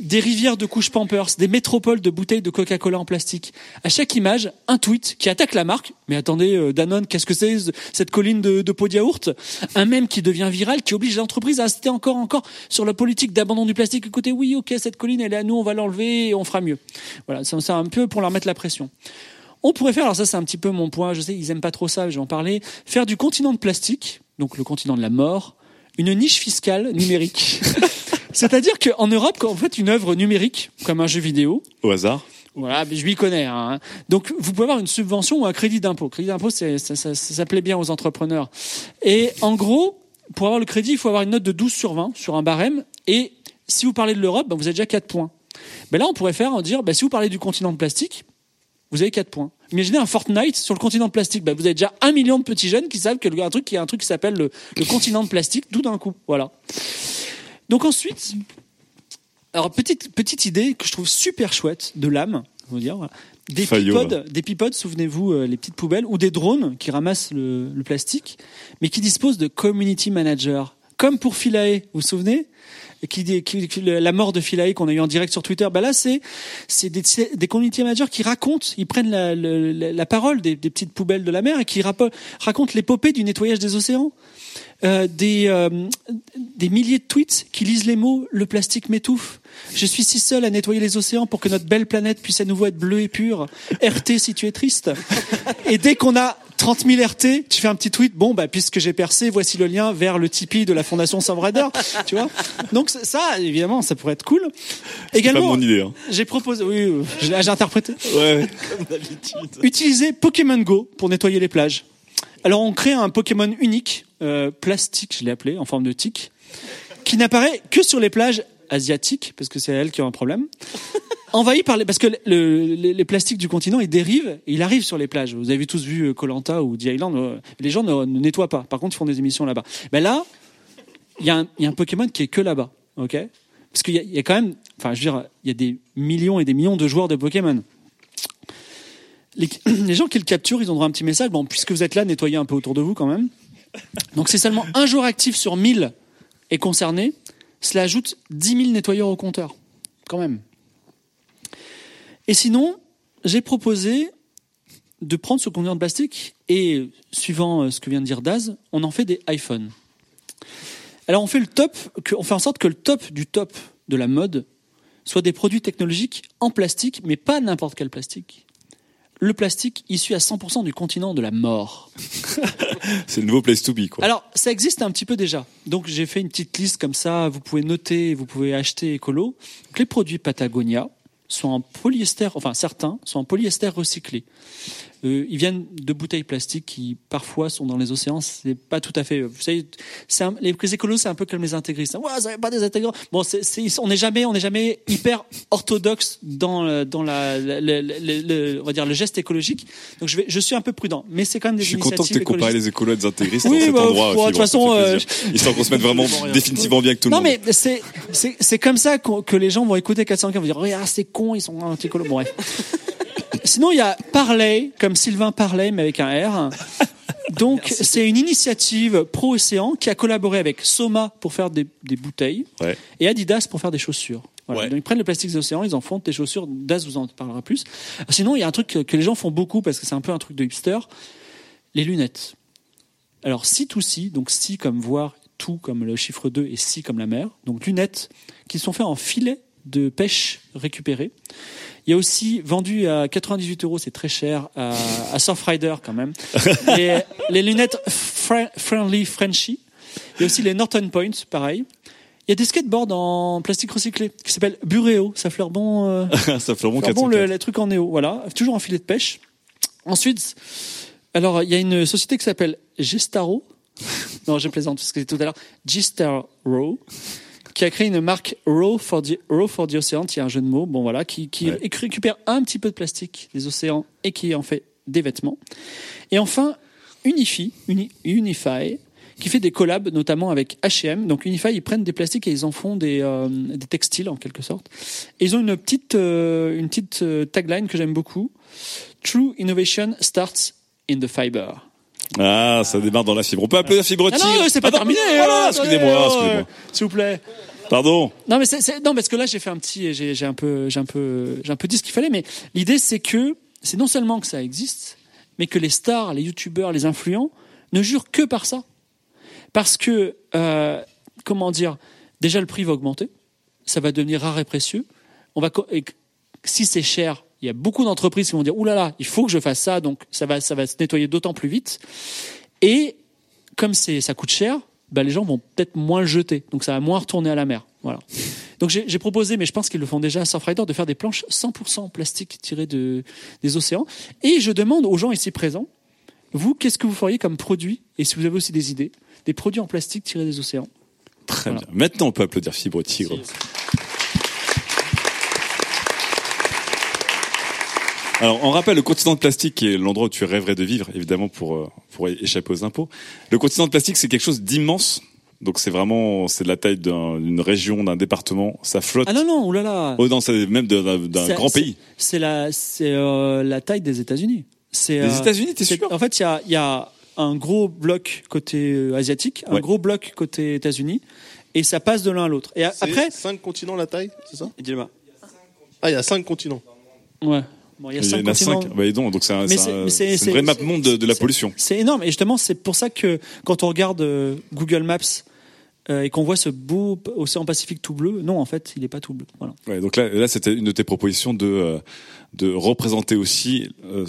des rivières de couches Pampers, des métropoles de bouteilles de Coca-Cola en plastique. À chaque image, un tweet qui attaque la marque. Mais attendez, euh, Danone, qu'est-ce que c'est ce- cette colline de, de pots de yaourt? Un mème qui devient viral, qui oblige l'entreprise à insister encore, encore sur la politique d'abandon du plastique. Écoutez, oui, ok, cette colline, elle est à nous, on va l'enlever et on fera mieux. Voilà, c'est c'est un peu pour leur mettre la pression. On pourrait faire, alors ça c'est un petit peu mon point, je sais, ils aiment pas trop ça, je vais en parler, faire du continent de plastique, donc le continent de la mort, une niche fiscale numérique. [laughs] C'est-à-dire qu'en Europe, quand vous faites une œuvre numérique, comme un jeu vidéo, Au hasard. voilà, mais je m'y connais. hein. Donc, vous pouvez avoir une subvention ou un crédit d'impôt. Crédit d'impôt, ça, ça, ça plaît bien aux entrepreneurs. Et en gros, pour avoir le crédit, il faut avoir une note de 12 sur 20 sur un barème. Et si vous parlez de l'Europe, ben, vous avez déjà 4 points. Ben là, on pourrait faire dire, ben, si vous parlez du continent de plastique, vous avez 4 points. Imaginez un Fortnite sur le continent de plastique. Ben, vous avez déjà un million de petits jeunes qui savent qu'il y a un truc, qu'il y a un truc qui s'appelle le, le continent de plastique, tout d'un coup. Voilà. Donc ensuite, alors petite petite idée que je trouve super chouette de l'âme, va dire. voilà. Des Fayot, pipodes, des pipodes, souvenez-vous, euh, les petites poubelles, ou des drones qui ramassent le, le plastique, mais qui disposent de community manager, comme pour Philae, vous vous souvenez qui, qui- la mort de Philae qu'on a eu en direct sur Twitter. Bah là, c'est c'est des, community managers qui racontent, ils prennent la, la, la parole des, des petites poubelles de la mer et qui racontent l'épopée du nettoyage des océans. Euh, des, euh, des milliers de tweets qui lisent les mots le plastique m'étouffe. Je suis si seul à nettoyer les océans pour que notre belle planète puisse à nouveau être bleue et pure. RT si tu es triste. Et dès qu'on a 30 000 RT, tu fais un petit tweet. Bon, bah puisque j'ai percé, voici le lien vers le Tipeee de la Fondation Sam Raider. Tu vois. Donc ça, évidemment, ça pourrait être cool. C'est Également, pas mon idée. Hein. j'ai proposé. Oui, j'ai interprété. Ouais. Utiliser Pokémon Go pour nettoyer les plages. Alors on crée un Pokémon unique, euh, plastique, je l'ai appelé, en forme de tic, qui n'apparaît que sur les plages asiatiques, parce que c'est elles qui ont un problème. [laughs] Envahi par les, parce que le- les, les plastiques du continent, ils dérivent, et ils arrivent sur les plages. Vous avez tous vu Colanta ou The Island, euh, les gens ne, ne nettoient pas. Par contre, ils font des émissions là-bas. Ben là, il y, a un- il y a un Pokémon qui est que là-bas, ok? Parce qu'il y a quand même, enfin, je veux dire, il y a des millions et des millions de joueurs de Pokémon. [clears throat] Les, gens qui le capturent, ils ont droit à un petit message. Bon, puisque vous êtes là, nettoyez un peu autour de vous quand même. Donc c'est seulement un joueur actif sur 1000 est concerné. Cela ajoute 10 000 nettoyeurs au compteur, quand même. Et sinon, j'ai proposé de prendre ce conteneur de plastique et, suivant euh, ce que vient de dire Daz, on en fait des iPhones. Alors on fait le top, on fait en sorte que le top du top de la mode soit des produits technologiques en plastique, mais pas n'importe quel plastique. Le plastique issu à 100% du continent de la mort. [laughs] C'est le nouveau place to be, quoi. Alors, ça existe un petit peu déjà. Donc, j'ai fait une petite liste comme ça. Vous pouvez noter, vous pouvez acheter écolo. Donc, les produits Patagonia sont en polyester, enfin certains sont en polyester recyclé. Euh, ils viennent de bouteilles plastiques qui parfois sont dans les océans. C'est pas tout à fait. Vous savez, un- les écolos, c'est un peu comme les intégristes. Ouais, ça pas des intégrants. Bon, c'est, c'est- on n'est jamais, on n'est jamais hyper orthodoxe dans le- dans la, la- la- la- le- on va dire le geste écologique. Donc je vais, je suis un peu prudent, mais c'est quand même des Je suis content que initiatives tu aies comparé les écolos à des intégristes Oui, dans cet bah, endroit. bon, de toute façon, euh. Histoire qu'on se mette vraiment [laughs] définitivement bien avec tout le Non, monde. mais c'est, c'est, comme ça que les gens vont écouter 404, vont dire, regarde, c'est con, ils sont anti-écolo. Bon, bref. Sinon, il y a Parley, comme Sylvain Parley, mais avec un R. [laughs] Donc, c'est une initiative pro-océan qui a collaboré avec Soma pour faire des, des bouteilles Ouais. et Adidas pour faire des chaussures. Voilà. Ouais. Donc, ils prennent le plastique des océans, ils en font des chaussures. Daz vous en parlera plus. Sinon, il y a un truc que, que les gens font beaucoup parce que c'est un peu un truc de hipster les lunettes. Alors, si tout si, donc si comme voir, tout comme le chiffre 2 et si comme la mer. Donc, lunettes qui sont faites en filet de pêche récupéré. Il y a aussi vendu à 98 euros, c'est très cher, à, à Surfrider quand même. [laughs] les, les lunettes Fri- Friendly Frenchy. Il y a aussi les Norton Point, pareil. Il y a des skateboards en plastique recyclé qui s'appellent Bureo. Ça fleure bon. euh, [laughs] ça fait bon alors bon, 404. le, le truc en néo, voilà, toujours en filet de pêche. Ensuite, alors il y a une société qui s'appelle Gestaro. [laughs] non, je plaisante parce que c'était tout à l'heure. Gestaro, qui a créé une marque Raw for the, Raw for the Ocean, il y a un jeu de mots, bon voilà, qui, qui Ouais. récupère un petit peu de plastique des océans et qui en fait des vêtements. Et enfin, Unify, Uni- Unify, qui fait des collabs notamment avec H&M. Donc Unify, ils prennent des plastiques et ils en font des, euh, des textiles en quelque sorte. Et ils ont une petite, euh, une petite euh, tagline que j'aime beaucoup. True innovation starts in the fiber. Ah, ça démarre dans la fibre. On peut appeler la fibre Ah tigre. non, c'est pas Ah non, terminé. voilà, oh, excusez-moi, excusez-moi. S'il vous plaît. Pardon. Non mais c'est, non parce que là j'ai fait un petit j'ai, j'ai un peu j'ai un peu j'ai un peu dit ce qu'il fallait mais l'idée c'est que c'est non seulement que ça existe mais que les stars les youtubeurs les influents ne jurent que par ça parce que euh, comment dire déjà le prix va augmenter ça va devenir rare et précieux on va et si c'est cher il y a beaucoup d'entreprises qui vont dire oulala là là, il faut que je fasse ça donc ça va ça va se nettoyer d'autant plus vite et comme c'est ça coûte cher, bah, les gens vont peut-être moins le jeter, donc ça va moins retourner à la mer. Voilà. Donc j'ai j'ai proposé, mais je pense qu'ils le font déjà à Surfrider, de faire des planches 100% en plastique tirées de, des océans. Et je demande aux gens ici présents, vous, qu'est-ce que vous feriez comme produit? Et si vous avez aussi des idées, des produits en plastique tirés des océans. Très Voilà. bien. Maintenant, on peut applaudir Fibre Tigre. Alors, on rappelle le continent de plastique qui est l'endroit où tu rêverais de vivre, évidemment, pour, euh, pour échapper aux impôts. Le continent de plastique, c'est quelque chose d'immense. Donc, c'est vraiment, c'est de la taille d'un- d'une région, d'un département. Ça flotte. Ah non, non, oulala Oh non, c'est même d'un grand pays. C'est la, c'est euh, la taille des États-Unis. C'est Les euh, États-Unis, t'es c'est- sûr? En fait, il y a, il y a un gros bloc côté asiatique, un Ouais. gros bloc côté États-Unis, et ça passe de l'un à l'autre. Et après, cinq continents la taille, c'est ça? Ah, il y a cinq continents. ouais. Bon, il y a Il y cinq en a cinq. Bah, donc, donc c'est un, une vraie map monde de, de la pollution. C'est énorme. Et justement, c'est pour ça que quand on regarde euh, Google Maps euh, et qu'on voit ce beau océan Pacifique tout bleu, non, en fait, il n'est pas tout bleu. Voilà. Ouais, donc là, là c'était une de tes propositions de euh, de représenter aussi euh,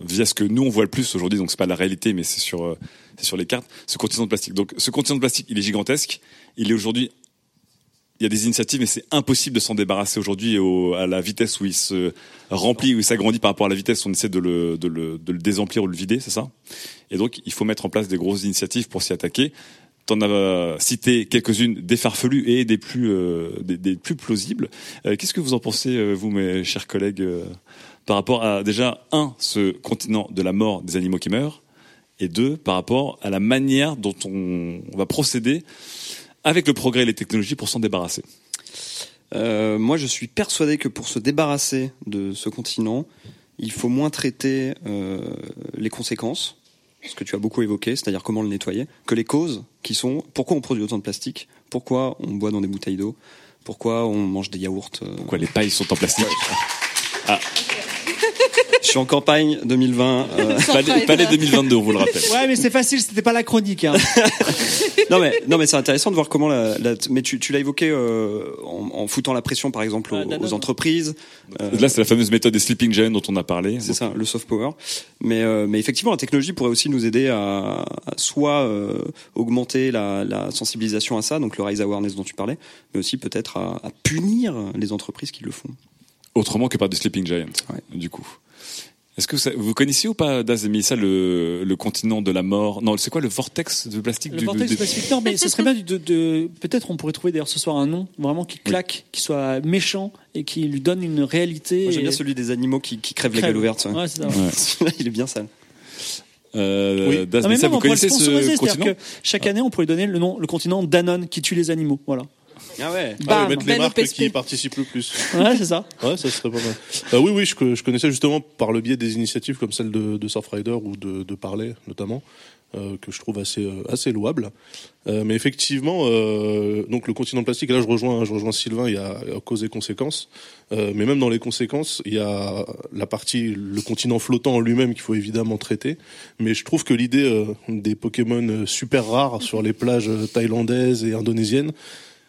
via ce que nous on voit le plus aujourd'hui. Donc c'est pas la réalité, mais c'est sur sur les cartes. Ce continent de plastique. Donc ce continent de plastique, il est gigantesque. Il est aujourd'hui il y a des initiatives, mais c'est impossible de s'en débarrasser aujourd'hui au- à la vitesse où il se remplit, où il s'agrandit par rapport à la vitesse où on essaie de le, de le, de le désemplir ou le vider, c'est ça? Et donc, il faut mettre en place des grosses initiatives pour s'y attaquer. T'en as cité quelques-unes des farfelues et des plus, euh, des, plus plausibles. Euh, Qu'est-ce que vous en pensez, euh, vous, mes chers collègues, euh, par rapport à déjà, un, ce continent de la mort des animaux qui meurent, et deux, par rapport à la manière dont on, on va procéder avec le progrès et les technologies pour s'en débarrasser. Euh, moi, je suis persuadé que pour se débarrasser de ce continent, il faut moins traiter euh, les conséquences, ce que tu as beaucoup évoqué, c'est-à-dire comment le nettoyer, que les causes qui sont pourquoi on produit autant de plastique, pourquoi on boit dans des bouteilles d'eau, pourquoi on mange des yaourts. euh. Pourquoi les pailles sont en plastique Ah, Je suis en campagne 2020. euh, [laughs] palais, palais 2022, on vous le rappelle. Ouais, mais c'est facile, c'était pas la chronique. Hein. [laughs] non mais non mais c'est intéressant de voir comment la, la- mais tu, tu l'as évoqué euh, en, en foutant la pression par exemple aux, Ah, aux entreprises. Euh, Là, c'est la fameuse méthode des sleeping giants dont on a parlé. C'est ça, le soft power. Mais, euh, mais effectivement, la technologie pourrait aussi nous aider à, à soit euh, augmenter la, la sensibilisation à ça, donc le rise awareness dont tu parlais, mais aussi peut-être à, à punir les entreprises qui le font. Autrement que par des sleeping giants, du coup. Est-ce que ça- vous connaissiez ou pas, Daz et Mélissa, le, le continent de la mort? Non, c'est quoi le vortex de plastique Le du, vortex du- Pacific Nord, mais ce serait bien de, de- de- peut-être on pourrait trouver d'ailleurs ce soir un nom vraiment qui claque, qui soit méchant et qui lui donne une réalité. Moi, j'aime bien celui des animaux qui, qui crèvent la Crève. gueule ouverte. Ouais, c'est ça. [laughs] Celui-là, il est bien sale. Euh, Oui. Non, mais Mélissa, même, vous connaissez ce continent? que chaque année on pourrait donner le nom, le continent Danone qui tue les animaux. Voilà. Ah ouais. Ah Bam. ouais, mettre les Ben marques qui y participent le plus. Ouais, c'est ça. Ouais, ça serait pas mal. Euh, oui, oui, je, je connaissais justement par le biais des initiatives comme celle de, de Surfrider ou de, de Parler notamment, euh, que je trouve assez euh, assez louable. Euh, mais effectivement, euh, donc le continent plastique. et Là, je rejoins, je rejoins Sylvain. Il y a, cause et conséquences. Euh, mais même dans les conséquences, il y a la partie, le continent flottant en lui-même qu'il faut évidemment traiter. Mais je trouve que l'idée euh, des Pokémon super rares sur les plages thaïlandaises et indonésiennes,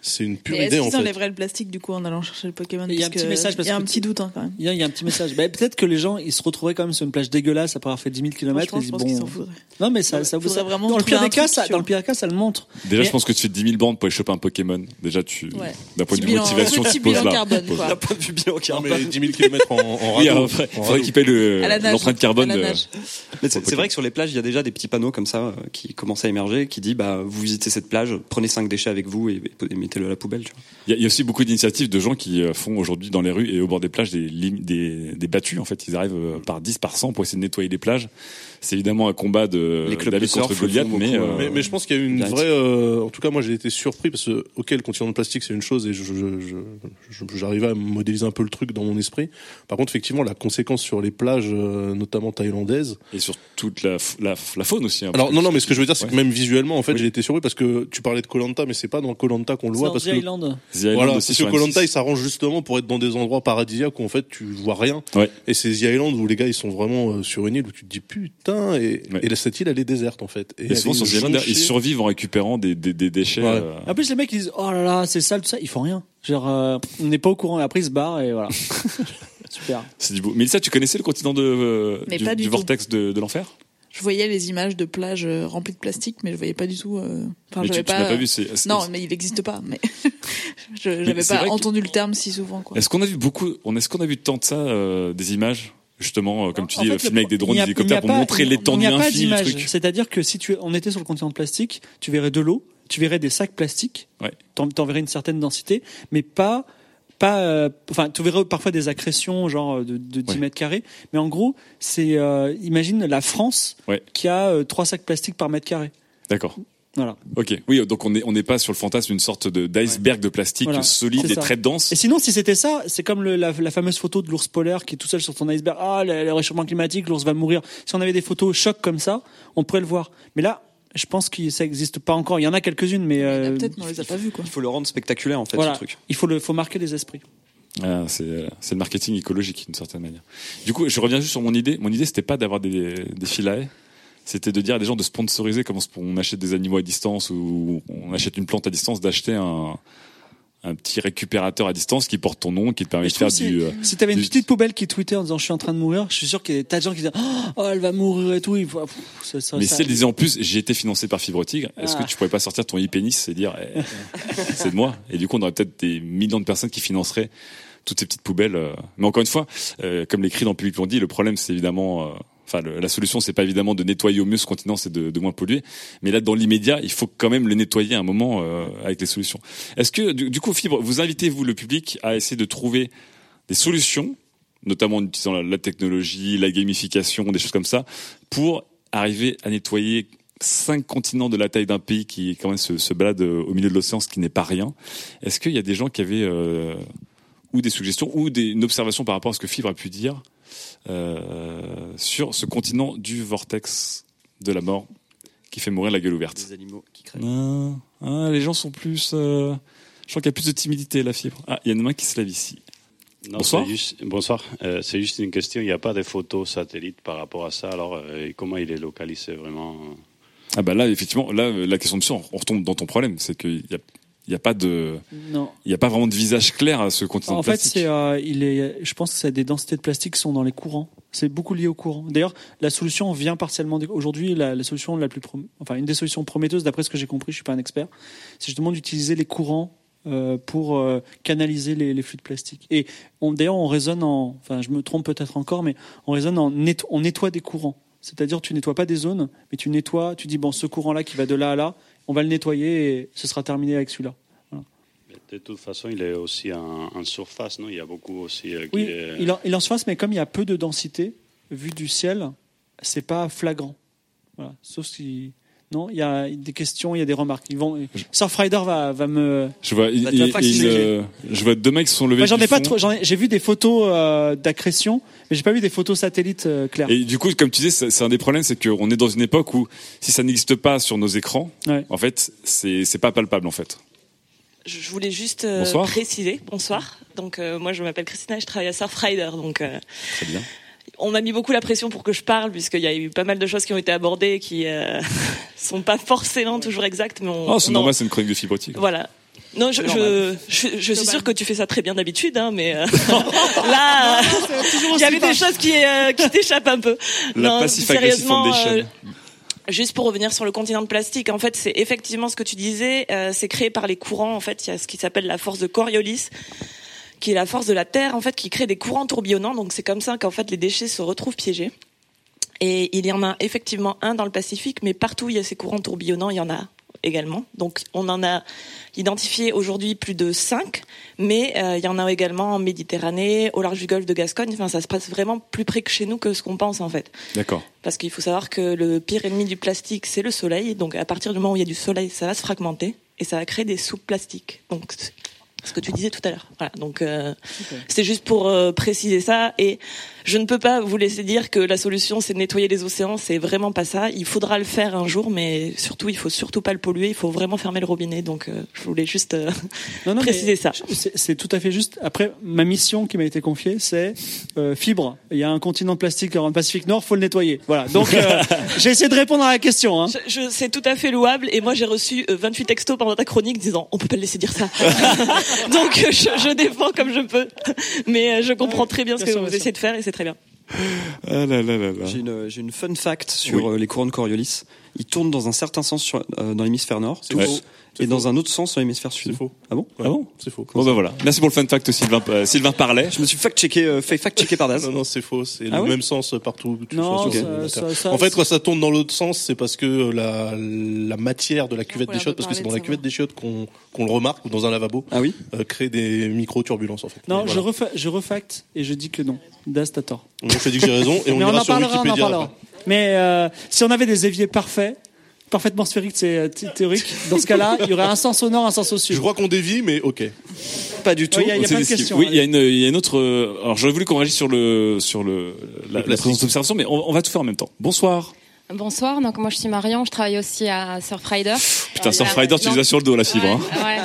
c'est une pure Mais idée en qu'ils fait. enlèveraient le plastique du coup en allant chercher le Pokémon? Il y a un petit message parce Il y a un que- petit doute hein, quand même. Il y, a, il y a un petit message. Bah, peut-être que les gens ils se retrouveraient quand même sur une plage dégueulasse après avoir fait 10 000 km. Franchement, je pense qu'ils s'en foutraient. Non, mais ça, ça vous faudrait ça- vraiment dans le trouver pire des un cas, truc ça, dans le pire des cas, ça le montre. Déjà, Mais- je pense que tu fais 10 000 bandes pour aller choper un Pokémon. Déjà, tu, Ouais. d'un point de Petit vue bilan- motivation, petit tu poses bilan là. carbone, Poses quoi. là. D'un point de vue bilan Non, carbone. mais 10 000 km en, en [laughs] Oui, radeau. En faudrait radeau. qu'il paye le- À la nage. l'empreinte carbone. À la de- nage. Mais c'est c'est vrai que sur les plages, il y a déjà des petits panneaux comme ça euh, qui commencent à émerger, qui dit bah vous visitez cette plage, prenez cinq déchets avec vous et, et Il y, a- aussi beaucoup d'initiatives de gens qui euh, font aujourd'hui dans les rues et au bord des plages des, des battues. En fait, ils arrivent euh, par 10, par 100 pour essayer de nettoyer les plages. C'est évidemment un combat de d'aller contre le Goliath, mais, euh, Mais, mais je pense qu'il y a une Direct. vraie. euh, en tout cas, moi, j'ai été surpris parce que, ok, le continent de plastique, c'est une chose et je, je, je- je- j'arrivais à modéliser un peu le truc dans mon esprit. Par contre, effectivement, la conséquence sur les plages, euh, notamment thaïlandaises. et sur toute la, la, la faune aussi. hein, Alors, non, non, mais ce que je veux dire, c'est Ouais. que même visuellement, en fait, Oui. j'ai été surpris parce que tu parlais de Colanta, mais c'est pas dans Colanta qu'on le C'est voit parce The que. Island. The Island Voilà, aussi parce sur que Colanta, M6. il s'arrange justement pour être dans des endroits paradisiaques où en fait tu vois rien. Ouais. Et c'est The Island où les gars ils sont vraiment euh, sur une île où tu te dis putain et, Ouais. et cette île elle est déserte en fait. Et souvent sur ils survivent en récupérant des, des, des déchets. Ouais. euh, En plus, les mecs ils disent Oh là là, c'est sale, tout ça. Ils font rien. Genre, euh, on n'est pas au courant. Après, ils se barrent et voilà. [laughs] Super. C'est du beau. Mélissa, tu connaissais le continent de, euh, du, pas vortex de, de l'enfer? Je voyais les images de plages remplies de plastique, mais je voyais pas du tout. euh, Enfin, Mais tu, j'avais tu pas vu. Non, mais il n'existe pas. Mais [laughs] je j'avais pas que- entendu le terme si souvent. Est-ce qu'on a vu beaucoup on Est-ce qu'on a vu tant de ça, euh, des images? Justement, euh, comme tu En dis, fait, filmé le- avec des drones, des hélicoptères pour pas- montrer l'étendue infinie du truc. C'est-à-dire que si tu, on était sur le continent de plastique, tu verrais de l'eau, tu verrais des sacs plastiques, Ouais. t'en, verrais une certaine densité, mais pas, pas, euh, enfin, tu verrais parfois des accrétions, genre de, de 10 Ouais. mètres carrés. Mais en gros, c'est, euh, imagine la France Ouais. qui a euh, trois sacs plastiques par mètre carré. D'accord. Voilà. Ok. Oui, donc on n'est on pas sur le fantasme d'une sorte de d'iceberg de plastique Voilà. solide et très dense. Et sinon, si c'était ça, c'est comme le- la, la fameuse photo de l'ours polaire qui est tout seul sur son iceberg. Ah, le, le réchauffement climatique, l'ours va mourir. Si on avait des photos choc comme ça, on pourrait le voir. Mais là, Je pense que ça existe pas encore. Il y en a quelques-unes, mais euh, Peut-être, mais on les a pas vus, quoi. Il faut le rendre spectaculaire en fait voilà. ce truc. Il faut le, faut marquer les esprits. Ah, c'est c'est le marketing écologique d'une certaine manière. Du coup, je reviens juste sur mon idée. Mon idée, c'était pas d'avoir des, des haies. C'était de dire à des gens de sponsoriser comme on achète des animaux à distance ou on achète une plante à distance, d'acheter un, un petit récupérateur à distance qui porte ton nom, qui te permet de faire du. si, euh, si t'avais une du- petite poubelle qui tweetait en disant je suis en train de mourir, je suis sûr qu'il y a des tas de gens qui disent oh elle va mourir et tout. Faut, pff, ça, ça, Mais ça- si elle disait en plus, j'ai été financé par Fibre Tigre, est-ce Ah. que tu pourrais pas sortir ton e-pénis et dire, eh, [laughs] c'est de moi? Et du coup, on aurait peut-être des millions de personnes qui financeraient toutes ces petites poubelles. euh. Mais encore une fois, euh, comme les cris dans le public l'ont dit, le problème, c'est évidemment, enfin, la solution, c'est pas évidemment de nettoyer au mieux ce continent, c'est de, moins polluer. Mais là, dans l'immédiat, il faut quand même le nettoyer à un moment euh, avec les solutions. Est-ce que, du, coup, Fibre, vous invitez vous le public à essayer de trouver des solutions, notamment en utilisant la, technologie, la gamification, des choses comme ça, pour arriver à nettoyer cinq continents de la taille d'un pays qui quand même se, balade euh, au milieu de l'océan, ce qui n'est pas rien? Est-ce qu'il y a des gens qui avaient euh, ou des suggestions ou une observation par rapport à ce que Fibre a pu dire sur ce continent du vortex de la mort qui fait mourir la gueule ouverte Des animaux qui crèvent. Ah, ah, les gens sont plus. euh, je crois qu'il y a plus de timidité la fibre. Ah, il y a une main qui se lève ici. Non, Bonsoir. c'est juste- bonsoir. Euh, c'est juste une question. Il n'y a pas de photos satellites par rapport à ça. Alors, euh, comment il est localisé vraiment Ah bah là, effectivement, là, euh, la question de sûr, on retombe dans ton problème, c'est qu'il y a, il y a pas de, il y a pas vraiment de visage clair à ce continent En de fait, plastique. c'est, euh, il est, je pense que c'est des densités de plastique qui sont dans les courants. C'est beaucoup lié au courant. D'ailleurs, la solution vient partiellement. Aujourd'hui, la, la solution la plus, prom- enfin, une des solutions prometteuses, d'après ce que j'ai compris, je suis pas un expert, c'est justement d'utiliser les courants euh, pour euh, canaliser les, les flux de plastique. Et on, d'ailleurs, on raisonne en, enfin, je me trompe peut-être encore, mais on raisonne en netto- on nettoie des courants. C'est-à-dire, tu nettoies pas des zones, mais tu nettoies, tu dis bon, ce courant-là qui va de là à là, on va le nettoyer et ce sera terminé avec celui-là. De toute façon, il est aussi en, en surface, non? Il y a beaucoup aussi euh, Oui, est- il en, il en fasse, mais comme il y a peu de densité, vu du ciel, c'est pas flagrant. Voilà. Sauf si. Non, il y a des questions, il y a des remarques. Ils vont... Surfrider va, va me. Je vois, il- il- il, euh, je vois deux mecs qui sont levés. J'en ai pas trop. j'en ai- J'ai vu des photos euh, d'accrétion, mais j'ai pas vu des photos satellites euh, claires. Et du coup, comme tu disais, c'est c'est un des problèmes, c'est qu'on est dans une époque où si ça n'existe pas sur nos écrans, Ouais. en fait, c'est c'est pas palpable en fait. Je voulais juste euh, Bonsoir. préciser, bonsoir. Donc euh, moi je m'appelle Christina, et je travaille à Surfrider. Donc euh, Très bien. On m'a mis beaucoup la pression pour que je parle puisqu'il y a eu pas mal de choses qui ont été abordées qui euh, [laughs] sont pas forcément toujours exactes, mais on, Oh, c'est on en- normal, c'est une chronique de fibre optique. Voilà. Non, je, je, normal. je, je suis sûre que tu fais ça très bien d'habitude, hein, mais euh, [laughs] [laughs] là, il y avait des choses qui, euh, qui t'échappent un peu. La non, sérieusement, euh, Juste pour revenir sur le continent de plastique, en fait, c'est effectivement ce que tu disais. euh, c'est créé par les courants. En fait, il y a ce qui s'appelle la force de Coriolis, qui est la force de la Terre, en fait, qui crée des courants tourbillonnants. Donc, c'est comme ça qu'en fait les déchets se retrouvent piégés. Et il y en a effectivement un dans le Pacifique, mais partout où il y a ces courants tourbillonnants, il y en a également. Donc, on en a identifié aujourd'hui plus de cinq, mais euh, il y en a également en Méditerranée, au large du golfe de Gascogne. Enfin, ça se passe vraiment plus près que chez nous que ce qu'on pense en fait. D'accord. Parce qu'il faut savoir que le pire ennemi du plastique, c'est le soleil. Donc à partir du moment où il y a du soleil, ça va se fragmenter et ça va créer des soupes plastiques. Donc ce que tu disais tout à l'heure. Voilà. Donc euh, c'est juste pour euh, préciser ça. Et je ne peux pas vous laisser dire que la solution c'est de nettoyer les océans. C'est vraiment pas ça. Il faudra le faire un jour, mais surtout il faut surtout pas le polluer. Il faut vraiment fermer le robinet. Donc euh, je voulais juste euh, Non, non, préciser ça. C'est tout à fait juste. Après, ma mission qui m'a été confiée, c'est euh, fibre. Il y a un continent de plastique dans le Pacifique Nord, faut le nettoyer. Voilà. Donc, euh, [laughs] j'ai essayé de répondre à la question. Hein. Je, je- c'est tout à fait louable et moi j'ai reçu euh, 28 textos pendant ta chronique disant on peut pas le laisser dire ça. [laughs] [laughs] Donc euh, je, je défends comme je peux, mais euh, je comprends très bien ce que vous essayez de faire et c'est très bien. Ah là là là là. J'ai une, j'ai une fun fact sur euh, les courants de Coriolis. Ils tournent dans un certain sens sur, euh, dans l'hémisphère nord, tous, faux. et dans un autre sens dans l'hémisphère sud. faux. Ah bon Ah bon C'est faux. Bon bah voilà. Merci pour le fun fact Sylvain. euh, Sylvain parlait. Je me suis fact-checké, euh, fait fact-checker par Daz. Non, non, c'est faux. C'est Ah le ouais même sens partout. Non, ça- ça- en fait, quand ça tourne dans l'autre sens, c'est parce que la, la matière de la cuvette des chiottes, parce que c'est dans la cuvette des chiottes qu'on qu'on le remarque ou dans un lavabo, ah oui euh, crée des micro-turbulences en fait. Non, je, refacte et je dis que non. Das, t'as tort. Je dis que j'ai raison et [laughs] on ira en sur parlera, on en Wikipédia. Mais euh, si on avait des éviers parfaits, parfaitement sphériques, c'est euh, thé- théorique. Dans ce cas-là, il y aurait un sens au nord, un sens au sud. Je crois qu'on dévie, mais ok. Pas du tout. Ouais, y a, il y a On s'est plein de questions. Oui, il y a une, il y a une autre. euh, Alors j'aurais voulu qu'on réagisse sur le sur le la, présence d'observation, mais on, on va tout faire en même temps. Bonsoir. Bonsoir, donc moi je suis Marion, je travaille aussi à Surfrider. Putain, Surfrider, tu les as sur le dos, la fibre. hein. Ouais.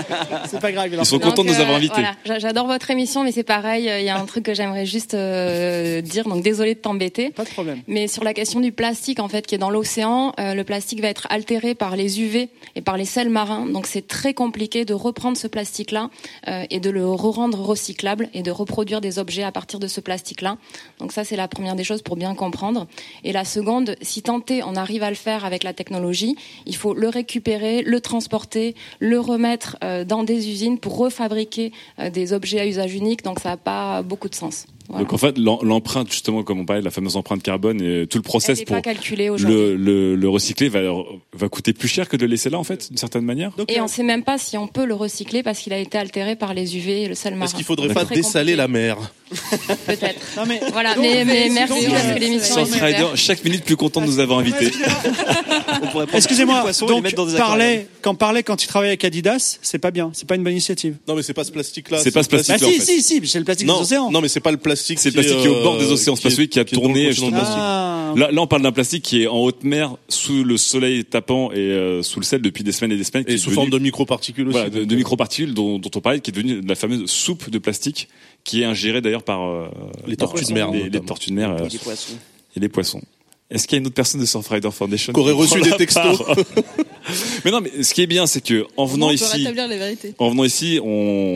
[laughs] C'est pas grave. Ils sont contents de nous Donc, avoir euh, invités. voilà, j'a- J'adore votre émission, mais c'est pareil, euh, il y a un truc que j'aimerais juste euh, dire, donc désolé de t'embêter. Pas de problème. Mais sur la question du plastique, en fait, qui est dans l'océan, euh, le plastique va être altéré par les UV et par les sels marins. Donc c'est très compliqué de reprendre ce plastique-là euh, et de le re-rendre recyclable et de reproduire des objets à partir de ce plastique-là. Donc ça, c'est la première des choses pour bien comprendre. Et la seconde, si on arrive à le faire avec la technologie, il faut le récupérer, le transporter, le remettre euh, dans des usines pour refabriquer euh, des objets à usage unique. Donc ça n'a pas beaucoup de sens. Voilà. Donc en fait, l'em- l'empreinte, justement, comme on parlait de la fameuse empreinte carbone et tout le process pour le, le, le recycler va, va coûter plus cher que de le laisser là, en fait, d'une certaine manière. Et on ne sait même pas si on peut le recycler parce qu'il a été altéré par les UV et le sel marin. Est-ce qu'il faudrait C'est pas dessaler la mer [laughs] Peut-être. Non mais Voilà, Donc, mais, mais donc, merci euh, parce que l'émission chaque minute plus content de nous avoir invités. Excusez-moi, donc mettre dans des parler, quand parler quand tu travailles avec Adidas, c'est pas bien, c'est pas une bonne initiative. Non, mais c'est pas ce plastique-là. C'est pas ce Bah plastique-là, si, en fait. si, si, c'est le plastique Non, des océans. non, mais c'est pas le plastique. C'est le plastique qui est au bord des euh, océans. C'est pas qui est- celui qui a tourné. Ah. Là, là, on parle d'un plastique qui est en haute mer, sous le soleil tapant et euh, sous le sel depuis des semaines et des semaines. qui Et est sous devenu- forme de microparticules aussi. Voilà, de, de microparticules dont, dont on parlait, qui est devenue la fameuse soupe de plastique, qui est ingérée d'ailleurs par euh, Les par tortues de mer, les, tortues de mer poissons. et les poissons. Est-ce qu'il y a une autre personne de Surfrider Foundation Qui aurait reçu des textos. [laughs] Mais non, mais ce qui est bien, c'est que en venant on ici, en venant ici, on,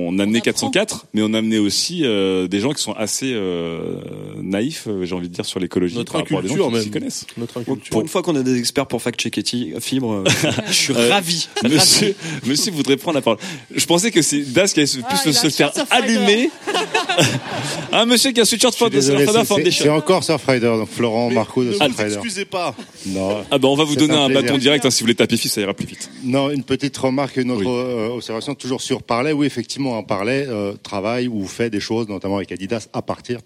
on a amené apprend. 404, mais on a amené aussi euh, des gens qui sont assez euh, naïfs, euh, j'ai envie de dire, sur l'écologie. Notre par rapport à des gens inculture, qui même. s'y connaissent. Notre Pour une fois qu'on a des experts pour fact-checker Ti- Fibre, [laughs] je suis ravi. Monsieur, monsieur voudrait prendre la parole. Je pensais que c'est Das qui allait se- Ah, plus se, faire allumer. [laughs] un monsieur qui a un sweatshirt Surfrider c'est- encore Surfrider, donc Florent Marco de Ne vous Surfrider. excusez pas. Non, Ah ben on va vous donner un bâton direct hein, si vous voulez taper fif, ça ira plus vite. non, une petite remarque, une autre Oui. euh, observation, toujours sur Parler. Oui, effectivement, en Parler euh, travaille ou fait des choses, notamment avec Adidas, à partir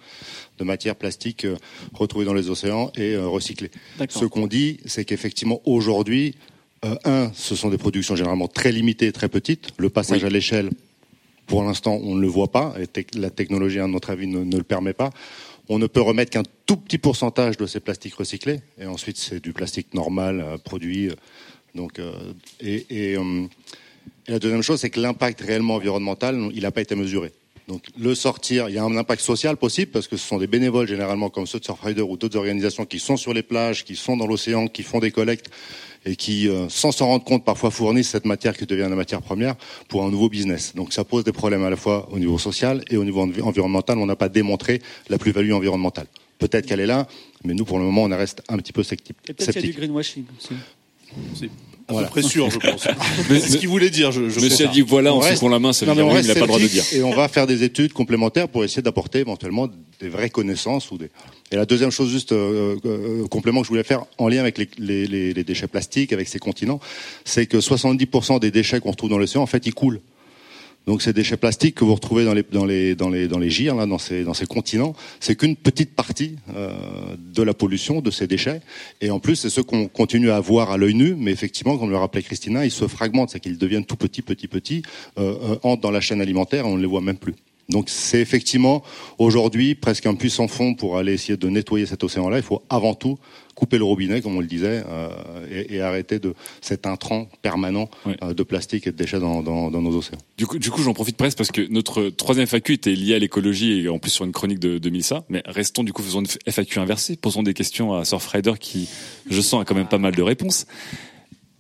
de matières plastiques euh, retrouvées dans les océans et euh, recyclées. Ce qu'on dit, c'est qu'effectivement, aujourd'hui, euh, un, ce sont des productions généralement très limitées, très petites. Le passage Oui. à l'échelle, pour l'instant, on ne le voit pas. Et la technologie, à notre avis, ne, ne le permet pas. On ne peut remettre qu'un tout petit pourcentage de ces plastiques recyclés. Et ensuite, c'est du plastique normal, euh, produit. Donc, euh, et, et, euh, et la deuxième chose, c'est que l'impact réellement environnemental, il n'a pas été mesuré. Donc le sortir, il y a un impact social possible parce que ce sont des bénévoles généralement comme ceux de Surfrider ou d'autres organisations qui sont sur les plages, qui sont dans l'océan, qui font des collectes et qui, euh, sans s'en rendre compte, parfois fournissent cette matière qui devient la matière première pour un nouveau business. Donc ça pose des problèmes à la fois au niveau social et au niveau envi- environnemental. On n'a pas démontré la plus-value environnementale. Peut-être qu'elle est là, mais nous, pour le moment, on reste un petit peu sceptique. Et peut-être qu'il y a du greenwashing aussi. C'est à Voilà. peu près sûr, je [laughs] pense. Mais- C'est ce qu'il voulait dire. Je, je Monsieur a dit voilà, on, On se reste- prend la main, ça veut Non, dire oui, il n'a pas le droit de dire. Et on va faire des études complémentaires pour essayer d'apporter éventuellement des vraies connaissances. Ou des... Et la deuxième chose, juste euh, euh, complément que je voulais faire en lien avec les, les, les- les déchets plastiques, avec ces continents, c'est que 70% des déchets qu'on retrouve dans l'océan, en fait, ils coulent. Donc ces déchets plastiques que vous retrouvez dans les dans les dans les dans les gires là dans ces dans ces continents, c'est qu'une petite partie euh, de la pollution de ces déchets. Et en plus, c'est ceux qu'on continue à voir à l'œil nu, mais effectivement, comme le rappelait Christina, ils se fragmentent, c'est qu'ils deviennent tout petits, petits, petits, euh, euh, entrent dans la chaîne alimentaire et on ne les voit même plus. Donc c'est effectivement aujourd'hui presque un puissant fond pour aller essayer de nettoyer cet océan-là. Il faut avant tout couper le robinet, comme on le disait, euh, et, et arrêter de cet intrant permanent Ouais. euh, de plastique et de déchets dans, dans, dans nos océans. Du coup, du coup, j'en profite presque parce que notre troisième FAQ était lié à l'écologie et en plus sur une chronique de, de Milsa. Mais restons du coup, faisons une FAQ inversée. Posons des questions à Surfrider qui, je sens, a quand même pas mal de réponses.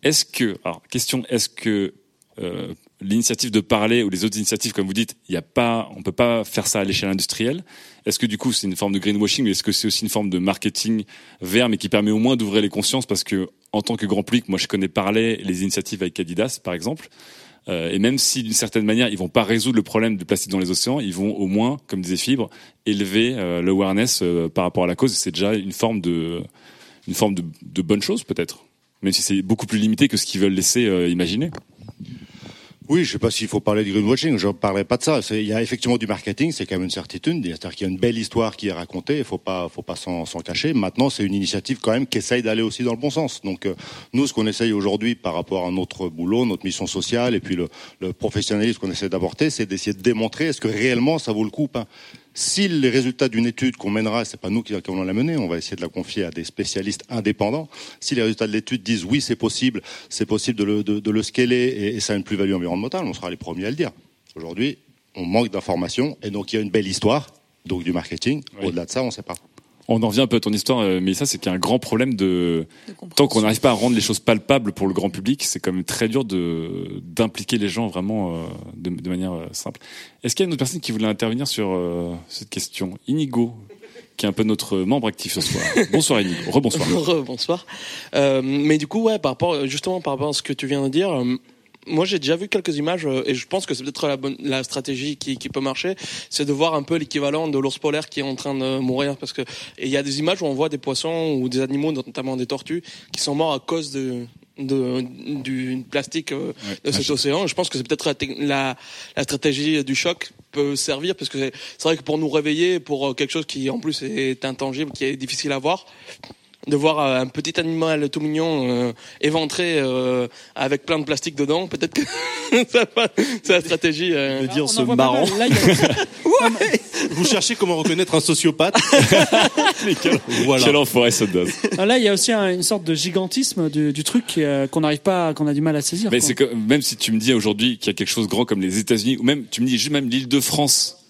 Est-ce que, alors, question, est-ce que euh, l'initiative de parler ou les autres initiatives, comme vous dites, il y a pas, on peut pas faire ça à l'échelle industrielle? Est-ce que du coup c'est une forme de greenwashing, mais est-ce que c'est aussi une forme de marketing vert, mais qui permet au moins d'ouvrir les consciences? Parce que en tant que grand public, moi je connais parler les initiatives avec Adidas par exemple. Euh, et même si d'une certaine manière ils vont pas résoudre le problème du plastique dans les océans, ils vont au moins, comme disait Fibre, élever euh, l'awareness euh, par rapport à la cause. C'est déjà une forme de, une forme de, de bonne chose peut-être, même si c'est beaucoup plus limité que ce qu'ils veulent laisser euh, imaginer. Oui, je sais pas s'il faut parler de greenwashing, je ne parlerai pas de ça. Il y a effectivement du marketing, c'est quand même une certitude. C'est-à-dire qu'il y a une belle histoire qui est racontée, il faut pas, faut pas s'en cacher. Maintenant, c'est une initiative quand même qui essaye d'aller aussi dans le bon sens. Donc, euh, nous, ce qu'on essaye aujourd'hui par rapport à notre boulot, notre mission sociale et puis le, le professionnalisme qu'on essaie d'apporter, c'est d'essayer de démontrer est-ce que réellement ça vaut le coup. Si les résultats d'une étude qu'on mènera, c'est pas nous qui allons la mener, on va essayer de la confier à des spécialistes indépendants. Si les résultats de l'étude disent oui, c'est possible, c'est possible de le, de, de le scaler et, et ça a une plus-value environnementale, on sera les premiers à le dire. Aujourd'hui, on manque d'informations et donc il y a une belle histoire, donc du marketing. Au-delà de ça, on ne sait pas. On en revient un peu à ton histoire, euh, mais ça c'est qu'il y a un grand problème de, tant qu'on n'arrive pas à rendre les choses palpables pour le grand public, c'est quand même très dur de d'impliquer les gens vraiment euh, de, de manière euh, simple. Est-ce qu'il y a une autre personne qui voulait intervenir sur euh, cette question? Inigo, qui est un peu notre membre actif ce soir. [laughs] Bonsoir Inigo, rebonsoir. Bonsoir. Euh, mais du coup, ouais, par rapport, justement, par rapport à ce que tu viens de dire, moi j'ai déjà vu quelques images euh, et je pense que c'est peut-être la, bonne, la stratégie qui, qui peut marcher, c'est de voir un peu l'équivalent de l'ours polaire qui est en train de mourir parce que il y a des images où on voit des poissons ou des animaux, notamment des tortues, qui sont morts à cause de de, du plastique euh, de cet océan. Je pense que c'est peut-être la, la, la stratégie du choc peut servir parce que c'est c'est vrai que pour nous réveiller pour euh, quelque chose qui en plus est intangible, qui est difficile à voir, de voir euh, un petit animal tout mignon euh, éventré euh, avec plein de plastique dedans, peut-être que [laughs] ça va- c'est la stratégie. Euh... dire ce marrant. [laughs] Vous cherchez comment reconnaître un sociopathe [laughs] Voilà. Quel enfoiré ça donne. Ah, Là, il y a aussi un- une sorte de gigantisme du, du truc euh, qu'on n'arrive pas, qu'on a du mal à saisir. Mais quoi. c'est que même si tu me dis aujourd'hui qu'il y a quelque chose de grand comme les États-Unis, ou même tu me dis juste même l'île de France,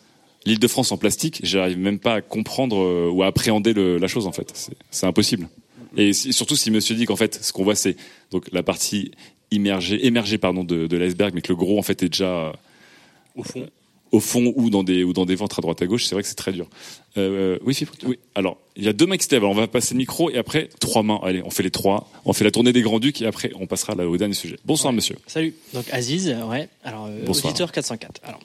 l'île de France en plastique, j'arrive même pas à comprendre euh, ou à appréhender le- la chose en fait. C'est- impossible. Et surtout si Monsieur dit qu'en fait ce qu'on voit c'est donc la partie immergée, émergée pardon de, de l'iceberg, mais que le gros en fait est déjà Au fond. Au fond ou dans des ou dans des ventres à droite à gauche, c'est vrai que c'est très dur. Euh, oui, Fibre, oui. Alors, il y a deux mains qui se lèvent. Alors, on va passer le micro et après trois mains. Allez, on fait les trois. On fait la tournée des grands ducs et après on passera là au dernier sujet. Bonsoir, monsieur. Salut. Donc Aziz, ouais. Alors euh, Bonsoir. auditeur 404. Alors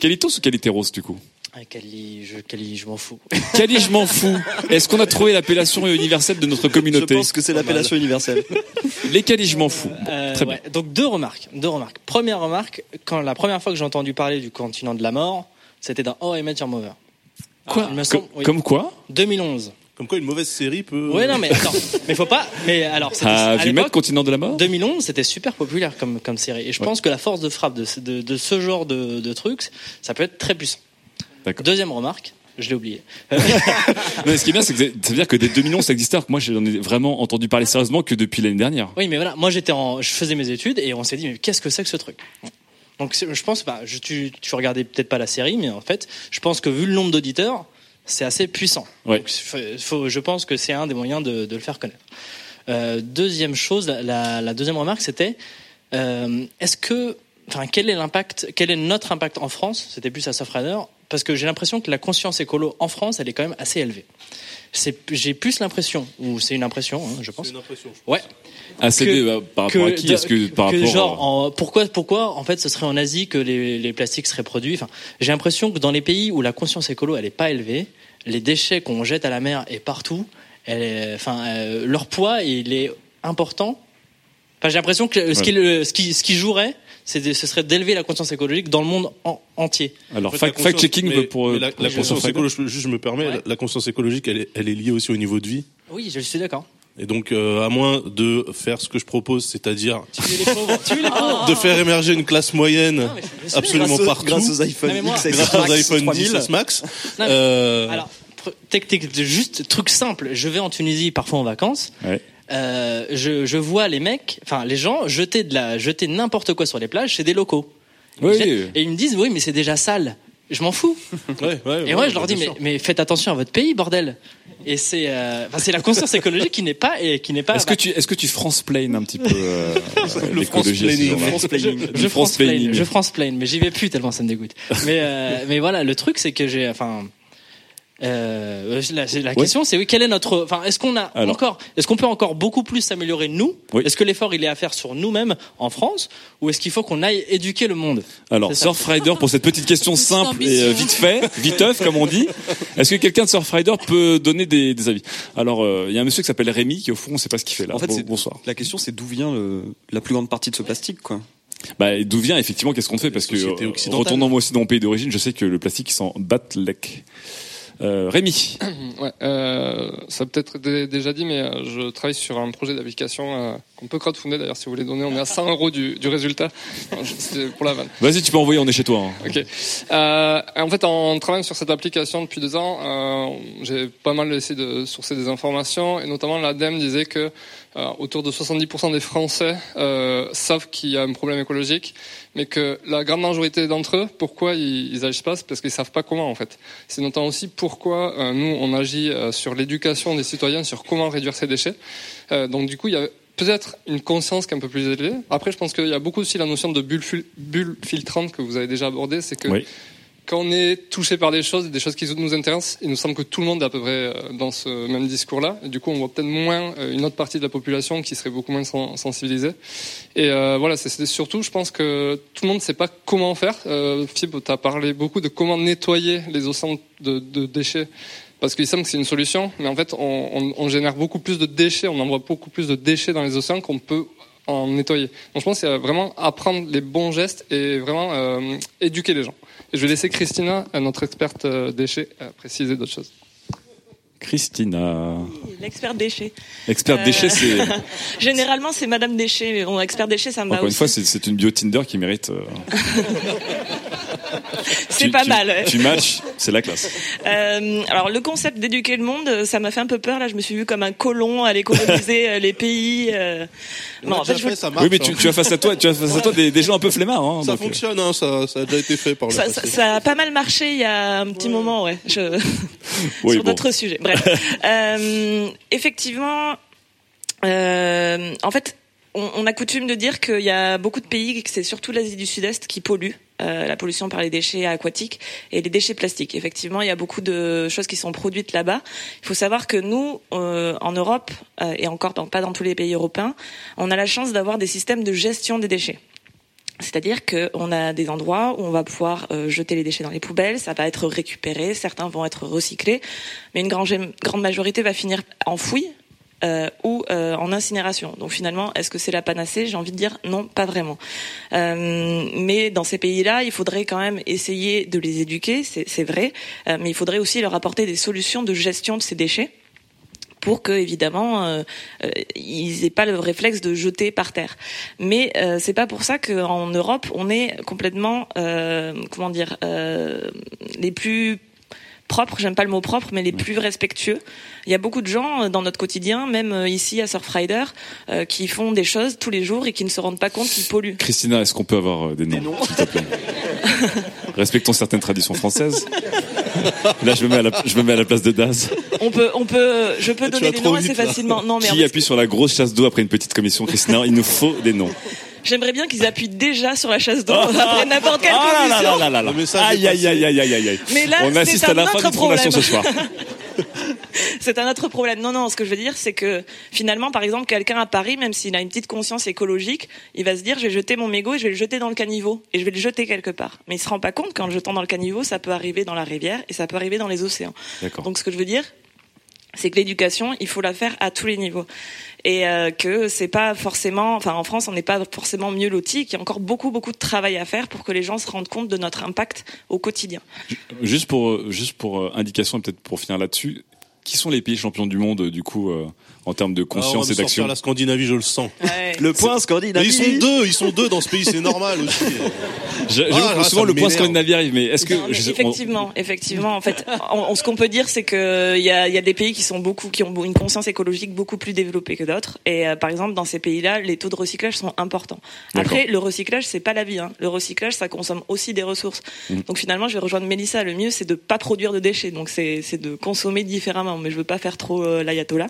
Qualitos ou Qualiteros du coup? Ah, Kali, je Kali, je m'en fous. [laughs] Quali, je m'en fous. Est-ce qu'on a trouvé l'appellation universelle de notre communauté Je pense que c'est l'appellation universelle. [laughs] Les Quali, je m'en fous. Euh, Très ouais. Donc deux remarques, deux remarques. Première remarque, quand la première fois que j'ai entendu parler du continent de la mort, c'était dans Oh I Met Your Mother. Quoi semble- oui. Comme quoi 2011. Comme quoi une mauvaise série peut. Ouais non mais attends, mais faut pas. Mais alors à vu mettre Continent de la mort 2011, c'était super populaire comme comme série. Et je Ouais. pense que la force de frappe de ce, de, de ce genre de, de trucs, ça peut être très puissant. Deuxième remarque, je l'ai oublié. [laughs] Mais ce qui est bien, c'est que ça veut dire que dès 2011 ça existait. Alors que moi, j'en ai vraiment entendu parler sérieusement que depuis l'année dernière. Oui, mais voilà, moi j'étais en, je faisais mes études et on s'est dit mais qu'est-ce que c'est que ce truc? Donc je pense, bah, je, tu, tu regardais peut-être pas la série, mais en fait, je pense que vu le nombre d'auditeurs, c'est assez puissant. Ouais. Donc, faut- je pense que c'est un des moyens de, de le faire connaître. Euh, deuxième chose, la, la- la deuxième remarque, c'était euh, est-ce que, enfin, quel est l'impact, quel est notre impact en France? C'était plus à Surfrider, parce que j'ai l'impression que la conscience écolo en France, elle est quand même assez élevée. C'est- J'ai plus l'impression, ou c'est une impression, hein, je pense. C'est une impression. Ouais. ACD, Que- euh, par rapport à qui Est-ce que par rapport genre en- pourquoi pourquoi en fait ce serait en Asie que les, les plastiques seraient produits? Enfin j'ai l'impression que dans les pays où la conscience écolo elle est pas élevée les déchets qu'on jette à la mer et partout elle est- enfin euh, leur poids il est important enfin j'ai l'impression que ce Ouais. qui le- ce qui ce qui jouerait de- ce serait d'élever la conscience écologique dans le monde en- entier Alors, En fait, la fact- fact-checking pour, la, pour- la pour conscience écologique, je, juste, je me permets, la, la conscience écologique, elle est, elle est liée aussi au niveau de vie. oui je suis d'accord Et donc, euh, à moins de faire ce que je propose, c'est-à-dire de faire émerger une classe moyenne absolument Grâce partout, grâce aux iPhone Non, moi- X, grâce aux iPhone 3000. 10 Max. Non, mais- euh, Alors, pr- tec- tec- juste truc simple. Je vais en Tunisie parfois en vacances. Ouais. Euh, je, je vois les mecs, enfin les gens jeter de la, jeter n'importe quoi sur les plages. C'est des locaux. Oui. Et ils me disent oui, mais c'est déjà sale. Je m'en fous. [laughs] ouais, ouais, Et moi, je leur dis mais, mais faites attention à votre pays, bordel. Et c'est, euh, enfin, c'est la conscience écologique qui n'est pas et qui n'est pas. Est-ce que tu est-ce que tu France-plane un petit peu euh, [laughs] Le l'écologie à ce France-planning. genre-là France-planning. je, France plane, je France plane, mais j'y vais plus tellement ça me dégoûte. Mais euh, mais voilà, le truc c'est que j'ai, enfin, euh, la, la question c'est oui, quel est notre, enfin, est-ce qu'on a Alors. encore, est-ce qu'on peut encore beaucoup plus s'améliorer nous Oui. Est-ce que l'effort il est à faire sur nous-mêmes en France, ou est-ce qu'il faut qu'on aille éduquer le monde Alors. Surfrider, pour cette petite question simple et euh, vite fait, viteuf, comme on dit, est-ce que quelqu'un de Surfrider peut donner des, des avis? Alors, euh, il y a un monsieur qui s'appelle Rémi, qui au fond, on sait pas ce qu'il fait là. En fait, Bon- c'est- bonsoir. La question, c'est d'où vient le- la plus grande partie de ce plastique, quoi. Bah, d'où vient effectivement Qu'est-ce qu'on fait? Parce que euh, retournant moi aussi dans mon pays d'origine, je sais que le plastique il s'en bat lec. Euh, Rémi. [clears throat] Ouais, euh, ça a peut-être été déjà dit, mais euh, je travaille sur un projet d'application qu'on peut crowdfunder d'ailleurs si vous voulez donner. On est à 100 euros du, du résultat. C'est pour la vanne. Vas-y, tu peux envoyer, on est chez toi. hein. Ok. Euh, en fait, en travaillant sur cette application depuis deux ans, j'ai pas mal essayé de sourcer des informations, et notamment l'ADEME disait que autour de 70% des Français savent qu'il y a un problème écologique, mais que la grande majorité d'entre eux, pourquoi ils, ils agissent pas, parce qu'ils savent pas comment en fait. C'est notamment aussi pourquoi euh, nous on agit euh, sur l'éducation des citoyens sur comment réduire ces déchets. Euh, donc du coup, il y a peut-être une conscience qui est un peu plus élevée. Après, je pense qu'il y a beaucoup aussi la notion de bulle filtrante que vous avez déjà abordée, c'est que Oui. Quand on est touché par des choses, des choses qui nous intéressent, il nous semble que tout le monde est à peu près euh, dans ce même discours-là. Du coup, on voit peut-être moins euh, une autre partie de la population qui serait beaucoup moins sen- sensibilisée. Et euh, voilà, c'est- surtout, je pense que tout le monde ne sait pas comment faire. Fib, tu as parlé beaucoup de comment nettoyer les océans de, déchets. Parce qu'il semble que c'est une solution, mais en fait, on, génère beaucoup plus de déchets, on envoie beaucoup plus de déchets dans les océans qu'on peut en nettoyer. Donc je pense que c'est vraiment apprendre les bons gestes et vraiment éduquer les gens. Je vais laisser Christina, euh, notre experte euh, déchets, euh, préciser d'autres choses. Christina. L'expert déchet. Expert Euh, déchet, c'est. [laughs] Généralement, c'est Madame Déchet. Mais bon, expert déchet, ça me va Encore une aussi. fois, c'est c'est une bio Tinder qui mérite. euh, [laughs] [laughs] C'est pas tu- mal. ouais. Tu matches, c'est la classe. Euh, alors le concept d'éduquer le monde, euh, ça m'a fait un peu peur. Là, je me suis vue comme un colon aller coloniser [laughs] euh, les pays. euh. Non, en fait, je vous- oui, mais tu, tu as face à toi, tu as face à toi des, des gens un peu flemmards. Hein, Ça donc, euh, fonctionne, hein, ça, ça a déjà été fait par le ça, passé. ça- ça a pas mal marché il y a un petit moment, ouais. Je... [laughs] Oui, Sur bon. d'autres sujets. Bref, Euh, effectivement, euh, en fait, on a coutume de dire qu'il y a beaucoup de pays, que c'est surtout l'Asie du Sud-Est qui pollue. Euh, la pollution par les déchets aquatiques et les déchets plastiques. Effectivement, il y a beaucoup de choses qui sont produites là-bas. Il faut savoir que nous, euh, en Europe, euh, et encore pas dans tous les pays européens, on a la chance d'avoir des systèmes de gestion des déchets. C'est-à-dire qu'on a des endroits où on va pouvoir euh, jeter les déchets dans les poubelles, ça va être récupéré, certains vont être recyclés, mais une grande, grande majorité va finir enfouie euh, ou euh, en incinération. Donc finalement, est-ce que c'est la panacée? J'ai envie de dire non, pas vraiment. Euh, mais dans ces pays-là, il faudrait quand même essayer de les éduquer, c'est vrai, euh, mais il faudrait aussi leur apporter des solutions de gestion de ces déchets pour que évidemment euh, euh, ils aient pas le réflexe de jeter par terre. Mais euh, c'est pas pour ça qu'en Europe on est complètement euh, comment dire euh, les plus propres, j'aime pas le mot propre, mais les plus respectueux. Il y a beaucoup de gens euh, dans notre quotidien, même euh, ici à Surfrider, euh, qui font des choses tous les jours et qui ne se rendent pas compte qu'ils polluent. Christina, est-ce qu'on peut avoir euh, des noms, s'il te plaît [laughs] Respectons certaines traditions françaises. Là, je me mets à la, je me mets à la place de Daz. On peut, on peut, je peux Tu donner des noms assez vite, facilement. Non, mais Qui appuie sur la grosse chasse d'eau après une petite commission, Christina? Il nous faut des noms. J'aimerais bien qu'ils appuient déjà sur la chasse d'eau [laughs] après n'importe quelle Ah là là là là là là. Aïe aïe aïe aïe aïe aïe aïe. Mais là, On c'est assiste à un la fin d'une fondation ce soir. problème. [laughs] [laughs] C'est un autre problème. Non, non, ce que je veux dire, c'est que finalement, par exemple, quelqu'un à Paris, même s'il a une petite conscience écologique, il va se dire, je vais jeter mon mégot et je vais le jeter dans le caniveau. Et je vais le jeter quelque part. Mais il se rend pas compte qu'en le jetant dans le caniveau, ça peut arriver dans la rivière et ça peut arriver dans les océans. D'accord. Donc ce que je veux dire, c'est que l'éducation, il faut la faire à tous les niveaux. Et euh, que c'est pas forcément, enfin en France, on n'est pas forcément mieux loti, qu'il y a encore beaucoup beaucoup de travail à faire pour que les gens se rendent compte de notre impact au quotidien. Juste pour, euh, juste pour euh, indication peut-être pour finir là-dessus, qui sont les pays champions du monde, du coup, euh, en termes de Ah, conscience et d'action La Scandinavie, je le sens. Le point Scandinavie. Mais ils sont deux, ils sont deux dans ce pays, c'est normal aussi. [laughs] Je- Ah, là, souvent le point. Scandinavie arrive, mais est-ce que Non, mais je- on- effectivement, effectivement, en fait, on- on- ce qu'on peut dire, c'est que il y a, il y a des pays qui sont beaucoup, qui ont une conscience écologique beaucoup plus développée que d'autres. Et euh, par exemple, dans ces pays-là, les taux de recyclage sont importants. Après, le recyclage, c'est pas la vie. Hein. Le recyclage, ça consomme aussi des ressources. Mm. Donc finalement, je vais rejoindre Mélissa. Le mieux, c'est de pas produire de déchets. Donc c'est c'est de consommer différemment. Mais je veux pas faire trop euh, l'ayatollah.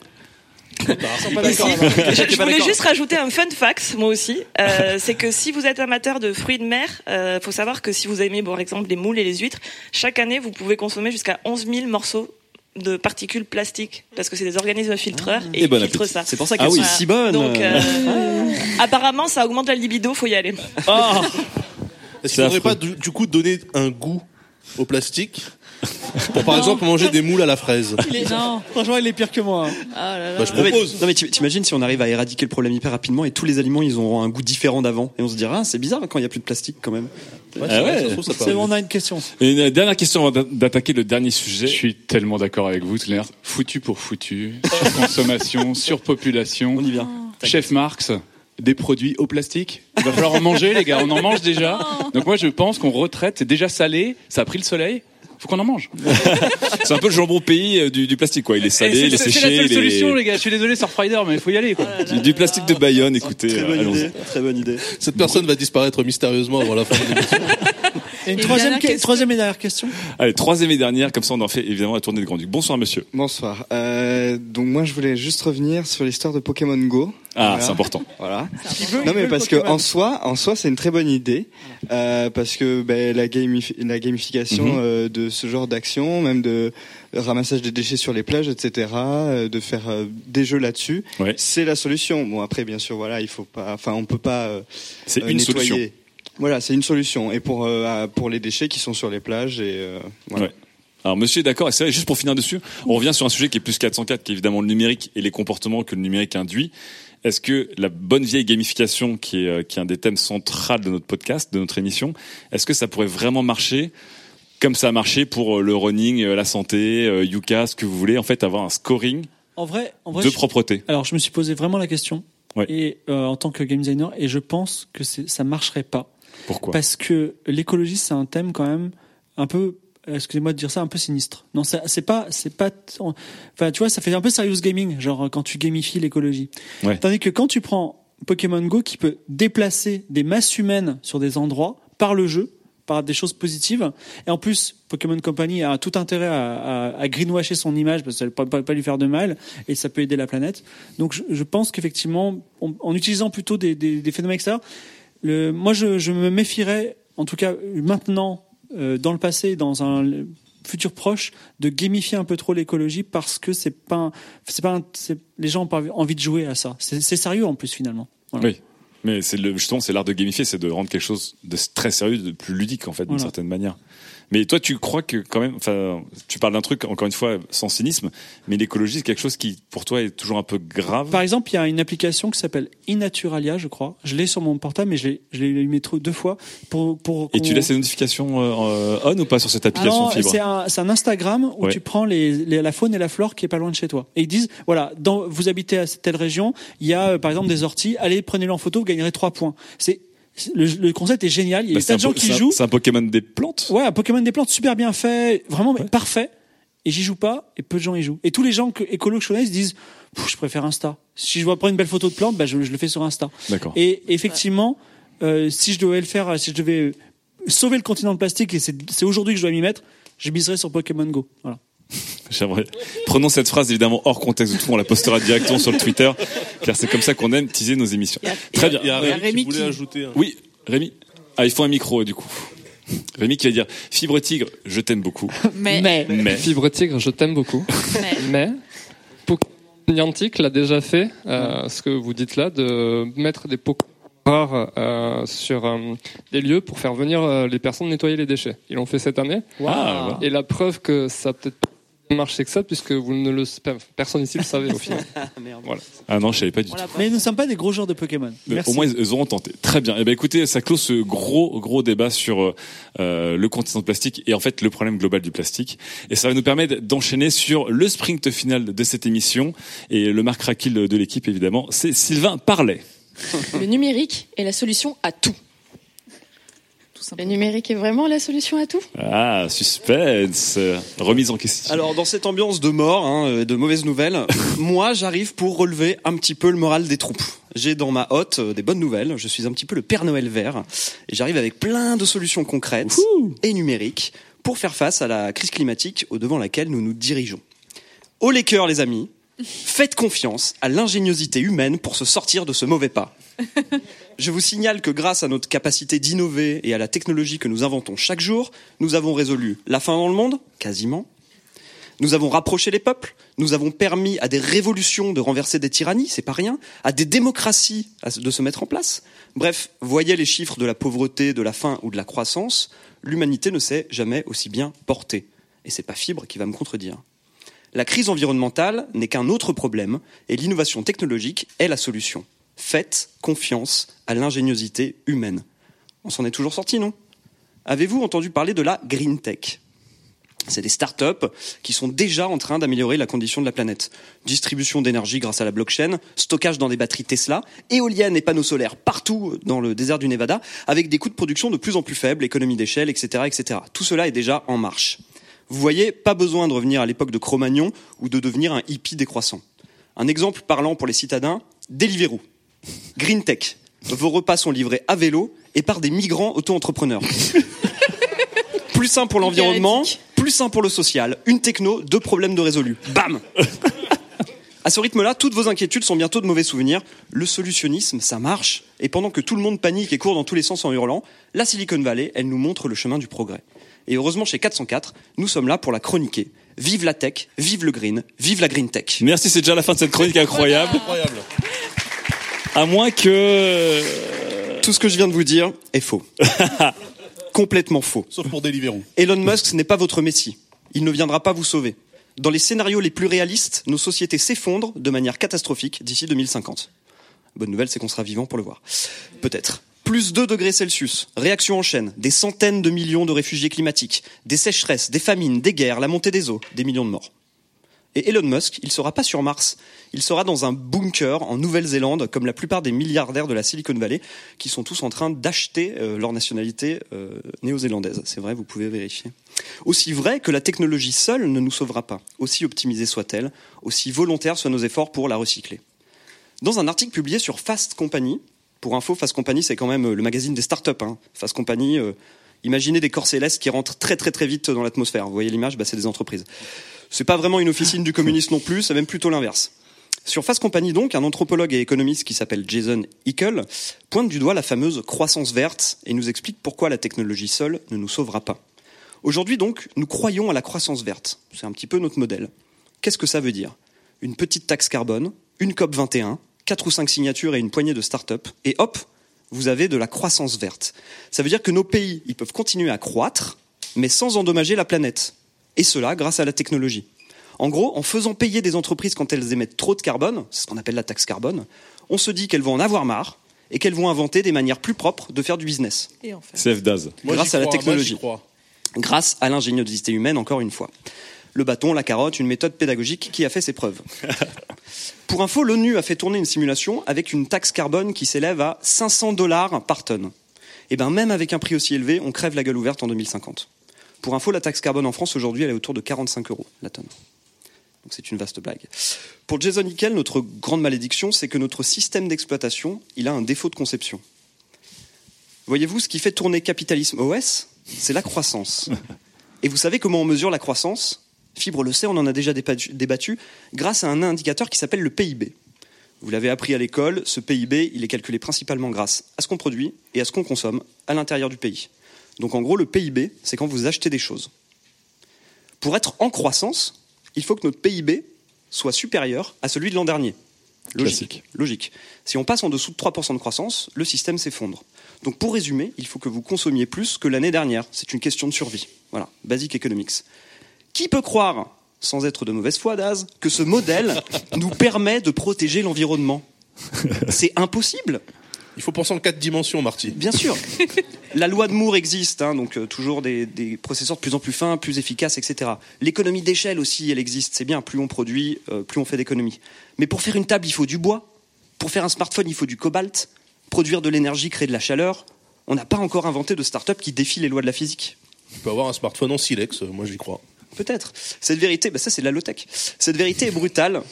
Je, je voulais juste rajouter un fun fact, moi aussi. Euh, [laughs] c'est que si vous êtes amateur de fruits de mer, euh, faut savoir que si vous aimez, par exemple, les moules et les huîtres, chaque année, vous pouvez consommer jusqu'à 11 000 morceaux de particules plastiques parce que c'est des organismes filtreurs et Et ils filtrent appétit. ça. C'est pour ça qu'elles sont si bonnes. Donc, euh, apparemment, ça augmente la libido, faut y aller. Est-ce qu'il faudrait pas du, du coup donner un goût au plastique? [laughs] Pour par exemple manger des moules à la fraise. Il est... Non, franchement, il est pire que moi. hein. Bah, je Non, mais- propose. Non mais tu- t'imagines si on arrive à éradiquer le problème hyper rapidement et tous les aliments ils auront un goût différent d'avant et on se dira ah, c'est bizarre quand il y a plus de plastique quand même. Ah ouais. C'est bon, on a une question. Et une dernière question avant d'a- d'attaquer le dernier sujet. Je suis tellement d'accord avec vous, Claire. Foutu pour foutu. [laughs] Surconsommation, surpopulation. On y vient. Chef Marx, des produits au plastique. Il va falloir en manger, les gars. On en mange déjà. Donc moi, je pense qu'on retraite. C'est déjà salé. Ça a pris le soleil. Faut qu'on en mange. [laughs] C'est un peu le jambon pays euh, du, du plastique quoi. Il est salé, il est c'est- c'est séché, la seule solution, les gars. Je suis désolé, Surfrider, mais il faut y aller. Quoi. du, du plastique de Bayonne. Écoutez, Très euh, bonne allons-y. idée. Très bonne idée. Cette personne va disparaître mystérieusement avant la fin de l'émission. [laughs] Et une Et troisième, dernière que- question. troisième et dernière question. Allez, troisième et dernière, comme ça on en fait évidemment la tournée de Grand Duc. Bonsoir monsieur. Bonsoir. Euh, donc moi je voulais juste revenir sur l'histoire de Pokémon Go. Ah, Voilà. c'est important. Voilà. Non mais parce que en soi, en soi c'est une très bonne idée euh, parce que ben, la, gamif- la gamification Mhm. euh, de ce genre d'action, même de ramassage des déchets sur les plages, etc., euh, de faire euh, des jeux là-dessus, Ouais. c'est la solution. Bon après bien sûr voilà il faut pas, enfin on peut pas. euh, C'est euh, une nettoyer. solution. Voilà c'est une solution et pour euh, pour les déchets qui sont sur les plages et euh, voilà. Ouais. Alors monsieur est d'accord, et c'est vrai, juste pour finir dessus, on revient sur un sujet qui est plus 404, qui est évidemment le numérique et les comportements que le numérique induit. Est-ce que la bonne vieille gamification, qui est, euh, qui est un des thèmes centraux de notre podcast, de notre émission, est-ce que ça pourrait vraiment marcher comme ça a marché pour le running, la santé, Yuka, ce que vous voulez, en fait avoir un scoring En vrai, en vrai de je- propreté Alors, je me suis posé vraiment la question. Ouais. Et euh, en tant que game designer, et je pense que ça marcherait pas. Pourquoi Parce que l'écologie, c'est un thème quand même un peu, excusez-moi de dire ça, un peu sinistre. Non, c'est pas, c'est pas, enfin, tu vois, ça fait un peu serious gaming, genre quand tu gamifies l'écologie. Ouais. Tandis que quand tu prends Pokémon Go, qui peut déplacer des masses humaines sur des endroits par le jeu, par des choses positives, et en plus, Pokémon Company a tout intérêt à, à, à greenwasher son image parce que ça ne peut pas, pas lui faire de mal, et ça peut aider la planète. Donc, je, je pense qu'effectivement, en, en utilisant plutôt des, des, des phénomènes extérieurs, le, moi, je, je me méfierais, en tout cas maintenant, euh, dans le passé, dans un futur proche, de gamifier un peu trop l'écologie parce que c'est pas, c'est pas, un- c'est- les gens ont pas envie de jouer à ça. C'est c'est sérieux en plus finalement. Voilà. Oui. Mais c'est le, justement, c'est l'art de gamifier, c'est de rendre quelque chose de très sérieux, de plus ludique, en fait, d'une Voilà. certaine manière. Mais toi, tu crois que quand même, enfin, tu parles d'un truc, encore une fois, sans cynisme, mais l'écologie, c'est quelque chose qui, pour toi, est toujours un peu grave? Par exemple, il y a une application qui s'appelle Innaturalia, je crois. Je l'ai sur mon portable, mais je l'ai, je l'ai mis trop deux fois pour, pour. Et tu laisses les notifications euh, on ou pas sur cette application Alors, fibre? c'est un, c'est un Instagram où Ouais. tu prends les, les- la faune et la flore qui est pas loin de chez toi. Et ils disent, voilà, dans, vous habitez à telle région, il y a euh, par exemple des orties, allez, prenez-les en photo, vous gagnerez trois points. C'est- le, le concept est génial, il y a Bah, un de gens qui jouent. C'est un Pokémon des plantes. Ouais, un Pokémon des plantes super bien fait, vraiment mais parfait. Et j'y joue pas, et peu de gens y jouent. Et tous les gens que, écolos que je connais se disent, je préfère Insta. Si je vois prendre une belle photo de plante, bah, je, je le fais sur Insta. D'accord. Et effectivement, euh, si je devais le faire, si je devais euh, sauver le continent de plastique, et c'est c'est aujourd'hui que je dois m'y mettre, je miserais sur Pokémon Go. Voilà. J'aimerais. Prenons cette phrase évidemment hors contexte de tout, on la postera directement sur le Twitter, car c'est comme ça qu'on aime teaser nos émissions. Très bien. Il y a a Rémi Rémi qui voulait ajouter. un- Oui, Rémi. Ah, il faut un micro du coup. Rémi qui va dire Fibre Tigre, je t'aime beaucoup. Mais, Mais. Fibre Tigre, je t'aime beaucoup. Mais Pokémon Niantic l'a déjà fait, euh, ce que vous dites là, de mettre des Pokémon rares euh, sur euh, des lieux pour faire venir euh, les personnes nettoyer les déchets. Ils l'ont fait cette année. Ah, Et la preuve que ça a peut-être pas marché que ça, puisque vous ne le personne ici le savait au [laughs] final. Voilà. Ah non, je savais pas du tout. Mais nous ne sommes pas des gros joueurs de Pokémon. Mais Merci. Au moins, ils ils auront tenté. Très bien. Eh ben, écoutez, ça clôt ce gros, gros débat sur euh, le continent de plastique et en fait le problème global du plastique. Et ça va nous permettre d'enchaîner sur le sprint final de cette émission. Et le Marc Raquil de l'équipe, évidemment, c'est Sylvain Parlet. Le numérique est la solution à tout. Le numérique est vraiment la solution à tout Ah, suspense. Remise en question. Alors dans cette ambiance de mort, hein, et de mauvaises nouvelles, [laughs] moi j'arrive pour relever un petit peu le moral des troupes. J'ai dans ma hotte euh, des bonnes nouvelles. Je suis un petit peu le Père Noël vert et j'arrive avec plein de solutions concrètes et numériques pour faire face à la crise climatique au devant laquelle nous nous dirigeons. Au les cœurs les amis, [laughs] faites confiance à l'ingéniosité humaine pour se sortir de ce mauvais pas. [laughs] Je vous signale que grâce à notre capacité d'innover et à la technologie que nous inventons chaque jour, nous avons résolu la faim dans le monde, quasiment. Nous avons rapproché les peuples, nous avons permis à des révolutions de renverser des tyrannies, c'est pas rien, à des démocraties de se mettre en place. Bref, voyez les chiffres de la pauvreté, de la faim ou de la croissance, l'humanité ne s'est jamais aussi bien portée. Et c'est pas Fibre qui va me contredire. La crise environnementale n'est qu'un autre problème et l'innovation technologique est la solution. Faites confiance à l'ingéniosité humaine. On s'en est toujours sorti, non? Avez-vous entendu parler de la green tech? C'est des startups qui sont déjà en train d'améliorer la condition de la planète. Distribution d'énergie grâce à la blockchain, stockage dans des batteries Tesla, éoliennes et panneaux solaires partout dans le désert du Nevada, avec des coûts de production de plus en plus faibles, économie d'échelle, etc., etc. Tout cela est déjà en marche. Vous voyez, pas besoin de revenir à l'époque de Cro-Magnon ou de devenir un hippie décroissant. Un exemple parlant pour les citadins, Deliveroo. Green Tech. Vos repas sont livrés à vélo et par des migrants auto-entrepreneurs. [laughs] plus sain pour l'environnement, plus sain pour le social. Une techno, deux problèmes de résolus. Bam [laughs] À ce rythme-là, toutes vos inquiétudes sont bientôt de mauvais souvenirs. Le solutionnisme, ça marche. Et pendant que tout le monde panique et court dans tous les sens en hurlant, la Silicon Valley, elle nous montre le chemin du progrès. Et heureusement, chez 404, nous sommes là pour la chroniquer. Vive la tech, vive le green, vive la green tech. Merci, c'est déjà la fin de cette chronique incroyable. À moins que... Tout ce que je viens de vous dire est faux. [laughs] Complètement faux. Sauf pour Deliveroo. Elon Musk ce n'est pas votre messie. Il ne viendra pas vous sauver. Dans les scénarios les plus réalistes, nos sociétés s'effondrent de manière catastrophique d'ici 2050. Bonne nouvelle, c'est qu'on sera vivant pour le voir. Peut-être. Plus 2 degrés Celsius, réaction en chaîne, des centaines de millions de réfugiés climatiques, des sécheresses, des famines, des guerres, la montée des eaux, des millions de morts. Et Elon Musk, il sera pas sur Mars, il sera dans un bunker en Nouvelle-Zélande, comme la plupart des milliardaires de la Silicon Valley, qui sont tous en train d'acheter euh, leur nationalité euh, néo-zélandaise. C'est vrai, vous pouvez vérifier. Aussi vrai que la technologie seule ne nous sauvera pas, aussi optimisée soit-elle, aussi volontaires soient nos efforts pour la recycler. Dans un article publié sur Fast Company, pour info, Fast Company, c'est quand même euh, le magazine des startups. Hein. Fast Company, imaginez des corps célestes qui rentrent très très très vite dans l'atmosphère. Vous voyez l'image, bah, c'est des entreprises. C'est pas vraiment une officine du communisme non plus, c'est même plutôt l'inverse. Sur Fast Company donc, un anthropologue et économiste qui s'appelle Jason Hickel pointe du doigt la fameuse croissance verte et nous explique pourquoi la technologie seule ne nous sauvera pas. Aujourd'hui donc, nous croyons à la croissance verte. C'est un petit peu notre modèle. Qu'est-ce que ça veut dire? Une petite taxe carbone, une COP 21, quatre ou cinq signatures et une poignée de start-up, et hop, vous avez de la croissance verte. Ça veut dire que nos pays, ils peuvent continuer à croître, mais sans endommager la planète. Et cela grâce à la technologie. En gros, en faisant payer des entreprises quand elles émettent trop de carbone, c'est ce qu'on appelle la taxe carbone, on se dit qu'elles vont en avoir marre et qu'elles vont inventer des manières plus propres de faire du business. Et en fait. Grâce à la technologie. Grâce à l'ingéniosité humaine, encore une fois. Le bâton, la carotte, une méthode pédagogique qui a fait ses preuves. [laughs] Pour info, l'ONU a fait tourner une simulation avec une taxe carbone qui s'élève à 500 dollars par tonne. Et ben même avec un prix aussi élevé, on crève la gueule ouverte en 2050. Pour info, la taxe carbone en France aujourd'hui, elle est autour de 45 euros la tonne. Donc c'est une vaste blague. Pour Jason Hickel, notre grande malédiction, c'est que notre système d'exploitation, il a un défaut de conception. Voyez-vous, ce qui fait tourner capitalisme OS, c'est la croissance. Et vous savez comment on mesure la croissance? Fibre le sait, on en a déjà débattu, débattu, grâce à un indicateur qui s'appelle le PIB. Vous l'avez appris à l'école, ce PIB, il est calculé principalement grâce à ce qu'on produit et à ce qu'on consomme à l'intérieur du pays. Donc en gros, le PIB, c'est quand vous achetez des choses. Pour être en croissance, il faut que notre PIB soit supérieur à celui de l'an dernier. Logique. Logique. Si on passe en dessous de 3% de croissance, le système s'effondre. Donc pour résumer, il faut que vous consommiez plus que l'année dernière. C'est une question de survie. Voilà, basic economics. Qui peut croire, sans être de mauvaise foi, Daz, que ce modèle [laughs] nous permet de protéger l'environnement? C'est impossible. Il faut penser en quatre dimensions, Marty. Bien sûr. [laughs] La loi de Moore existe, hein, donc euh, toujours des, des processeurs de plus en plus fins, plus efficaces, etc. L'économie d'échelle aussi, elle existe. C'est bien, plus on produit, euh, plus on fait d'économies. Mais pour faire une table, il faut du bois. Pour faire un smartphone, il faut du cobalt. Produire de l'énergie, créer de la chaleur. On n'a pas encore inventé de start-up qui défie les lois de la physique. Tu peux avoir un smartphone en silex, euh, moi j'y crois. Peut-être. Cette vérité, bah ça c'est de la low-tech. Cette vérité est brutale,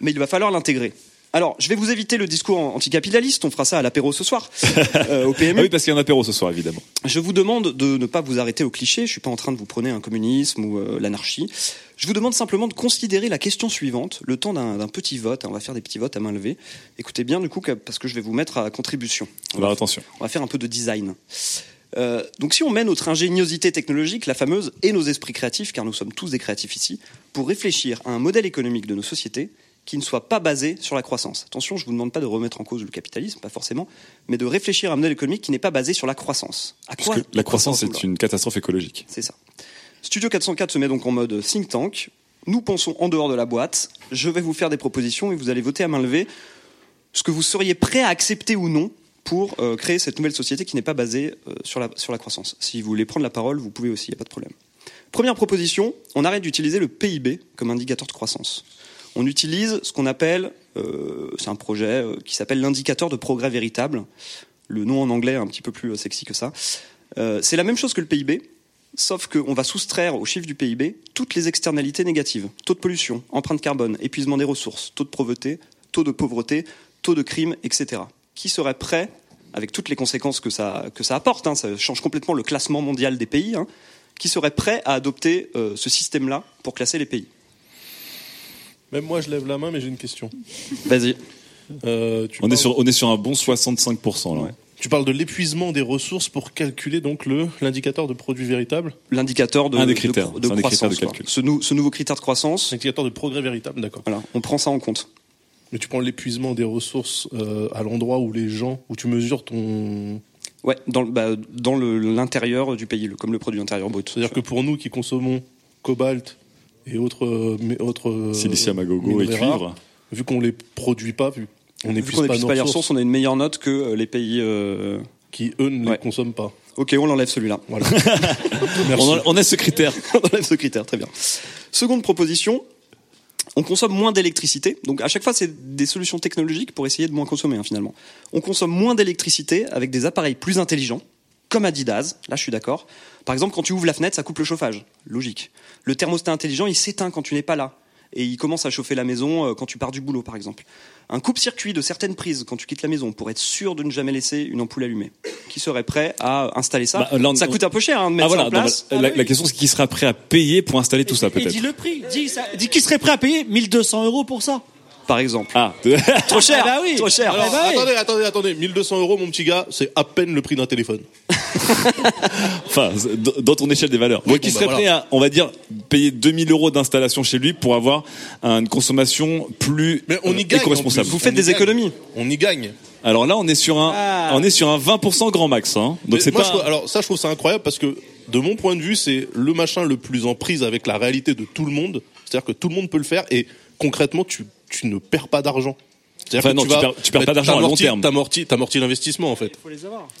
mais il va falloir l'intégrer. Alors, je vais vous éviter le discours anticapitaliste, on fera ça à l'apéro ce soir, [laughs] euh, au PMU. Ah oui, parce qu'il y a un apéro ce soir, évidemment. Je vous demande de ne pas vous arrêter au cliché, je suis pas en train de vous prôner un communisme ou euh, l'anarchie. Je vous demande simplement de considérer la question suivante, le temps d'un petit vote, on va faire des petits votes à main levée. Écoutez bien du coup, parce que je vais vous mettre à contribution. Alors attention. On va faire un peu de design. Euh, donc si on met notre ingéniosité technologique, la fameuse, et nos esprits créatifs, car nous sommes tous des créatifs ici, pour réfléchir à un modèle économique de nos sociétés qui ne soit pas basé sur la croissance. Attention, je vous demande pas de remettre en cause le capitalisme, pas forcément, mais de réfléchir à un modèle économique qui n'est pas basé sur la croissance. À Parce quoi que la croissance est une catastrophe écologique. C'est ça. Studio 404 se met donc en mode think tank. Nous pensons en dehors de la boîte. Je vais vous faire des propositions et vous allez voter à main levée ce que vous seriez prêt à accepter ou non pour euh, créer cette nouvelle société qui n'est pas basée euh, sur, la, sur la croissance. Si vous voulez prendre la parole, vous pouvez aussi, il n'y a pas de problème. Première proposition, on arrête d'utiliser le PIB comme indicateur de croissance. On utilise ce qu'on appelle, euh, c'est un projet euh, qui s'appelle l'indicateur de progrès véritable. Le nom en anglais est un petit peu plus euh, sexy que ça. C'est la même chose que le PIB, sauf qu'on va soustraire au chiffre du PIB toutes les externalités négatives. Taux de pollution, empreinte carbone, épuisement des ressources, taux de pauvreté, taux de pauvreté, taux de crime, etc. Qui serait prêt, avec toutes les conséquences que ça, apporte, hein, ça change complètement le classement mondial des pays, hein, qui serait prêt à adopter ce système-là pour classer les pays? Même moi, je lève la main, mais j'ai une question. Vas-y. Euh, tu On est parles- sur, on est sur un bon 65% là. Tu parles de l'épuisement des ressources pour calculer donc le l'indicateur de produit véritable? L'indicateur de, Un des de- critères. de, des critères croissance. de calcul. quoi. Ce, nou- ce nouveau critère de croissance. L'indicateur de progrès véritable, d'accord. Voilà, on prend ça en compte. Mais tu prends l'épuisement des ressources euh, à l'endroit où les gens, où tu mesures ton. Ouais, dans, le- bah, dans le- l'intérieur du pays, le- comme le produit intérieur brut. C'est-à-dire que pour nous qui consommons cobalt et autres, euh, mais autres Silicium à gogo et cuivre. rares, vu qu'on les produit pas, vu on qu'on pas pas les ressources, on a une meilleure note que euh, les pays euh, qui eux ne Ouais. les consomment pas. Ok, on l'enlève celui-là. Voilà. [laughs] On, en- on a ce critère. [laughs] on enlève ce critère, très bien. Seconde proposition, on consomme moins d'électricité. Donc à chaque fois, c'est des solutions technologiques pour essayer de moins consommer hein, finalement. On consomme moins d'électricité avec des appareils plus intelligents, comme Adidas. Là, je suis d'accord. Par exemple, quand tu ouvres la fenêtre, ça coupe le chauffage. Logique. Le thermostat intelligent, il s'éteint quand tu n'es pas là. Et il commence à chauffer la maison euh, quand tu pars du boulot, par exemple. Un coupe-circuit de certaines prises quand tu quittes la maison pour être sûr de ne jamais laisser une ampoule allumée. Qui serait prêt à installer ça Bah, là, on- Ça coûte un peu cher hein, de Ah mettre voilà, ça en non, place. bah, la, la question c'est qui sera prêt à payer pour installer tout ça Et peut-être. dis le prix. Dis, ça, dis qui serait prêt à payer 1200 euros pour ça? Par exemple. Ah, [laughs] Trop cher, bah oui. trop cher. Alors, Eh ben oui. attendez, attendez, attendez. 1200 euros, mon petit gars, c'est à peine le prix d'un téléphone. [laughs] enfin, dans ton échelle des valeurs. Donc, qui Bon, bah, serait voilà. prêt à, on va dire, payer 2000 euros d'installation chez lui pour avoir une consommation plus Mais on y euh, gagne. éco-responsable. Vous faites des gagne. économies. On y gagne. Alors là, on est sur un, Ah. on est sur un 20% grand max. Hein. Donc Mais c'est moi, pas. je trouve- alors ça, je trouve ça incroyable parce que de mon point de vue, c'est le machin le plus en prise avec la réalité de tout le monde. C'est-à-dire que tout le monde peut le faire et concrètement, tu, tu ne perds pas d'argent. C'est-à-dire Enfin, non, tu perds- tu perds pas d'argent à long terme. T'amortis, t'amortis l'investissement en fait.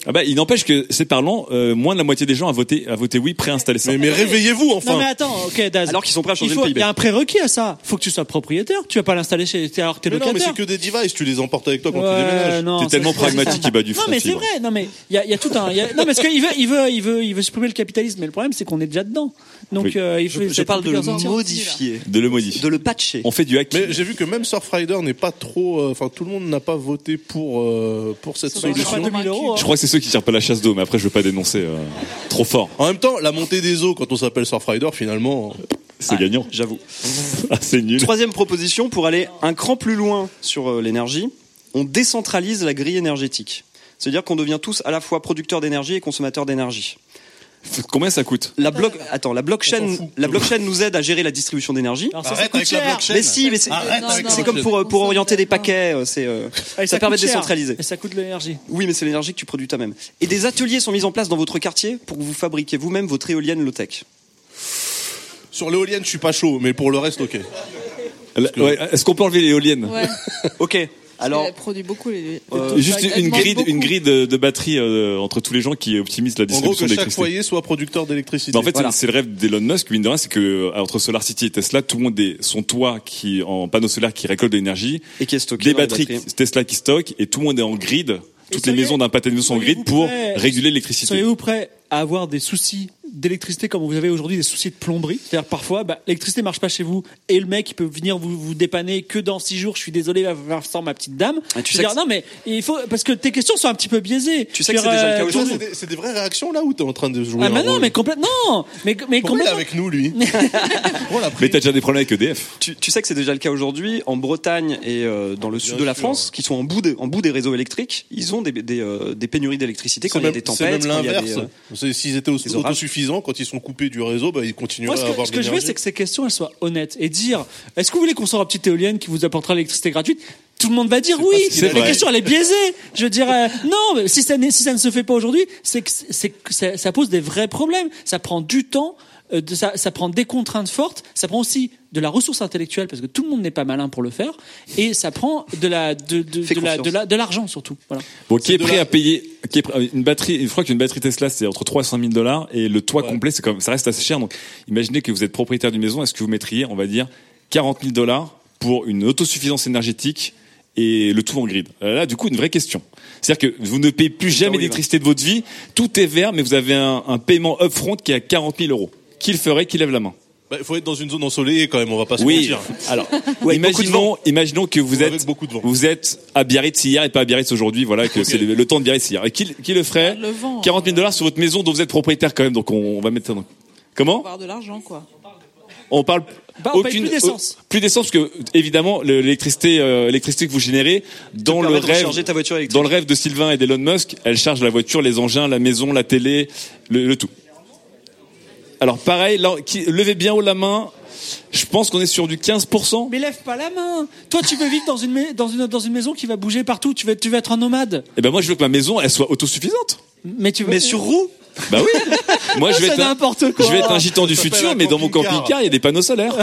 Ah bah, il n'empêche que c'est parlant, euh, moins de la moitié des gens a voté, a voté oui, préinstaller ça. Mais, mais réveillez-vous enfin. Non mais attends, ok Daz. Alors qu'ils sont prêts à changer il faut, le PIB. Il y a un prérequis à ça. Faut que tu sois propriétaire. Tu vas pas l'installer chez t'es- alors que t'es Mais non, mais locataire. c'est que des devices, tu les emportes avec toi quand Ouais, tu déménages. non, T'es tellement pragmatique, il bat du Non front mais c'est vrai. Non mais il y a, il y a tout un. il y a- Non parce qu'il veut, il veut, il veut, il veut supprimer le capitalisme. Mais le problème c'est qu'on est déjà dedans. Donc Oui. euh, il faut. Je, parle de le modifier, De le modifier. de le patcher. On fait du hacking. Mais j'ai vu que même Surfrider n'est pas trop. Enfin, tout le monde n'a pas voté pour pour, euh, pour cette solution. pas 2000 euros. hein. Je crois que c'est ceux qui tirent pas la chasse d'eau, mais après je veux pas dénoncer euh, trop fort. En même temps, la montée des eaux quand on s'appelle Surfrider, finalement, C'est gagnant. J'avoue. Ah, c'est nul. Troisième proposition, pour aller un cran plus loin sur euh, l'énergie, on décentralise la grille énergétique. C'est-à-dire qu'on devient tous à la fois producteurs d'énergie et consommateurs d'énergie. Combien ça coûte La bloc, attends, la blockchain, la blockchain nous aide à gérer la distribution d'énergie. Alors ça, ça Arrête coûte avec la cher. blockchain. Mais si, mais c'est Arrête avec comme pour, euh, pour orienter des paquets, euh, c'est, euh, ça permet de coûte cher. décentraliser. Et ça coûte de l'énergie. Oui, mais c'est l'énergie que tu produis toi-même. Et des ateliers sont mis en place dans votre quartier pour que vous fabriquiez vous-même votre éolienne low-tech. sur l'éolienne, je suis pas chaud, mais pour le reste, ok. Ouais, Est-ce qu'on peut enlever l'éolienne Ouais. [laughs] Ok. Alors, elle produit beaucoup les. Euh, Juste une grille, une grille de, de batterie euh, entre tous les gens qui optimisent la En gros, distribution que chaque d'électricité. foyer soit producteur d'électricité. En fait, Voilà. c'est le rêve d'Elon Musk, mine de rien, c'est que euh, entre Solar City et Tesla, tout le monde est son toit qui en panneaux solaires qui récolte de l'énergie, et qui est stocké des batteries Tesla qui stockent et tout le monde est en grid. Toutes les maisons d'un pâté de sont en grid pour réguler l'électricité. Soyez-vous prêts à avoir des soucis d'électricité comme vous avez aujourd'hui des soucis de plomberie C'est-à-dire parfois, bah, l'électricité marche pas chez vous et le mec il peut venir vous, vous dépanner que dans six jours. Je suis désolé, va falloir sans ma petite dame. Ah, tu Je sais dire, non mais il faut parce que tes questions sont un petit peu biaisées. Tu sais que c'est déjà le cas euh, aujourd'hui. C'est des, c'est des vraies réactions là où t'es en train de jouer Ah mais non, mais complètement. Non, mais mais Pourquoi il est complètement. avec nous, lui [laughs] Mais t'as déjà des problèmes avec EDF. Tu, tu sais que c'est déjà le cas aujourd'hui en Bretagne et euh, dans le sud de la sûr. France, qui sont en bout, de, en bout des réseaux électriques. Ils ont des, des, euh, des pénuries d'électricité quand C'est il y a même, des c'est même tempêtes. y a l'inverse. C'est- S'ils étaient des quand ils sont coupés du réseau, bah, ils continueraient Moi, ce à que, avoir ce de que je veux, l'énergie. c'est que ces questions, elles soient honnêtes et dire est-ce que vous voulez qu'on sorte une petite éolienne qui vous apportera l'électricité gratuite? Tout le monde va dire oui. qu'il La question, elle est biaisée. Je veux dire, euh, non, mais si ça, n'est- si ça ne se fait pas aujourd'hui, c'est que, c'est que ça, ça pose des vrais problèmes. Ça prend du temps. Euh, de, ça, ça prend des contraintes fortes, ça prend aussi de la ressource intellectuelle parce que tout le monde n'est pas malin pour le faire, et ça prend de la de de, Fais de la confiance. de la de l'argent surtout. Voilà. Bon, qui est prêt à payer qui est prêt- une batterie Je crois qu'une batterie Tesla c'est entre 3 et 5 000 dollars et le toit complet c'est comme ça reste assez cher. Donc imaginez que vous êtes propriétaire d'une maison, est-ce que vous mettriez, on va dire, 40 000 dollars pour une autosuffisance énergétique et le tout en grid? Euh, Là, du coup, une vraie question. C'est-à-dire que vous ne payez plus jamais d'électricité de votre vie, tout est vert, mais vous avez un, un paiement upfront qui est à 40 000 euros. Qui le ferait Qui lève la main Bah, il faut être dans une zone ensoleillée quand même, on va pas se Oui. mentir. [laughs] Alors, Ouais, imaginons, imaginons que vous êtes, beaucoup de vent. vous êtes à Biarritz hier et pas à Biarritz aujourd'hui. Voilà, que c'est le, le temps de Biarritz hier. Et qui, qui le ferait Le vent. 40 000 dollars sur votre maison dont vous êtes propriétaire quand même. Donc on, on va mettre ça dans. Comment Avoir de l'argent, quoi. On parle Bah, on paye plus d'essence. euh, plus d'essence parce que évidemment l'électricité, euh, l'électricité que vous générez dans le rêve, ta dans le rêve de Sylvain et d'Elon Musk, elle charge la voiture, les engins, la maison, la télé, le, le tout. Alors pareil, là, qui, levez bien haut la main. Je pense qu'on est sur du 15%. Mais lève pas la main. Toi, tu veux vivre dans une dans une dans une maison qui va bouger partout. Tu veux tu veux être un nomade. Et ben moi je veux que ma maison elle soit autosuffisante. Mais tu veux Mais sur roue Bah oui. Moi je vais C'est être un, n'importe quoi. je vais être un gitan du futur, mais dans mon camping-car. il y a des panneaux solaires.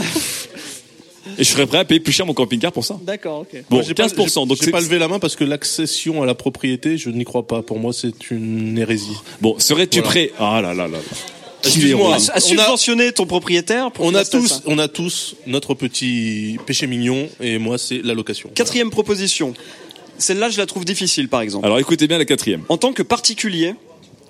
Et je serais prêt à payer plus cher mon camping-car pour ça. D'accord, ok. Bon, Moi, j'ai pas- 15%. donc j'ai pas levé la main parce que l'accession à la propriété, je n'y crois pas. Pour moi, c'est une hérésie. bon. Serais-tu Voilà. prêt? Ah là là là. là. Excuse-moi, À on a, subventionner ton propriétaire pour on a tous, ça. on a tous notre petit péché mignon, et moi, c'est la location. Quatrième proposition. Celle-là, je la trouve difficile, par exemple. Alors écoutez bien la quatrième. En tant que particulier,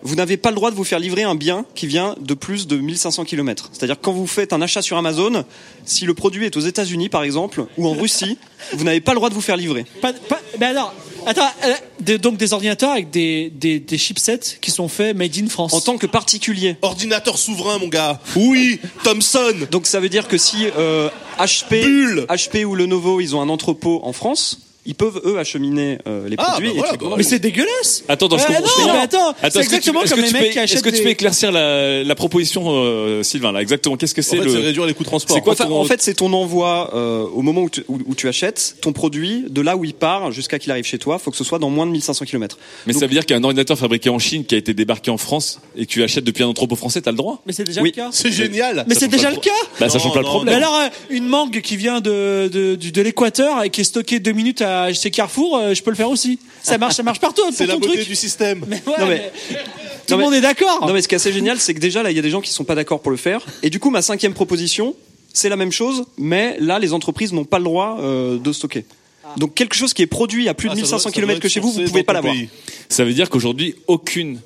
vous n'avez pas le droit de vous faire livrer un bien qui vient de plus de 1500 km. C'est-à-dire que quand vous faites un achat sur Amazon, si le produit est aux États-Unis par exemple ou en Russie, [laughs] vous n'avez pas le droit de vous faire livrer. Pas, pas, mais alors, attends, euh, des- donc des ordinateurs avec des, des, des chipsets qui sont faits made in France. En tant que particulier. Ordinateur souverain, mon gars. Oui, Thomson. Donc ça veut dire que si euh, HP, Bulle. HP ou Lenovo, ils ont un entrepôt en France, ils peuvent eux acheminer euh, les Ah, produits. bah et voilà, tu- bah mais c'est dégueulasse. Attends, attends, je Euh, comprends- je non, comprends. mais attends, c'est que tu- exactement est-ce comme que les tu mecs peux- qui achètent Est-ce que tu des- peux éclaircir la, la proposition, euh, Sylvain, là, exactement Qu'est-ce que En c'est fait, le... c'est réduire les coûts de transport. C'est quoi Enfin, ton- en fait, c'est ton envoi euh, au moment où tu, où- où tu achètes ton produit, de là où il part jusqu'à qu'il arrive chez toi. faut que ce soit dans moins de 1500 km. Mais ça veut dire qu'un ordinateur fabriqué en Chine qui a été débarqué en France et que tu achètes depuis un entrepôt français, t'as le droit? Mais c'est déjà Oui. le cas. C'est génial. Mais c'est déjà le cas. Bah ça change pas le problème. Mais alors, euh, une mangue qui vient de, de l'Équateur et qui est stockée deux minutes à chez Carrefour, euh, je peux le faire aussi. Ça marche, ça marche partout pour C'est la beauté truc. du système. Mais ouais, Non, mais- mais tout le monde est d'accord. Non mais ce qui est assez génial, c'est que déjà là, il y a des gens qui sont pas d'accord pour le faire. Et du coup, ma cinquième proposition, c'est la même chose, mais là, les entreprises n'ont pas le droit euh, de stocker. Donc quelque chose qui est produit à plus de Ah, ça 1500 doit- ça km que chez vous, vous sourcé pouvez pas l'avoir. Ça veut dire qu'aujourd'hui, aucune,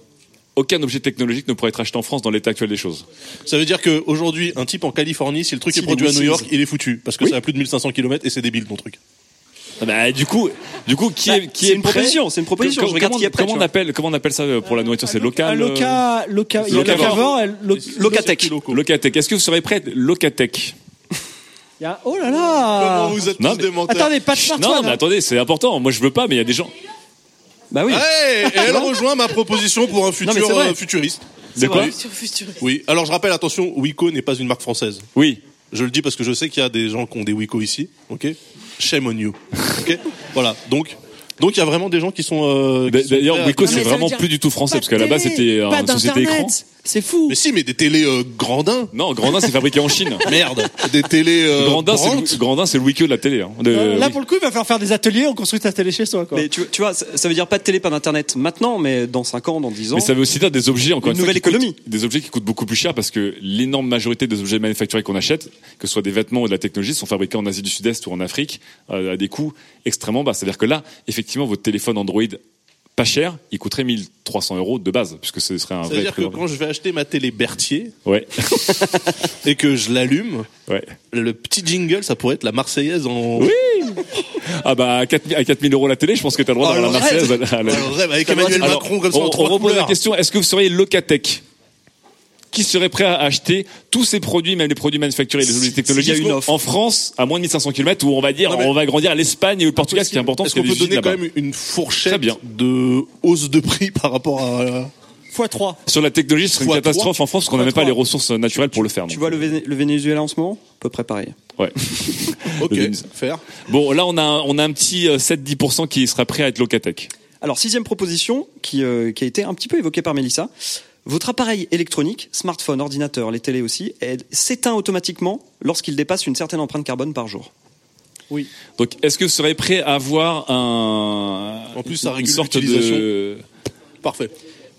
aucun objet technologique ne pourrait être acheté en France dans l'état actuel des choses. Ça veut dire qu'aujourd'hui, un type en Californie, si le truc Si, est produit à New. York, il est foutu. Parce que Oui. ça a plus de 1500 km et c'est débile ton truc. Ah Bah, du coup, du coup, qui Bah, est, qui c'est est une prêt proposition, c'est une proposition, Com- je regarde comment, qui est prêt, Comment on appelle, comment on appelle ça pour la nourriture C'est local. Un loca, loca, il y a Locavore. Locatech. euh, Locatech. Est-ce que vous serez prêt Locatech [laughs] il y a- oh là là. Comment vous êtes Non, tous mais- des menteurs Attendez, pas de Non, mais attendez, c'est important. Moi, je veux pas, mais il y a des gens. Bah oui. Hey, et elle [laughs] rejoint ma proposition pour un futur c'est vrai. euh, futuriste. De quoi Oui. Alors je rappelle, attention, Wico n'est pas une marque française. Oui. Je le dis parce que je sais qu'il y a des gens qui ont des Wico ici. Ok? Shame on you. Ok. voilà. Donc, donc il y a vraiment des gens qui sont. euh, D'ailleurs, mais c'est vraiment plus du tout français, parce qu'à la base, c'était une société écran. C'est fou. Mais si, mais des télés euh, Grandin. Non, Grandin, c'est fabriqué en Chine. [laughs] Merde. Des télés. Euh, Grandin, c'est le, Grandin, c'est le Wikio de la télé. hein. De- Euh, Là, oui. pour le coup, il va falloir faire des ateliers. On construit ta télé chez soi, quoi. Mais tu, tu vois, ça, ça veut dire pas de télé, pas d'internet maintenant, mais dans 5 ans, dans 10 ans. Mais ça veut aussi dire des objets, encore Une une, fois, nouvelle coûtent- économie. des objets qui coûtent beaucoup plus cher parce que l'énorme majorité des objets manufacturés qu'on achète, que ce soit des vêtements ou de la technologie, sont fabriqués en Asie du Sud-Est ou en Afrique euh, à des coûts extrêmement bas. C'est-à-dire que là, effectivement, votre téléphone Android pas cher, il coûterait 1300 euros de base, puisque ce serait un vrai C'est-à-dire que quand je vais acheter ma télé Berthier Ouais, [laughs] et que je l'allume, ouais. le petit jingle, ça pourrait être la Marseillaise en. Oui Ah bah, à 4000 à 4000 euros la télé, je pense que t'as le droit Oh, d'avoir la rêve. Marseillaise. à la- le rêve, avec Emmanuel Alors, Macron comme ça on, en trois on repose la question, est-ce que vous seriez Locatech qui serait prêt à acheter tous ces produits, même les produits manufacturés, les objets technologiques, s'il y a une offre. en France, à moins de 1500 km, où on va dire, Non, on va grandir à l'Espagne et au Portugal, ce qui est important, Est-ce parce qu'on peut donner quand même une fourchette bien. de hausse de prix par rapport à. Fois 3. Sur la technologie, ce serait une catastrophe en France, parce qu'on n'a même pas les ressources naturelles pour le faire. Tu donc. vois le, Véné- le Venezuela en ce moment? À peu près pareil. Ouais. [laughs] Ok, faire. Bon, là, on a, un- on a un petit euh, 7-10% qui sera prêt à être Locatech. Alors sixième proposition qui, euh, qui a été un petit peu évoquée par Mélissa. Votre appareil électronique, smartphone, ordinateur, les télés aussi, s'éteint automatiquement lorsqu'il dépasse une certaine empreinte carbone par jour. Oui. Donc, est-ce que vous serez prêt à avoir un. En plus, ça une sorte de. Parfait.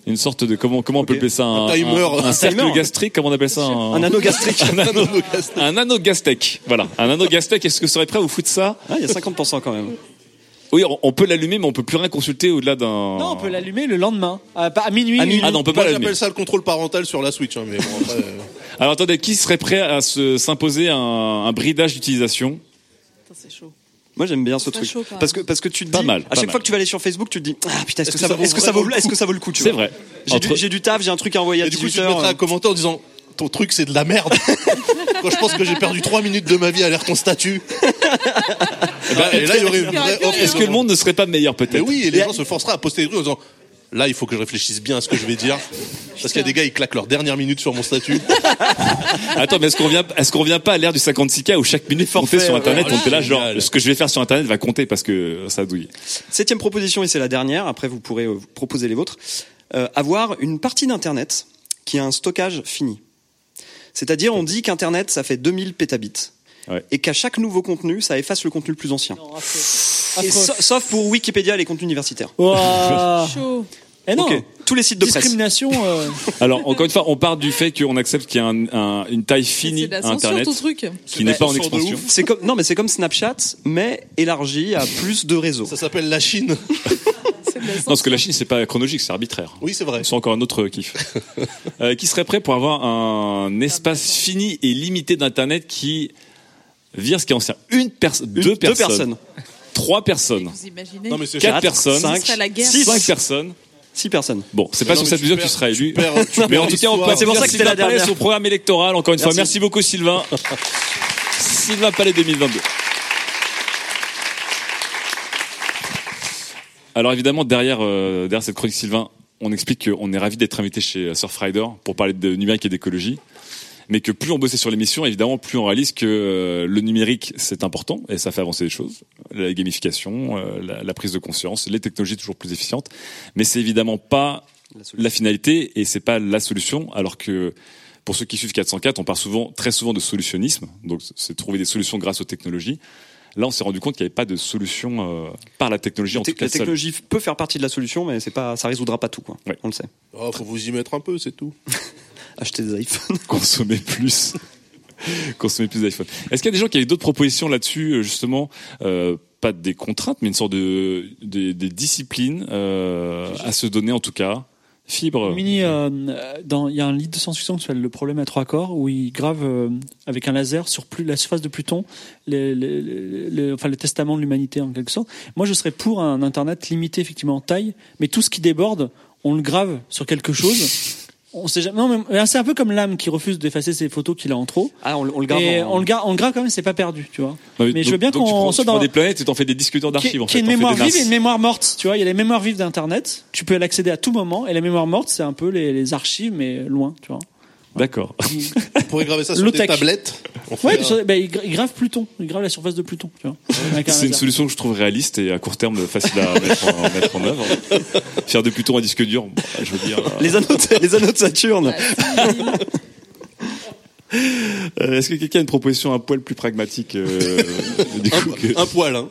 Une sorte de. Comment, comment on peut appeler ça Un timer. Un, Un cercle timer. gastrique, comment on appelle ça Un anneau gastrique. un anneau, [laughs] un gastec. Voilà. Un anneau gastec. Est-ce que vous serez prêt à vous foutre ça? Ah, il y a 50% quand même. Oui, on- on peut l'allumer, mais on peut plus rien consulter au-delà d'un. Non, on peut l'allumer le lendemain, à, pas- à minuit. À minuit. Ah non, on peut pas Moi, l'allumer. j'appelle ça le contrôle parental sur la Switch, hein, mais bon, après, euh, [laughs] Alors attendez, qui serait prêt à se- s'imposer un, un bridage d'utilisation? C'est chaud. Moi j'aime bien ce C'est truc chaud, quand parce que parce que tu te Pas dis mal, à pas chaque mal. fois que tu vas aller sur Facebook tu te dis ah putain est-ce que, ça, que ça vaut est-ce que ça vaut est-ce que ça vaut le coup tu C'est vois? vrai. j'ai du, Entre- j'ai du taf j'ai un truc à envoyer à Et du coup, tu 18 te mettrais heures un commentaire en disant ton truc c'est de la merde. [laughs] Quand je pense que j'ai perdu 3 minutes de ma vie à lire ton statut. [laughs] et, ben, et là, il y aurait une vraie offre. Est-ce que le monde ne serait pas meilleur Mais peut-être oui, et les gens se forceraient à poster des trucs en disant là, il faut que je réfléchisse bien à ce que je vais dire. Parce qu'il y a des gars, ils claquent leur dernière minute sur mon statut. [laughs] Attends, mais est-ce qu'on est-ce qu'on revient pas à l'ère du 56K où chaque minute comptait sur Internet, on était là genre, ce que je vais faire sur Internet va compter parce que ça douille. septième proposition et c'est la dernière après vous pourrez euh, proposer les vôtres Euh, avoir une partie d'internet qui a un stockage fini c'est-à-dire on dit qu'internet ça fait 2000 pétabits Ouais. et qu'à chaque nouveau contenu ça efface le contenu le plus ancien Et Affreux. sa- sauf pour Wikipédia et les contenus universitaires Ouah. [laughs] Chaud. Eh non. Tous les sites de presse Discrimination. euh, [laughs] Alors encore une fois, on part du fait qu'on accepte qu'il y a un- un- une taille finie à Internet ton truc. qui n'est pas en expansion. ouf. C'est comme non mais c'est comme Snapchat mais élargi à plus de réseaux. Ça s'appelle la Chine. [laughs] C'est Non, parce que la Chine, c'est pas chronologique, c'est arbitraire. Oui, c'est vrai. C'est encore un autre kiff. [laughs] Euh, qui serait prêt pour avoir un espace fini et limité d'internet qui vire ce qui est ancien Une personne, Une- deux personnes, personnes. trois personnes, Vous imaginez Non, mais c'est quatre Quatre, personnes, cinq, six. cinq personnes. Six personnes. Bon, c'est pas non, sur cette mesure que tu seras élu. tu perds- tu mais en tout cas, on C'est pour ça que c'était la Sylvain Palais dernière. sur le programme électoral. Encore une fois, merci beaucoup Sylvain. Sylvain Palais 2022. Alors évidemment, derrière, euh, derrière cette chronique Sylvain, on explique qu'on est ravi d'être invité chez Surfrider pour parler de numérique et d'écologie. Mais que plus on bossait sur l'émission, évidemment, plus on réalise que euh, le numérique, c'est important et ça fait avancer les choses. La gamification, euh, la, la prise de conscience, les technologies toujours plus efficientes. Mais c'est évidemment pas la finalité et c'est pas la solution. Alors que pour ceux qui suivent 404, on parle souvent, très souvent de solutionnisme. Donc c'est trouver des solutions grâce aux technologies. Là, on s'est rendu compte qu'il n'y avait pas de solution euh, par la technologie, en Te- tout cas la seule. technologie peut faire partie de la solution, mais c'est pas, ça résoudra pas tout, quoi. Ouais. On le sait. Oh, faut vous y mettre un peu, c'est tout. [laughs] Acheter des iPhones. [laughs] consommer plus. [laughs] consommer plus d'iPhone. Est-ce qu'il y a des gens qui avaient d'autres propositions là-dessus, euh, justement, euh, pas des contraintes, mais une sorte de des, des disciplines euh, à se donner en tout cas. Fibre. Mini, euh, dans, il y a un livre de science-fiction qui s'appelle Le problème à trois corps où il grave euh, avec un laser sur plus, la surface de Pluton les- les- les- enfin, le testament de l'humanité en quelque sorte. Moi, je serais pour un Internet limité effectivement en taille, mais tout ce qui déborde, on le grave sur quelque chose. [laughs] On sait jamais. Non, mais c'est un peu comme l'âme qui refuse d'effacer ses photos qu'il a en trop. Ah, on, le- on le garde. Et en- on le garde, on le grave quand même, c'est pas perdu, tu vois. Non, mais je veux bien qu'on soit tu prends dans des planètes et t'en fais des qui, d'archives en qui est fait. une T'en fais mémoire vive et une mémoire morte. Tu vois, il y a les mémoires vives d'Internet. Tu peux l'accéder à tout moment. Et la mémoire morte, c'est un peu les, les archives, mais loin, tu vois. D'accord. On [laughs] pourrait graver ça sur des tablettes. Ouais, un- sur- bah, il, gra- il grave Pluton. Il grave la surface de Pluton, tu vois. [laughs] Avec un C'est une solution que je trouve réaliste et à court terme facile à mettre en, mettre en œuvre. [laughs] Faire de Pluton un disque dur, bon, je veux dire. euh, Les anneaux, de, les anneaux de Saturne. euh, Est-ce que quelqu'un a une proposition un poil plus pragmatique euh, du coup, que- Un poil, hein.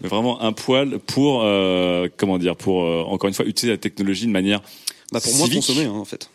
mais vraiment un poil pour euh, comment dire pour euh, encore une fois utiliser la technologie de manière Bah, pour moins consommer, hein, en fait.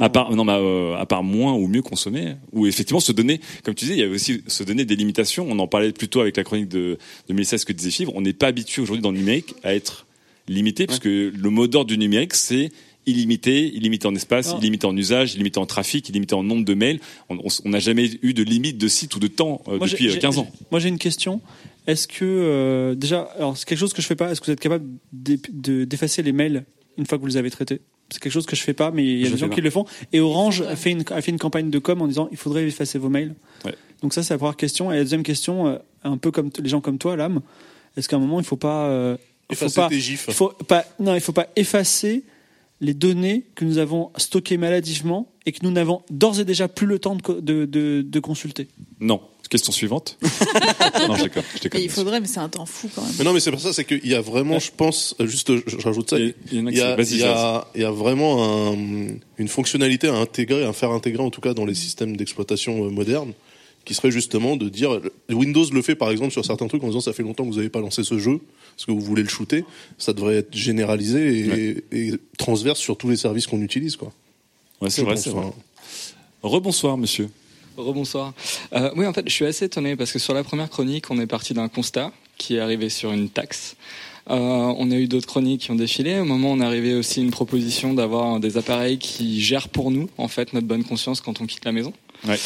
À part non, mais, euh, à part moins ou mieux consommer, ou effectivement se donner, comme tu disais, il y avait aussi se donner des limitations. On en parlait plutôt avec la chronique de, de Mélissa, ce que disait Fibre. On n'est pas habitué aujourd'hui dans le numérique à être limité, parce que le mot d'ordre du numérique, c'est illimité, illimité en espace, Ah. illimité en usage, illimité en trafic, illimité en nombre de mails. On n'a jamais eu de limite de site ou de temps euh, depuis j'ai- euh, j'ai- 15 ans. Moi, j'ai une question. Est-ce que, euh, déjà, alors, c'est quelque chose que je fais pas. Est-ce que vous êtes capable d'effacer les mails une fois que vous les avez traités? C'est quelque chose que je fais pas, mais il y a Je des gens qui le font. Et Orange a fait une, a fait une campagne de com en disant, il faudrait effacer vos mails. Ouais. Donc ça, c'est la première question. Et la deuxième question, euh, un peu comme les gens comme toi, l'âme, est-ce qu'à un moment, il faut pas, euh, il faut Effacer pas, tes gifs. il faut pas, non, il faut pas effacer les données que nous avons stockées maladivement et que nous n'avons d'ores et déjà plus le temps de, co- de, de, de consulter? Non. Question suivante. [laughs] non, je déconne, je déconne. Et il faudrait, mais c'est un temps fou quand même. Mais non, mais c'est pas ça, c'est qu'il y a vraiment, je pense, juste, je, je rajoute ça, il y a y, y, y vraiment un- une fonctionnalité à intégrer, à faire intégrer en tout cas dans les systèmes d'exploitation euh, modernes, qui serait justement de dire, Windows le fait par exemple sur certains trucs en disant ça fait longtemps que vous n'avez pas lancé ce jeu, parce que vous voulez le shooter, ça devrait être généralisé et, et transverse sur tous les services qu'on utilise, quoi. Ouais, c'est vrai, c'est vrai. Rebonsoir, monsieur. Rebonsoir. Euh, oui, en fait, je suis assez étonné parce que sur la première chronique, on est parti d'un constat qui est arrivé sur une taxe. Euh, on a eu d'autres chroniques qui ont défilé. Au moment, où on est arrivé aussi une proposition d'avoir des appareils qui gèrent pour nous, en fait, notre bonne conscience quand on quitte la maison. Ouais.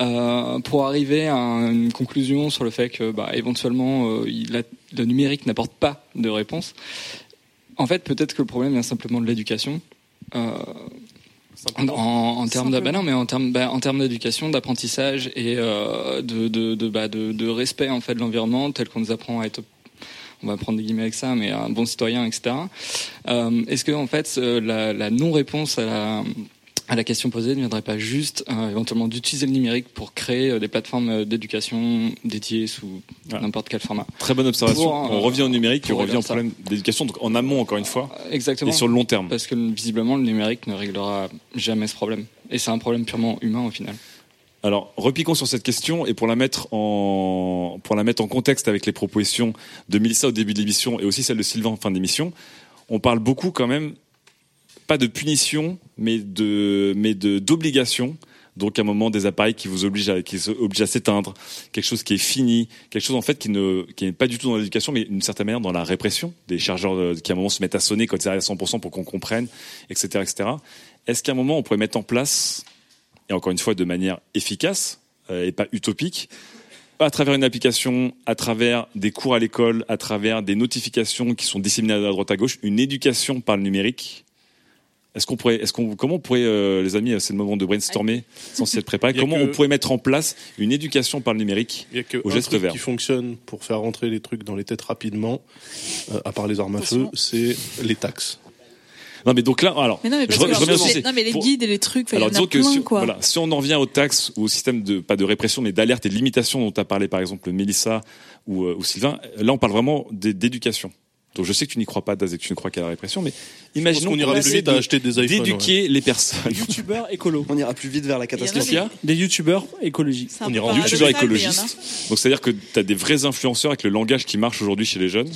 Euh, pour arriver à une conclusion sur le fait que, bah, éventuellement, euh, il a- le numérique n'apporte pas de réponse. En fait, peut-être que le problème vient simplement de l'éducation. En, en termes bah non, mais en termes, bah, en termes d'éducation, d'apprentissage et euh, de, de, de, bah, de, de respect en fait de l'environnement, tel qu'on nous apprend à être, on va prendre des guillemets avec ça, mais un bon citoyen, etc. Euh, Est-ce que en fait la, la non-réponse à la à la question posée ne viendrait pas juste euh, éventuellement d'utiliser le numérique pour créer euh, des plateformes euh, d'éducation dédiées sous n'importe quel format Très bonne observation. Pour, on revient au numérique et on revient au problème d'éducation, donc en amont encore une fois. Exactement. Et sur le long terme. Parce que visiblement, le numérique ne réglera jamais ce problème. Et c'est un problème purement humain au final. Alors, repiquons sur cette question et pour la mettre en pour la mettre en contexte avec les propositions de Mélissa au début de l'émission et aussi celle de Sylvain en fin d'émission, on parle beaucoup quand même pas de punition, mais de mais de d'obligation. Donc à un moment des appareils qui vous obligent à qui obligent à s'éteindre, quelque chose qui est fini, quelque chose en fait qui ne qui n'est pas du tout dans l'éducation, mais d'une certaine manière dans la répression des chargeurs euh, qui à un moment se mettent à sonner quand c'est à 100% pour qu'on comprenne, etc., etc. Est-ce qu'à un moment on pourrait mettre en place et encore une fois de manière efficace euh, et pas utopique, à travers une application, à travers des cours à l'école, à travers des notifications qui sont disséminées à droite à gauche, une éducation par le numérique. Est-ce qu'on pourrait, est-ce qu'on, comment on pourrait, euh, les amis, c'est le moment de brainstormer, sans s'y être préparé. [laughs] A Comment que- on pourrait mettre en place une éducation par le numérique Il y a que au un geste truc vert qui fonctionne pour faire rentrer les trucs dans les têtes rapidement, euh, à part les armes à feu, c'est les taxes. Non, mais donc là, alors, Mais non, mais je, je reviens les- non, mais les guides et les trucs, enfin, il y Alors en a plein, si, quoi. voilà, si on en revient aux taxes ou au système de pas de répression mais d'alerte et de limitation dont tu as parlé par exemple Mélissa ou, euh, ou Sylvain, là on parle vraiment d'é- d'éducation. Donc je sais que tu n'y crois pas, Daz, et que tu ne crois qu'à la répression, mais imaginons qu'on ira plus vite à acheter des iPhones, d'éduquer les personnes. Youtubeurs écolo. On ira plus vite vers la catastrophe. Qu'est-ce qu'il y a Des youtubeurs youtubeurs mais il y en a. écologistes. Donc c'est-à-dire que tu as des vrais influenceurs avec le langage qui marche aujourd'hui chez les jeunes,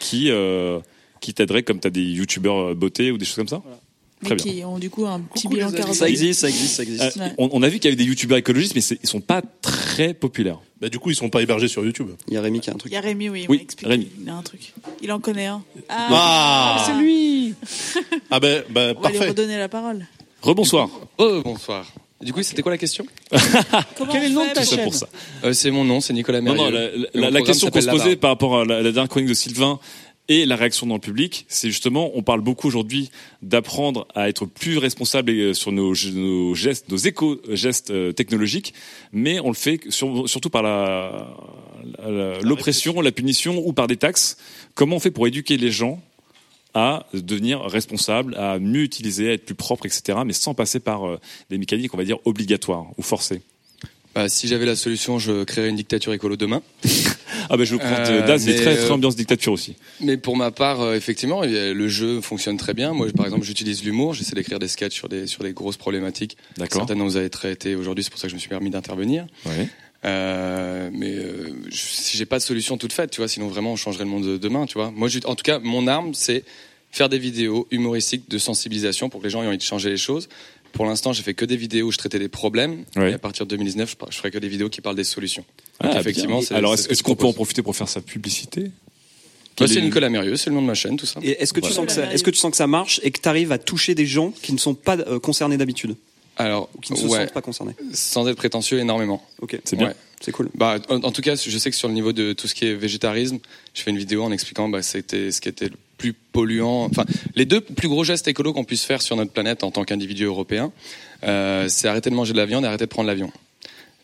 qui euh, qui t'aideraient comme tu as des youtubeurs euh, beauté ou des choses comme ça? Mais Très bien. qui ont du coup un petit Coucou, bilan carbone. Ça existe, ça existe, ça existe. Euh, Ouais. on, on a vu qu'il y avait des youtubeurs écologistes, mais ils sont pas très populaires. Bah, du coup, ils sont pas hébergés sur YouTube. Il y a Rémi qui a un truc. Il y a Rémi, oui, il Oui, expliqué. Rémi. Il a un truc. Il en connaît un. Ah. c'est lui [laughs] Ah ben, ben On va lui redonner la parole. Rebonsoir. Oh, bonsoir. Du coup, c'était quoi la question? Comment Quel est le nom de ta Tout ça chaîne? pour ça. Euh, C'est mon nom, c'est Nicolas Non, Mérieux. non, la, question qu'on se posait par rapport à la, la dernière chronique de Sylvain et la réaction dans le public, c'est justement, on parle beaucoup aujourd'hui d'apprendre à être plus responsable euh, sur nos, nos gestes, nos éco-gestes euh, technologiques, mais on le fait sur- surtout par la- la- l'oppression, la punition ou par des taxes. Comment on fait pour éduquer les gens à devenir responsables, à mieux utiliser, à être plus propre, etc., mais sans passer par euh, des mécaniques, on va dire, obligatoires ou forcées? Bah, si j'avais la solution, je créerais une dictature écolo demain. [laughs] Ah ben je veux prendre Euh, Daz, il est mais, très, très euh, ambiance dictature aussi. Mais pour ma part, euh, effectivement, le jeu fonctionne très bien. Moi, par exemple, j'utilise l'humour. J'essaie d'écrire des sketchs sur des sur des grosses problématiques. D'accord. Certaines vous avez traité aujourd'hui. C'est pour ça que je me suis permis d'intervenir. Ouais. Euh, mais euh, je- si j'ai pas de solution toute faite, tu vois, sinon vraiment on changerait le monde de demain, tu vois. Moi, en tout cas, mon arme, c'est faire des vidéos humoristiques de sensibilisation pour que les gens aient envie de changer les choses. Pour l'instant, j'ai fait que des vidéos où je traitais des problèmes. Ouais. Et à partir de 2019, je, par- je ferai que des vidéos qui parlent des solutions. Ah, Donc, effectivement, Alors, est-ce je qu'on peut en profiter pour faire sa publicité? Moi, Quel c'est est Nicolas Mérieux, c'est le nom de ma chaîne, tout ça. Est-ce que tu Voilà. sens que ça, est-ce que tu sens que ça marche et que tu arrives à toucher des gens qui ne sont pas euh, concernés d'habitude? Alors, ou qui ne se ouais. sentent pas concernés? Sans être prétentieux, énormément. Ok, C'est bien. Ouais. c'est cool. Bah, en, en tout cas, je sais que sur le niveau de tout ce qui est végétarisme, je fais une vidéo en expliquant bah, c'était ce qui était le plus polluant. Enfin, les deux plus gros gestes écolos qu'on puisse faire sur notre planète en tant qu'individu européen, euh, c'est arrêter de manger de la viande et arrêter de prendre l'avion.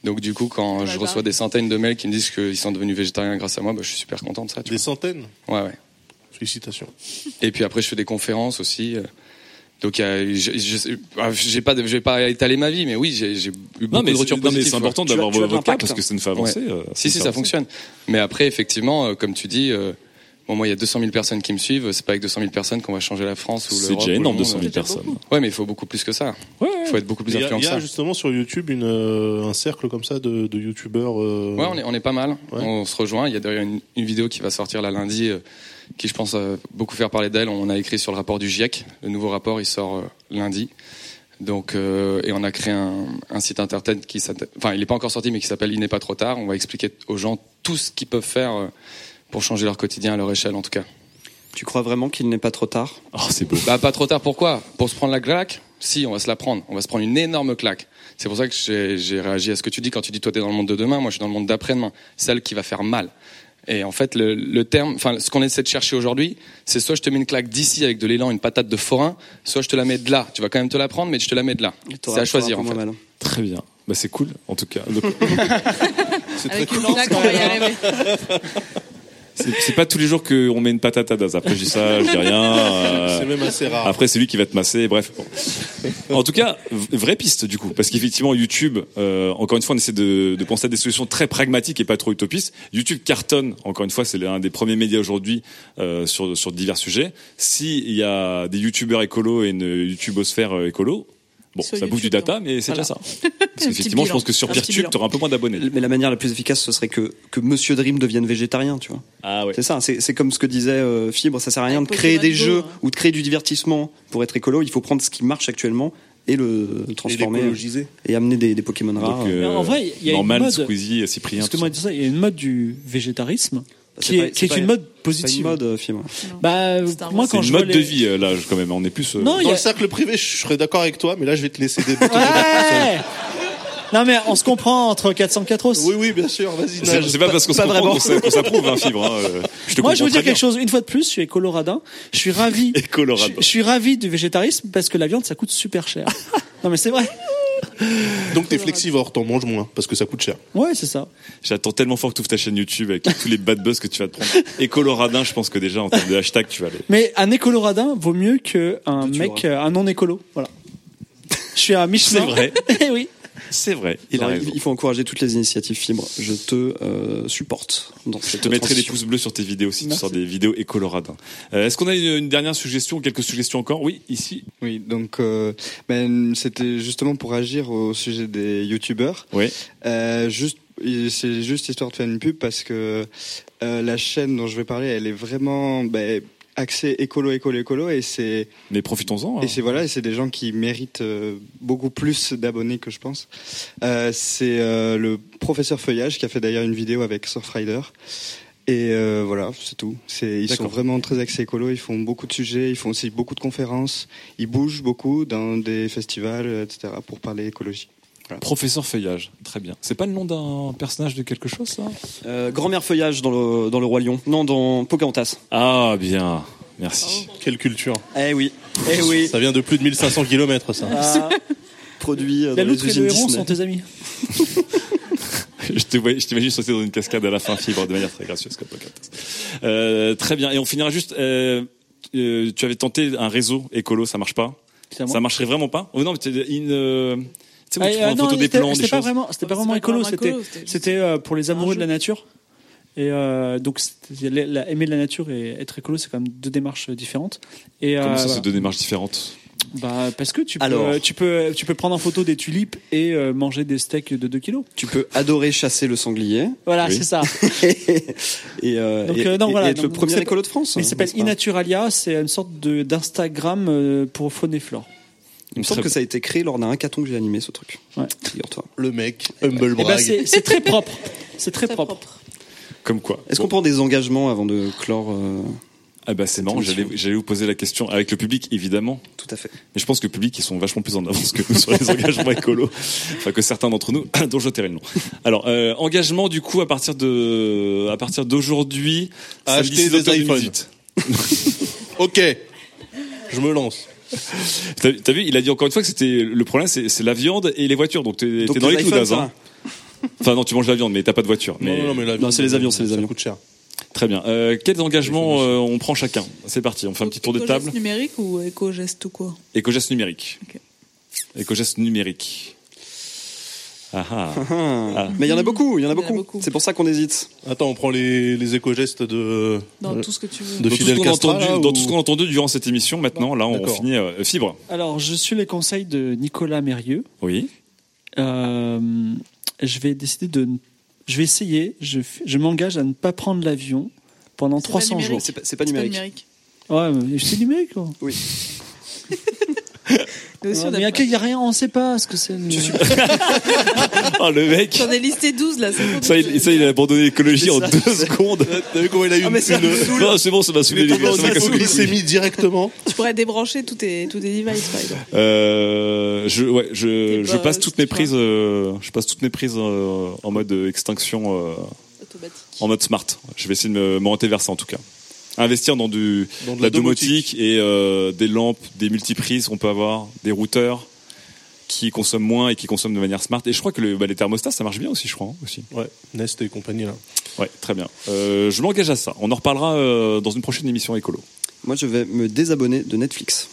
Donc du coup, quand je reçois des centaines de mails qui me disent qu'ils sont devenus végétariens grâce à moi, bah, je suis super content de ça. Tu Des vois. centaines Ouais, ouais. Félicitations. Et puis après, je fais des conférences aussi. euh, Donc, ah, j'ai pas, je vais pas étaler ma vie, mais oui, j'ai eu beaucoup mais de retours non, mais positifs. c'est important d'avoir votre cas, parce que ça nous fait avancer, Ouais. euh, si, si, ça fonctionne. Mais après, effectivement, euh, comme tu dis, euh, bon, moi, il y a 200 000 personnes qui me suivent. C'est pas avec 200 000 personnes qu'on va changer la France ou C'est déjà énorme, monde. 200 000 personnes. Ouais, mais il faut beaucoup plus que ça. Il faut être beaucoup plus influent il que y a ça. justement sur YouTube une, euh, un cercle comme ça de, de youtubeurs. euh, Ouais, on est, on est pas mal. On se rejoint. Il y a d'ailleurs une, une vidéo qui va sortir là lundi, euh, qui je pense euh, beaucoup faire parler d'elle. On a écrit sur le rapport du GIEC. Le nouveau rapport, il sort euh, lundi. Donc, euh, et on a créé un, un site internet qui s'appelle, enfin, il n'est pas encore sorti, mais qui s'appelle Il n'est pas trop tard. On va expliquer aux gens tout ce qu'ils peuvent faire euh, pour changer leur quotidien à leur échelle, en tout cas. Tu crois vraiment qu'il n'est pas trop tard? Oh, c'est beau. Bah, pas trop tard. Pourquoi? Pour se prendre la claque? Si, on va se la prendre. On va se prendre une énorme claque. C'est pour ça que j'ai réagi à ce que tu dis quand tu dis toi t'es dans le monde de demain. Moi, je suis dans le monde d'après-demain. Celle qui va faire mal. Et en fait, le, le terme, enfin, ce qu'on essaie de chercher aujourd'hui, c'est soit je te mets une claque d'ici avec de l'élan, une patate de forain, soit je te la mets de là. Tu vas quand même te la prendre, mais je te la mets de là. C'est à choisir en fait. moins Très bien. Bah, c'est cool, en tout cas. [laughs] C'est très cool. [laughs] C'est pas tous les jours qu'on met une patate à Daz. Après, je dis ça, je dis rien. euh, C'est même assez rare. Après, c'est lui qui va te masser. Bref. Bon. En tout cas, vraie piste du coup, parce qu'effectivement, YouTube. euh, encore une fois, on essaie de, de penser à des solutions très pragmatiques et pas trop utopistes. YouTube cartonne. Encore une fois, c'est l'un des premiers médias aujourd'hui euh, sur sur divers sujets. S'il y a des YouTubeurs écolos et une YouTubosphère euh, écolo. Bon, Sur ça bouffe du data, mais c'est Voilà. déjà ça. Parce [laughs] qu'effectivement, je pense que sur Peertube, tu auras un peu moins d'abonnés. Mais la manière la plus efficace, ce serait que, que Monsieur Dream devienne végétarien, tu vois. Ah ouais. C'est ça, c'est c'est comme ce que disait euh, Fibre, ça sert à rien de créer des jeux hein. ou de créer du divertissement pour être écolo, il faut prendre ce qui marche actuellement et le transformer et amener des, des Pokémon rares. Donc, euh, en vrai, il y a Norman, une mode. Squeezie, Cyprien. Parce que moi, ça, il y a une mode du végétarisme c'est qui pas- est, qui est pas- une mode c'est pas une positive. mode, euh, Fibre. Bah, moi, C'est quand une je mode de vie, euh, là, quand même. On est plus. euh, Non, il y Dans a- le cercle privé, je serais d'accord avec toi, mais là, je vais te laisser des Ouais [laughs] Non, mais on se comprend entre 404 os. Oui, oui, bien sûr, vas-y. C'est c'est pas parce qu'on se Pas comprend qu'on s'a- qu'on s'approuve, hein, Fibre. hein, euh, Je te Moi, je veux dire quelque chose. Une fois de plus, je suis coloradin. Je suis ravi. [laughs] Colorado. Je, je suis ravi du végétarisme parce que la viande, ça coûte super cher. [laughs] non, mais c'est vrai. [laughs] Donc t'es flexivore, t'en manges moins parce que ça coûte cher. Ouais, c'est ça. J'attends tellement fort que tu ouvres ta chaîne YouTube avec tous les bad buzz que tu vas te prendre. Et Coloradin, je pense que déjà, en termes de hashtag, tu vas aller. Mais un écoloradin vaut mieux qu'un mec, euh, un non écolo. Voilà. Je suis à mi-chemin. C'est vrai. [laughs] Eh oui. C'est vrai, il Non, il faut encourager toutes les initiatives Fibre. Je te euh, supporte. Dans Je te mettrai des pouces bleus sur tes vidéos si tu sors des vidéos écoloradin. Euh, Est-ce qu'on a une, une dernière suggestion, quelques suggestions encore? Oui, ici. Oui, donc euh, ben, c'était justement pour agir au sujet des youtubeurs. Oui. Euh, juste, c'est juste histoire de faire une pub parce que euh, la chaîne dont je vais parler, elle est vraiment ben, axée écolo, écolo, écolo, et c'est. Mais profitons-en. hein. Et c'est voilà, et c'est des gens qui méritent euh, beaucoup plus d'abonnés que je pense. Euh, c'est euh, le professeur Feuillage qui a fait d'ailleurs une vidéo avec Surfrider. Et euh, voilà, c'est tout. C'est, ils sont vraiment très axés écolo. Ils font beaucoup de sujets. Ils font aussi beaucoup de conférences. Ils bougent beaucoup dans des festivals, etc. pour parler écologie. Professeur Feuillage, très bien. C'est pas le nom d'un personnage de quelque chose, ça? Euh, Grand-mère Feuillage dans le, dans le Roi Lion. Non, dans Pocahontas. Ah, bien. Merci. Quelle culture. Eh oui. Eh oui. Ça vient de plus de 1500 km, ça. Ah, [laughs] produit euh, La dans loutre les et le usines héron sont tes amis. [laughs] je t'imagine sauter dans une cascade à la fin, fibre, de manière très gracieuse comme Pocahontas. Euh, très bien. Et on finira juste. euh, tu avais tenté un réseau écolo, ça marche pas? Ça marcherait vraiment pas? Oh non, mais une. Euh, Tu sais, où tu prends euh, une non, photo des c'était- plans, des c'était pas choses. vraiment, c'était pas vraiment écolo, c'était, c'était euh, pour les amoureux de la nature. Et euh, donc, la- la- aimer la nature et être écolo, c'est quand même deux démarches différentes. Et Comment euh, ça, voilà. c'est deux démarches différentes? Bah, parce que tu peux, Alors. tu peux, tu peux prendre en photo des tulipes et euh, manger des steaks de 2 kilos. Tu peux adorer chasser le sanglier. Voilà, Oui. c'est ça. [laughs] et, euh, Donc, et- euh, non, et- voilà. et être le premier écolo de France. Mais il s'appelle n'est-ce pas? Inaturalia, c'est une sorte de, d'Instagram euh, pour faune et flore. Il me semble que ça a été créé lors d'un hackathon que j'ai animé, ce truc. Ouais. Figure-toi. Le mec, humble Eh ben, c'est, très propre. C'est très, propre. Comme quoi Est-ce qu'on prend des engagements avant de clore euh, Ah bah c'est marrant, j'allais j'allais vous poser la question avec le public évidemment. Tout à fait. Mais je pense que le public ils sont vachement plus en avance que nous [laughs] sur les engagements écolos, enfin que certains d'entre nous [coughs] dont je tairai le nom. Alors euh, engagement du coup à partir de à partir d'aujourd'hui acheter 6 des iPhones. 2018. [laughs] ok, je me lance. T'as vu, il a dit encore une fois que c'était le problème c'est la viande et les voitures donc t'es dans les clous Daz, ça hein. Enfin non tu manges la viande mais t'as pas de voiture. Mais Non, c'est les avions, c'est les Ça avions. coûte cher. Très bien. Euh, quels engagements euh, on prend chacun? C'est parti, on fait un petit tour de Éco-geste table. numérique ou éco-geste ou quoi? Éco-geste numérique. Éco-geste numérique. Ah ah. Ah. Mais il y en a beaucoup, il y en a beaucoup. C'est pour ça qu'on hésite. Attends, on prend les, les éco-gestes de. Dans tout ce que tu veux. De Dans tout, ce Fidel qu'on a Castro. entendu, là, dans ou- tout ce qu'on a entendu durant cette émission, maintenant, là, on finit euh, fibre. Alors, je suis les conseils de Nicolas Mérieux. Oui. Euh, je vais décider de. Je vais essayer. Je, je m'engage à ne pas prendre l'avion pendant C'est pas 300 numérique. jours. C'est pas, numérique. Ouais, mais c'est numérique. Quoi. Oui. [laughs] Mais aussi, Ouais, on a mais pas- il n'y a rien, on ne sait pas ce que c'est. le numérique. Oh, le mec J'en ai listé 12 là, c'est bon. ça il, ça, il a abandonné l'écologie en deux secondes. T'as vu comment il a eu Ah, mais une, ça une-. Non, c'est bon, ça m'a saoulé il hypoglycémie directement. Tu pourrais débrancher tous tes, tous tes devices par exemple. Euh, je, ouais, je, je pas- passe toutes mes prises, euh, je passe toutes mes prises euh, en mode extinction, euh, Automatique. en mode smart. Je vais essayer de me m'orienter vers ça en tout cas. Investir dans du, Dans de la domotique et euh, des lampes, des multiprises qu'on peut avoir, des routeurs qui consomment moins et qui consomment de manière smart. Et je crois que le, bah, les thermostats, ça marche bien aussi, je crois. hein, aussi. Ouais, Nest et compagnie là. Ouais, très bien. Euh, je m'engage à ça. On en reparlera euh, dans une prochaine émission écolo. Moi, je vais me désabonner de Netflix.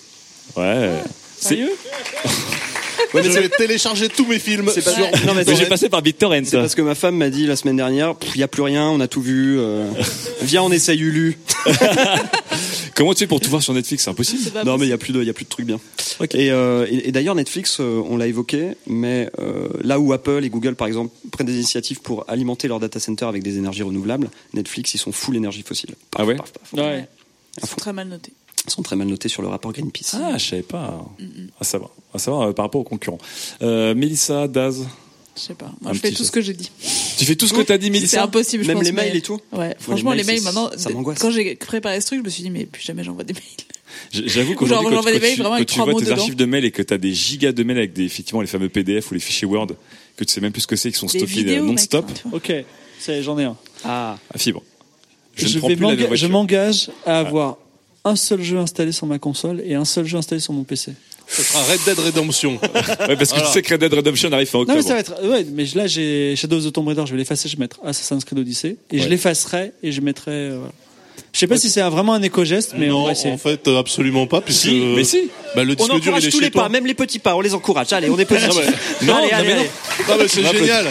Ouais. C'est Sérieux? [laughs] Ouais, mais je vais télécharger tous mes films. Sur- Non, mais Mais j'ai passé par BitTorrent. C'est parce que ma femme m'a dit la semaine dernière, il n'y a plus rien, on a tout vu. euh, viens, on essaye Ulu. [laughs] Comment tu fais pour tout voir sur Netflix? C'est impossible. C'est pas Non, mais il possible. y a plus de, il y a plus de trucs bien. Et, euh, et, et d'ailleurs, Netflix, euh, on l'a évoqué, mais euh, là où Apple et Google, par exemple, prennent des initiatives pour alimenter leur data center avec des énergies renouvelables, Netflix, ils sont full énergie fossile. Paf, Ah ouais? Paf, paf. Ouais. Ils sont très mal notés. Sont très mal notés sur le rapport Greenpeace. Ah, je savais pas. À savoir, à savoir euh, par rapport aux concurrents. Euh, Mélissa, Daz, Je sais pas. Un Moi, je fais tout ce que j'ai dit. tu fais tout ce que t'as dit, C'est Mélissa impossible, je Même pense, les mails mais- et tout Ouais, franchement, les les mails, mails, c'est- maintenant, ça m'angoisse. quand j'ai préparé ce truc, je me suis dit, mais plus jamais j'envoie des mails. [laughs] J'avoue qu'aujourd'hui, quand, j'envoie quand des mails tu, vraiment quand tu vois tes dedans. archives de mails et que t'as des gigas de mails avec des, effectivement, les fameux PDF ou les fichiers Word, que tu sais même plus ce que c'est, qui sont stockés mec, non-stop. Ok, ça y est, j'en ai un. Ah, à fibre. Je, Je, ne prends vais plus la m'enga- je m'engage à avoir un seul jeu installé sur ma console et un seul jeu installé sur mon PC. Ce sera Red Dead Redemption. [laughs] Ouais, parce que Voilà. tu sais que Red Dead Redemption arrive fin Non, mais octobre. ça va être. Ouais, mais là, j'ai Shadows of the Tomb Raider, je vais l'effacer, je vais mettre Assassin's Creed Odyssey. Et je l'effacerai et je mettrai. euh, voilà. Je sais pas si c'est vraiment un éco-geste, mais on non, va essayer. en fait, euh, absolument pas. Puisque, Si, mais si. Bah, le on disque dur, il encourage est tous chez les toi. pas, même les petits pas, on les encourage. Allez, on est positif. Non, allez, non, allez, mais non. allez. Mais c'est génial.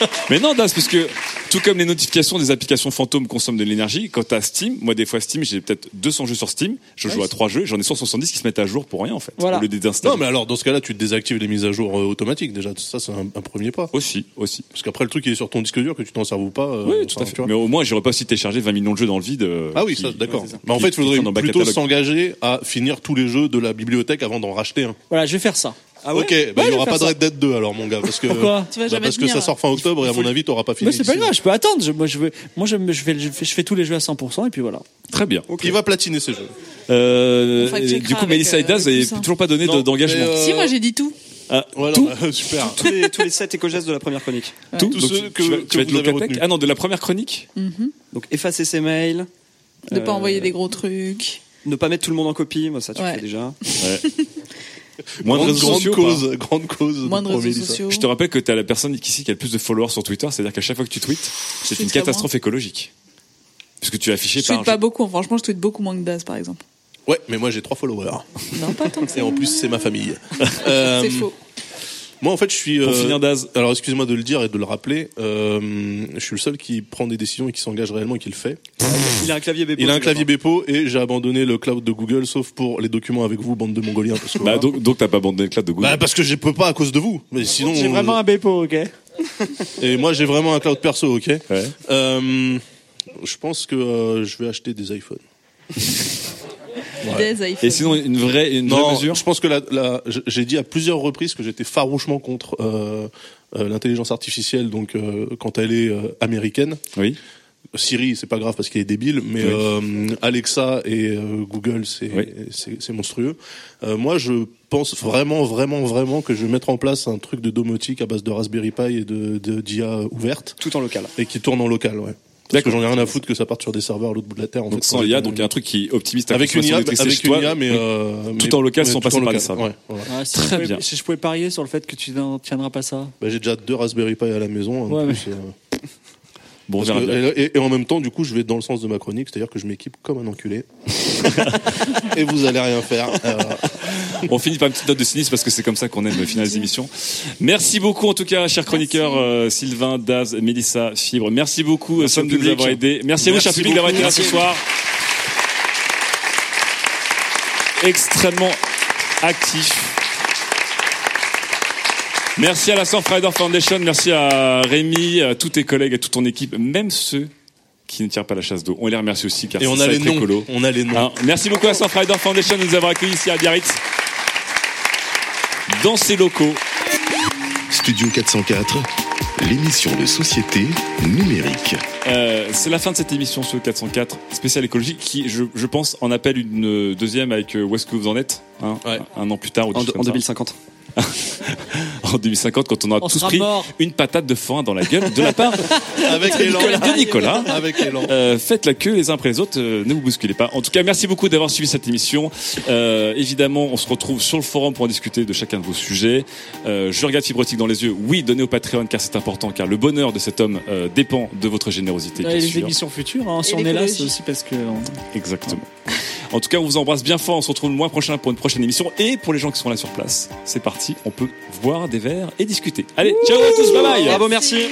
[laughs] Mais non, Das, parce que tout comme les notifications des applications fantômes consomment de l'énergie, quand t'as Steam, moi des fois Steam, j'ai peut-être 200 jeux sur Steam, je joue à 3 jeux, j'en ai 170 qui se mettent à jour pour rien en fait, Voilà. au lieu. Non, mais alors, dans ce cas-là, tu désactives les mises à jour euh, automatiques. Déjà, ça, c'est un, un premier pas. Aussi, aussi. Parce qu'après, le truc, il est sur ton disque dur, que tu t'en serves ou pas. euh, Oui, tout enfin, à fait. Mais au moins, j'aurais pas aussi téléchargé 20 millions de jeux dans le vide. euh, Ah oui, qui- ça, d'accord. Mais en fait, il faudrait plutôt s'engager à finir tous les jeux de la bibliothèque avant d'en racheter un. Voilà, je vais faire ça. Ah ouais ok, bah, il je y vais aura pas de. Red Dead 2 alors, mon gars. Parce que, Pourquoi Tu vas Bah, jamais Parce que tenir. ça sort fin octobre et à mon avis, t'auras pas fini. Mais c'est pas grave, je peux attendre. Je- moi, je veux, moi, je, je fais, je fais, je fais tous les jeux à 100% et puis voilà. Très bien. Il va platiner ces jeux? Euh, du coup, avec, Mélissa euh, avec tout ça. toujours pas donné de- Non, d'engagement. mais, euh, Si, moi j'ai dit tout. Ah, Voilà, tout, bah, super. [laughs] tous, les, tous les 7 éco-gestes de la première chronique. tout. Tous Donc, ceux tu- que- tu vas, que tu vas être vous avez locataire retenus. Ah non, de la première chronique. Mhm. Donc effacer ses mails, De pas Euh, envoyer des gros trucs. ne pas mettre tout le monde en copie, moi ça tu Ouais. fais déjà. [laughs] Moins de réseaux grande sociaux. cause, pas grande cause. Moins de réseaux sociaux. Je te rappelle que tu as la personne ici qui a le plus de followers sur Twitter, c'est-à-dire qu'à chaque fois que tu tweets, c'est Je une catastrophe écologique. Puisque tu es affiché Je par. tweete pas beaucoup, franchement, je tweete beaucoup moins que Daz par exemple. Ouais, mais moi j'ai trois followers. Non, pas tant que ça. Et en plus, c'est ma famille. [laughs] Euh, C'est faux. Moi, en fait, je suis. Pour euh, finir, Daz. Alors, excusez-moi de le dire et de le rappeler. euh, je suis le seul qui prend des décisions et qui s'engage réellement et qui le fait. Il a un clavier Bepo. Il a un clavier Bepo et j'ai abandonné le cloud de Google, sauf pour les documents avec vous, bande de Mongoliens. Parce que, Bah, voilà. donc, donc t'as pas abandonné le cloud de Google. Bah, parce que je peux pas à cause de vous. Mais sinon. J'ai vraiment un Bepo, ok Et moi, j'ai vraiment un cloud perso, ok. Ouais. Euh, je pense que euh, je vais acheter des iPhones. [laughs] Des iPhones. Et sinon, une vraie, une vraie Non, mesure. je pense que j'ai dit à plusieurs reprises que j'étais farouchement contre euh, euh, l'intelligence artificielle, donc euh, quand elle est euh, américaine. Oui. Siri, c'est pas grave parce qu'il est débile, mais Oui. euh, Alexa et euh, Google, c'est Oui. c'est c'est monstrueux. Euh, moi, je pense vraiment, vraiment, vraiment que je vais mettre en place un truc de domotique à base de Raspberry Pi et de de- d'IA ouverte Tout en local. et qui tourne en local, ouais. Parce que j'en ai rien à foutre que ça parte sur des serveurs à l'autre bout de la terre. En Donc fait, sans quand IA, j'ai- donc il y a un truc qui optimise ta avec une IA, avec une IA, mais, Oui. euh, tout mais- en local sans passer par serveurs. Ouais, voilà. Ah, si Très je pouvais- bien. Si je pouvais parier sur le fait que tu n'en tiendras pas ça. Bah, j'ai déjà deux Raspberry Pi à la maison. en Ouais, euh, Bon, on Parce verra que- bien. et, et en même temps, du coup, je vais dans le sens de ma chronique, c'est-à-dire que je m'équipe comme un enculé. [laughs] et vous allez rien faire. Euh, On finit par une petite note de cynisme parce que c'est comme ça qu'on aime finir les émissions. Merci beaucoup en tout cas, chers chroniqueurs euh, Sylvain, Daz, Mélissa, Fibre. Merci beaucoup, Merci Sam, de nous public. avoir aidés. Merci, à vous, cher public, d'avoir été là ce soir. Extrêmement actif. Merci à la Surfrider Foundation, merci à Rémi, à tous tes collègues, à toute ton équipe, même ceux qui ne tirent pas la chasse d'eau. On les remercie aussi car Et on c'est a ça, les très noms. écolo. On a les noms. Hein, merci beaucoup à la Surfrider Foundation de nous avoir accueillis ici à Biarritz. Dans ces locaux. Studio 404, l'émission de société numérique. Euh, c'est la fin de cette émission sur le 404 spécial écologique qui, je, je pense, en appelle une deuxième avec euh, où est-ce que vous en êtes hein, un, an plus tard ou En, en comme ça. 2050. [laughs] en 2050 quand on aura On tous pris mort. une patate de foin dans la gueule de la part [laughs] Avec de. Nicolas, de Nicolas. Avec élan. Euh, faites la queue les uns après les autres, euh, ne vous bousculez pas. En tout cas, merci beaucoup d'avoir suivi cette émission. Euh, évidemment, on se retrouve sur le forum pour en discuter de chacun de vos sujets. Euh, je regarde Fibrotique dans les yeux. Oui, donnez au Patreon car c'est important, car le bonheur de cet homme euh, dépend de votre générosité. Et bien les sûr. émissions futures, hein, si Et on est là, c'est aussi parce que. on- Exactement. En tout cas, on vous embrasse bien fort. On se retrouve le mois prochain pour une prochaine émission. Et pour les gens qui sont là sur place, c'est parti. On peut boire des verres et discuter. Allez, ciao à tous. Bye bye. Bravo, merci.